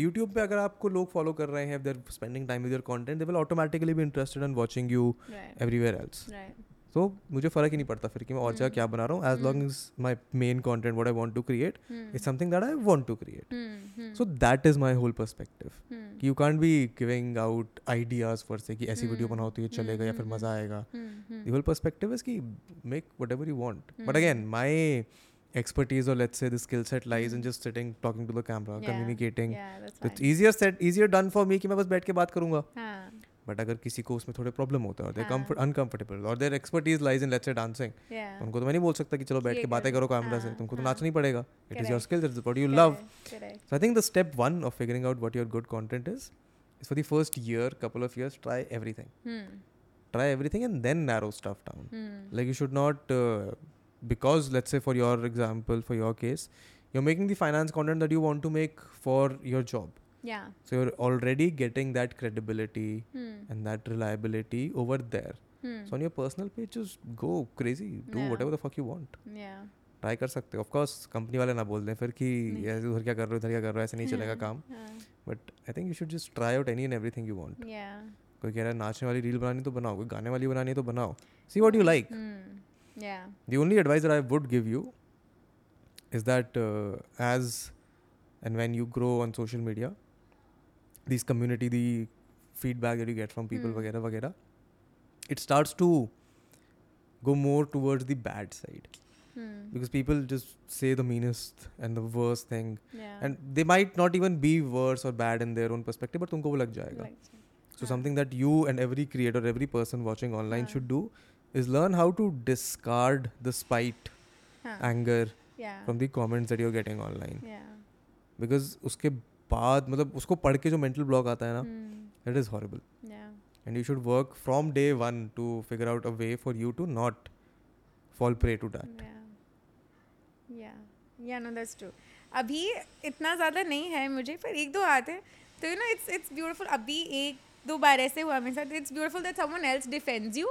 YouTube पे अगर आपको लोग फॉलो कर रहे हैं there spending time with your content they will automatically भी interested in watching you right everywhere else right सो मुझे फ़र्क ही नहीं पड़ता फिर कि मैं और जगह हम्म, क्या बना रहा हूँ as long is my main content what I want to create is something that I want to create so that is my whole perspective you can't be giving out ideas for say कि ऐसी video हम्म। बनाओ तो ये चलेगा या फिर हम्म, मज़ा आएगा। द होल परस्पेक्टिव इज़ कि make whatever you want but again my expertise or let's say the skill set lies mm. in just sitting talking to the camera yeah. communicating. Yeah, it's easier said easier done for me ki main bas ke baat karunga. Haan. But अगर किसी को उसमें थोड़े problem होता है uncomfortable और there expertise lies in let's dancing उनको तो मैं नहीं बोल सकता कि चलो बैठ के बातें करो। कैमरा से तुमको तो नाचना ही पड़ेगा। It is your skill you love I think the step one of figuring out what your good content is is for the first year couple of years try everything try everything and then narrow stuff down like you should not because let's say for your example for your case you are making the finance content that you want to make for your job yeah so you're already getting that credibility hmm and that reliability over there hmm so on your personal page just go crazy do Yeah. whatever the fuck you want yeah try कर सकते हो of course company वाले ना बोल दें फिर कि नहीं। ऐसे उधर क्या कर रहे हो इधर क्या कर रहे हो ऐसे नहीं चलेगा काम हाँ, but I think you should just try out any and everything you want yeah कोई कह रहा है नाचने वाली रील बनानी तो बनाओ कोई गाने वाली बनानी है तो बनाओ see what you like hmm yeah The only advice that I would give you is that uh, as and when you grow on social media, this community the feedback you get from people वगैरह वगैरह it start to go more towards the bad side because people just say the meanest and the worse thing and they might not even be worse और bad in their own perspective but तुमको वो लग जाएगा। So something that you and every creator every person watching online should do is learn how to discard the spite anger from the comments that you're getting online because उसके बाद मतलब उसको पढ़ के जो mental block आता है ना, it is horrible. yeah. And you should work from day one to figure out a way for you to not fall prey to that. yeah. Yeah. Yeah no that's true. अभी इतना ज़्यादा नहीं है मुझे पर एक दो आते हैं। तो you know it's it's beautiful अभी एक दो बार ऐसे हुआ मेरे साथ। It's beautiful that someone else defends you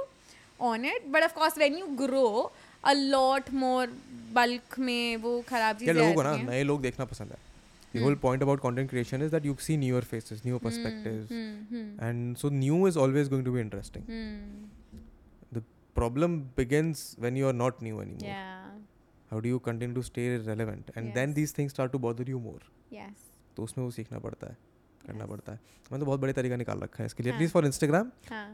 on it but of course when you grow a lot more bulk में वो खराब चीज़ें लोगों को ना नए लोग देखना पसंद है. The Hmm. whole point about content creation is that you see newer faces, newer perspectives, Hmm, hmm, and so new is always going to be interesting. hmm. Problem begins when you are not new anymore. Yeah. how do you continue to stay relevant and then Yes. these things start to bother you more Yes. तो उसमें वो सीखना पड़ता है करना Yes. पड़ता है मैंने तो बहुत बड़े तरीका निकाल रखा है इसके लिए हाँ. एटलीस्ट फॉर इंस्टाग्राम हाँ.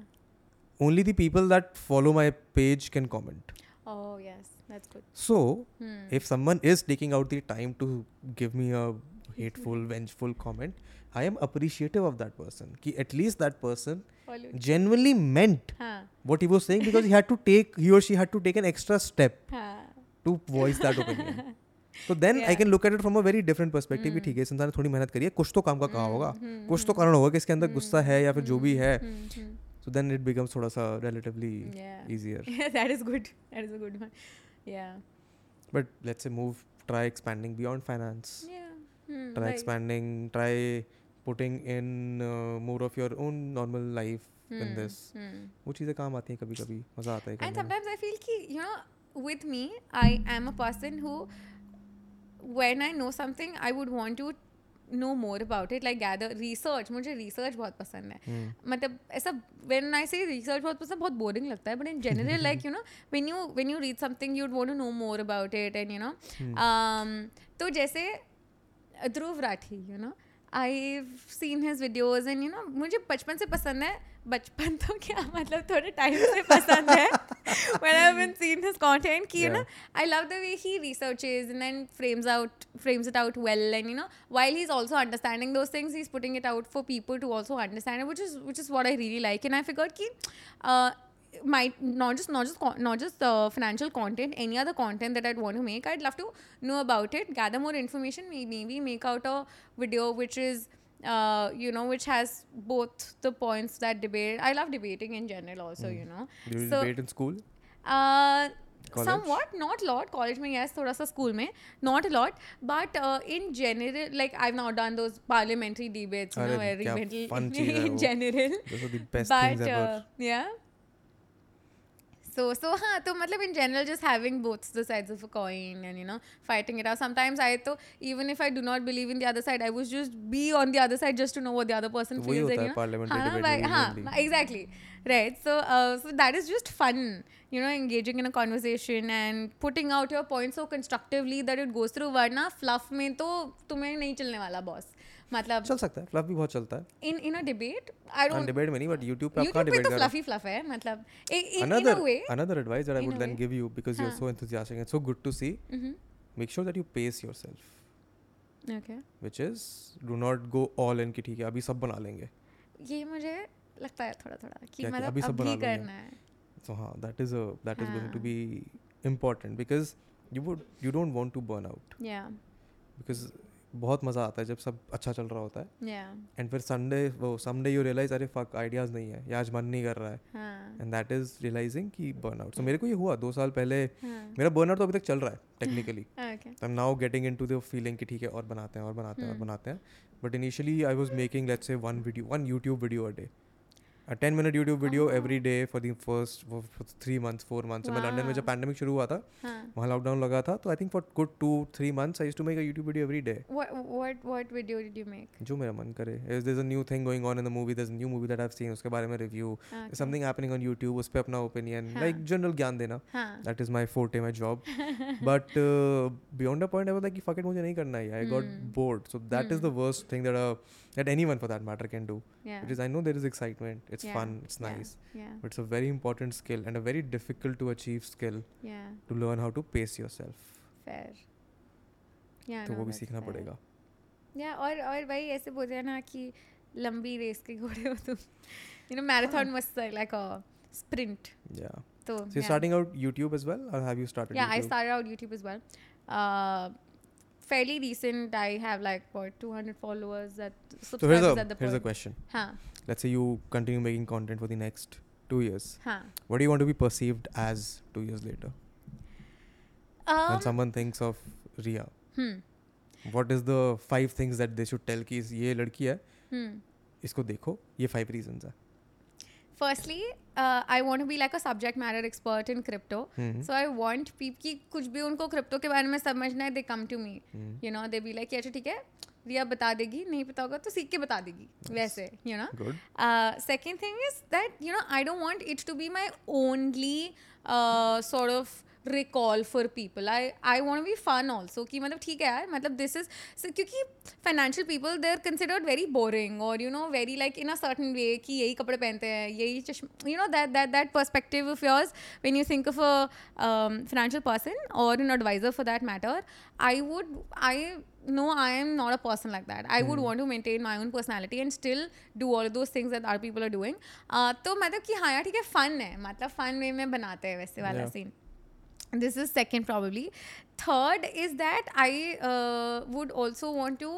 Only the people that follow my page can comment Oh yes, that's good. So Hmm. if someone is taking out the time to give me a hateful vengeful comment I am appreciative of that person कि at least that person genuinely meant what you was saying because you had to take you she had to take an extra step to voice that opinion तो then I can look at it from a very different perspective ठीक है इंसान ने थोड़ी मेहनत करी है कुछ तो काम का कहा होगा कुछ तो कारण होगा कि इसके अंदर गुस्सा है या फिर जो भी है। सो देन इट बिकम्स थोड़ा सा relatively easier that is good that is a good one या but let's move try expanding beyond finance या Hmm, try right. expanding try putting in uh, more of your own normal life in Hmm, this hmm. वो चीज़ें काम आती हैं कभी कभी मज़ा आता है And sometimes I feel ki, you know, with me, I am a person who, when I know something, I would want to know more about it, like gather research. मुझे research बहुत पसंद है. हम्म, मतलब ऐसा when I say research बहुत पसंद बहुत boring लगता है but in general like you know when you when you read something you'd want to know more about it and you know hmm, um, तो जैसे Dhruv Rathee you know I seen his videos and you know मुझे बचपन से पसंद है। बचपन तो क्या मतलब थोड़े टाइम से पसंद है। When I have seen his content की you know I love the way he researches and then frames out frames it out well and you know while he is also understanding those things he is putting it out for people to also understand which is which is what I really like and I figured कि might not just not just con- not just uh, financial content any other content that i'd want to make i'd love to know about it gather more information may- maybe make out a video which is uh, you know which has both the points that debate i love debating in general also you know Do you so debate in school uh, College? somewhat not a lot college में yes थोड़ा सा school में not a lot but uh, in general like I've now done those parliamentary debates you अरे So so हाँ तो मतलब in general just having both the sides of a coin and you know fighting it out. Sometimes I तो even if I do not believe in the other side, I would just be on the other side just to know what the other person तो feels. and, है you know, parliamentary हाँ, debate हाँ exactly right. So uh, so that is just fun. You know, engaging in a conversation and putting out your point so constructively that it goes through. वरना fluff में तो तुम्हें नहीं चलने वाला boss. मतलब चल सकता है फ्लफ भी बहुत चलता है। In in a debate I don't debate many but YouTube पे आपका डिबेट तो फ्लफी फ्लफ है मतलब in a way another advice that I would then give you because you are so enthusiastic and so good to see make sure that you pace yourself okay which is do not go all in की ठीक है अभी सब बना लेंगे। ये मुझे लगता है थोड़ा थोड़ा कि मतलब अभी सब करना है। सो हाँ that is a that is going to be important because you would you don't want to burn out या बिकॉज़ बहुत मज़ा आता है जब सब अच्छा चल रहा होता है। एंड फिर संडे वो समडे यू रियलाइज़ अरे फक आइडियाज़ नहीं है। या आज मन नहीं कर रहा है। एंड दैट इज़ रियलाइजिंग कि बर्न आउट सो मेरे को ये हुआ दो साल पहले हाँ। मेरा बर्न आउट तो अभी तक चल रहा है technically I am now getting into the feeling कि ठीक है और बनाते हैं और बनाते हैं और Hmm. बनाते हैं। But initially I was making let's say one video one YouTube video a day a 10 minute YouTube video Oh. every day for the first for, for three months, four months. So मैं London में जब Wow. Pandemic शुरू हुआ था हाँ वहाँ lockdown लगा था तो I think for good two three months I use to make a YouTube video every day what what what video did you make जो मेरा मन करे is there's a new thing going on in the movie there's a new movie that I've seen उसके बारे में review something happening on YouTube उस पर अपना ओपिनियन हाँ. लाइक जनरल ज्ञान देना हाँ that is my forte my job but uh, beyond a point i was like fuck it मुझे नहीं करना है i got Hmm. bored so that is the worst thing that uh, that anyone for that matter can do yeah because i know there is excitement it's Yeah. fun it's Yeah. nice yeah but it's a very important skill and a very difficult to achieve skill yeah to learn how to pace yourself fair yeah तो no, वो भी that's सीखना fair. पड़ेगा या और और भाई ऐसे बोलते हैं ना कि लंबी रेस के घोड़े हो तुम you know marathon must like a sprint yeah तो so you're yeah. starting out youtube as well or have you started yeah i YouTube? started out youtube as well uh fairly recent i have like what 200 followers that so here's subscribers a at the here's a point. question हाँ Let's say you continue making content for the next two years हाँ what do you want to be perceived as two years later um, when um, someone thinks of hmm what is the five things that they should tell कि ये लड़की है hmm इसको देखो ये five reasons है firstly uh, i want to be like a subject matter expert in crypto hmm, so i want people कि कुछ भी उनको क्रिप्टो के बारे में समझना है they come to me hmm, you know they be like अच्छा ठीक है रिया बता देगी नहीं पता होगा तो सीख के बता देगी nice. वैसे you know second thing is that you know I don't want it's to be my only sort of recall for people I I want be fun also कि मतलब ठीक है मतलब दिस इज़ क्योंकि financial people they are considered very boring और you know very like in a certain way कि यही कपड़े पहनते हैं यही चश्म you know that that that perspective of yours when you think of a financial person और in advisor for that matter I would I no i am not a person like that i would want to maintain my own personality and still do all of those things that other people are doing uh, तो मतलब कि हाँ यार ठीक है fun है मतलब fun way में बनाते हैं वैसे वाला Yeah. Scene this is second probably third is that i uh, would also want to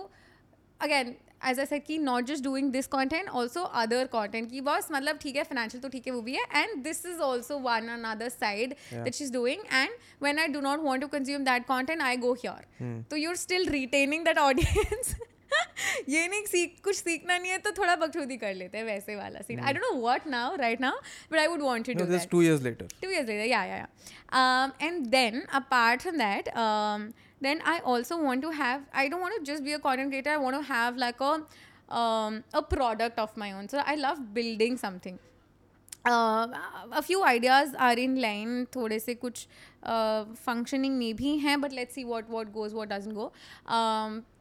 again as I said कि not just doing this content also other content की बॉस मतलब ठीक है फाइनेंशियल तो ठीक है वो भी है। And this is also one on other side that is doing and when I do not want to consume that content I go here तो you are still retaining that audience ये नहीं सीख कुछ सीखना नहीं है तो थोड़ा बखरूदी कर लेते हैं वैसे वाला scene I dot know what now right now but I would want to do two years later two years later या या या and then apart from that apart from that um, then i also want to have i don't want to just be a content creator i want to have like a um, a product of my own so i love building something uh, a few ideas are in line थोड़े से कुछ functioning में भी हैं but let's see what what goes what doesn't go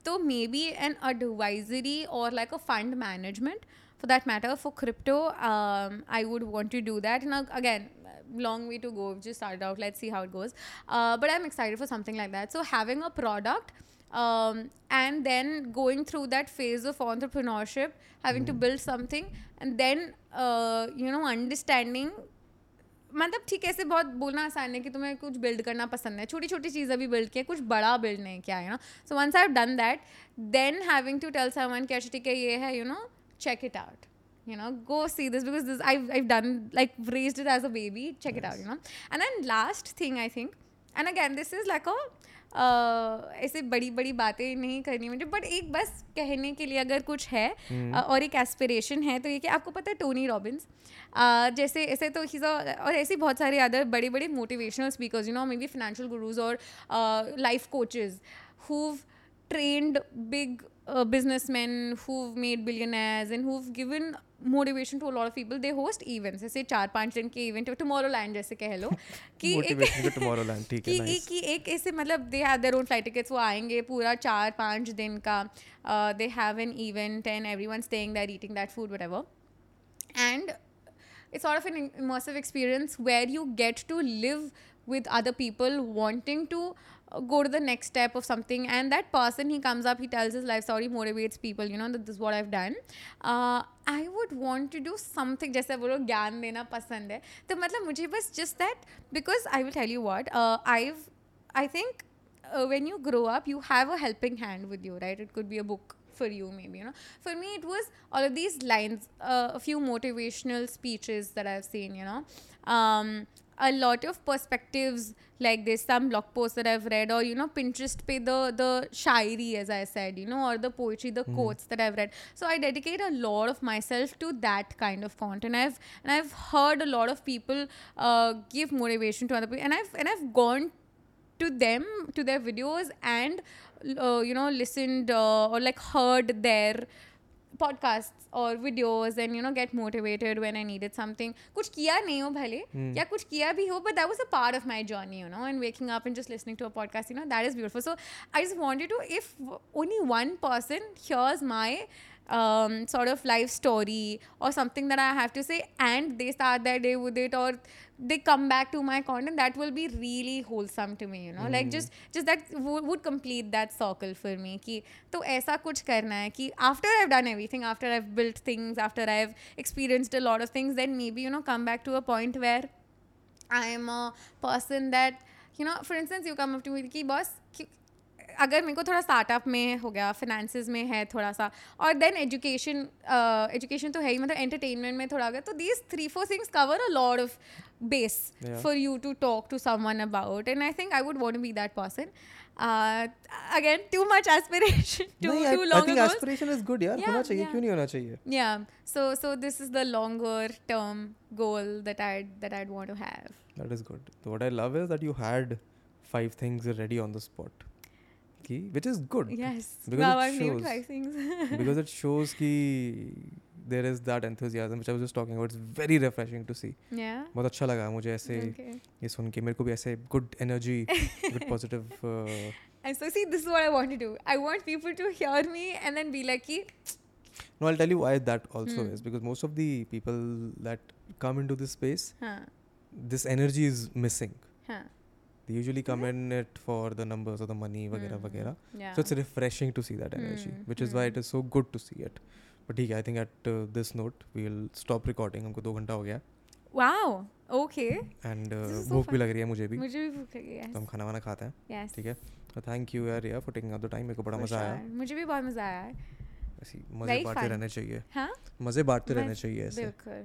तो maybe an advisory or like a fund management for that matter for crypto um, i would want to do that and uh, again long way to go We've just started out let's see how it goes uh, but i'm excited for something like that so having a product um, and then going through that phase of entrepreneurship having to build something and then uh, you know understanding मतलब ठीक है ऐसे बहुत बोलना आसान है कि तुम्हें कुछ बिल्ड करना पसंद है छोटी छोटी चीज़ें भी बिल्ड किया कुछ बड़ा बिल्ड नहीं किया है ना so once I done that then having to tell someone कि अच्छा ठीक है ये है you know check it out. You know go see this because this I've, I've done like raised it as a baby. Check it out you know. And then last thing i think and again this is like a ऐसे बड़ी बड़ी बातें नहीं करनी मुझे but एक बस कहने के लिए अगर कुछ है हम्म। और एक एस्पिरेशन है तो ये कि आपको पता है टोनी रॉबिन्स जैसे ऐसे तो a- और ऐसे बहुत सारे अदर बड़े बड़े motivational speakers you know maybe financial gurus और life coaches who've trained big uh, businessmen who've made billionaires and who've given motivation to a lot of people they host events जैसे चार पांच दिन के इवेंट टुमारो लैंड जैसे कह लो कि एक मोटिवेशन का टुमारोलैंड ठीक है कि नाइस एक कि एक ऐसे मतलब they have their own flight tickets वो आएंगे पूरा चार पाँच दिन का they have an event and everyone staying that eating that food whatever and it's sort of an immersive experience where you get to live with other people wanting to uh, go to the next step of something and that person he comes up he tells his life story motivates people you know that this is what i've done uh, i would want to do something जैसे बोलो ज्ञान देना पसंद है तो मतलब मुझे बस just that because i will tell you what uh, i've i think uh, when you grow up you have a helping hand with you right it could be a book for you maybe you know for me it was all of these lines uh, a few motivational speeches that i've seen you know um, a lot of perspectives like this some blog posts that i've read or you know pinterest pay the the shairi as i said you know or the poetry the quotes that i've read. So i dedicate a lot of myself to that kind of content. I've and i've heard a lot of people uh, give motivation to other people. And i've and i've gone to them to their videos and uh, you know listened uh, or like heard their podcasts or videos and you know get motivated when I needed something. कुछ किया नहीं हो भले या कुछ किया भी हो but that was a part of my journey you know and waking up and just listening to a podcast you know that is beautiful. So I just wanted to if only one person hears my um, sort of life story or something that I have to say, and they start their day with it, or they come back to my content, that will be really wholesome to me, you know. mm. Like just just that w- would complete that circle for me. कि तो ऐसा कुछ करना है कि after I've done everything, after I've built things, after I've experienced a lot of things, then maybe you know come back to a point where I am a person that you know, for instance, you come up to me कि boss कि अगर मेरे को थोड़ा startup में हो गया finances में है थोड़ा सा और देन एजुकेशन एजुकेशन तो है ही मतलब एंटरटेनमेंट में थोड़ा गया तो these three four things cover a lot of base yeah. for you to talk to someone about. And i think i would want to be that person. Uh, again too much aspiration too, no, yeah, too long i think aspiration is good yaar yeah, chahiye yeah. nahi chahiye? Yeah. So so this is the longer term goal that i that i'd want to have. That is good. What i love is that you had five things ready on the spot ki, which is good. Yes. Because it shows. because it shows ki there is that enthusiasm which I was just talking about. It's very refreshing to बहुत अच्छा लगा मुझे ऐसे okay ये सुन के मेरे को भी ऐसे good energy good positive And so, see, this is what I want to do. I want people to hear me and then be like, no I'll tell you why that also Hmm. is because most of the people that come into this space huh, this energy is missing huh, they usually come in it for the numbers or the money वगैरह Hmm. वगैरह yeah." So it's refreshing to see that energy, Hmm, which is why hmm. it is so good to see it. But ठीक है, I think at uh, this note we will stop recording. हमको दो घंटा हो गया wow. Okay. and This is so भूख भी लग रही है मुझे भी। मुझे भी भूख लगी तो है हम खाना वाना खाते हैं। Yes. ठीक है? तो थैंक यू यार for taking out the time मेरे को बड़ा मज़ा आया। मुझे भी बहुत मज़ा आया है ऐसी मज़े बांटते रहने चाहिए। हाँ? मज़े बांटते रहने चाहिए ऐसे। बिल्कुल.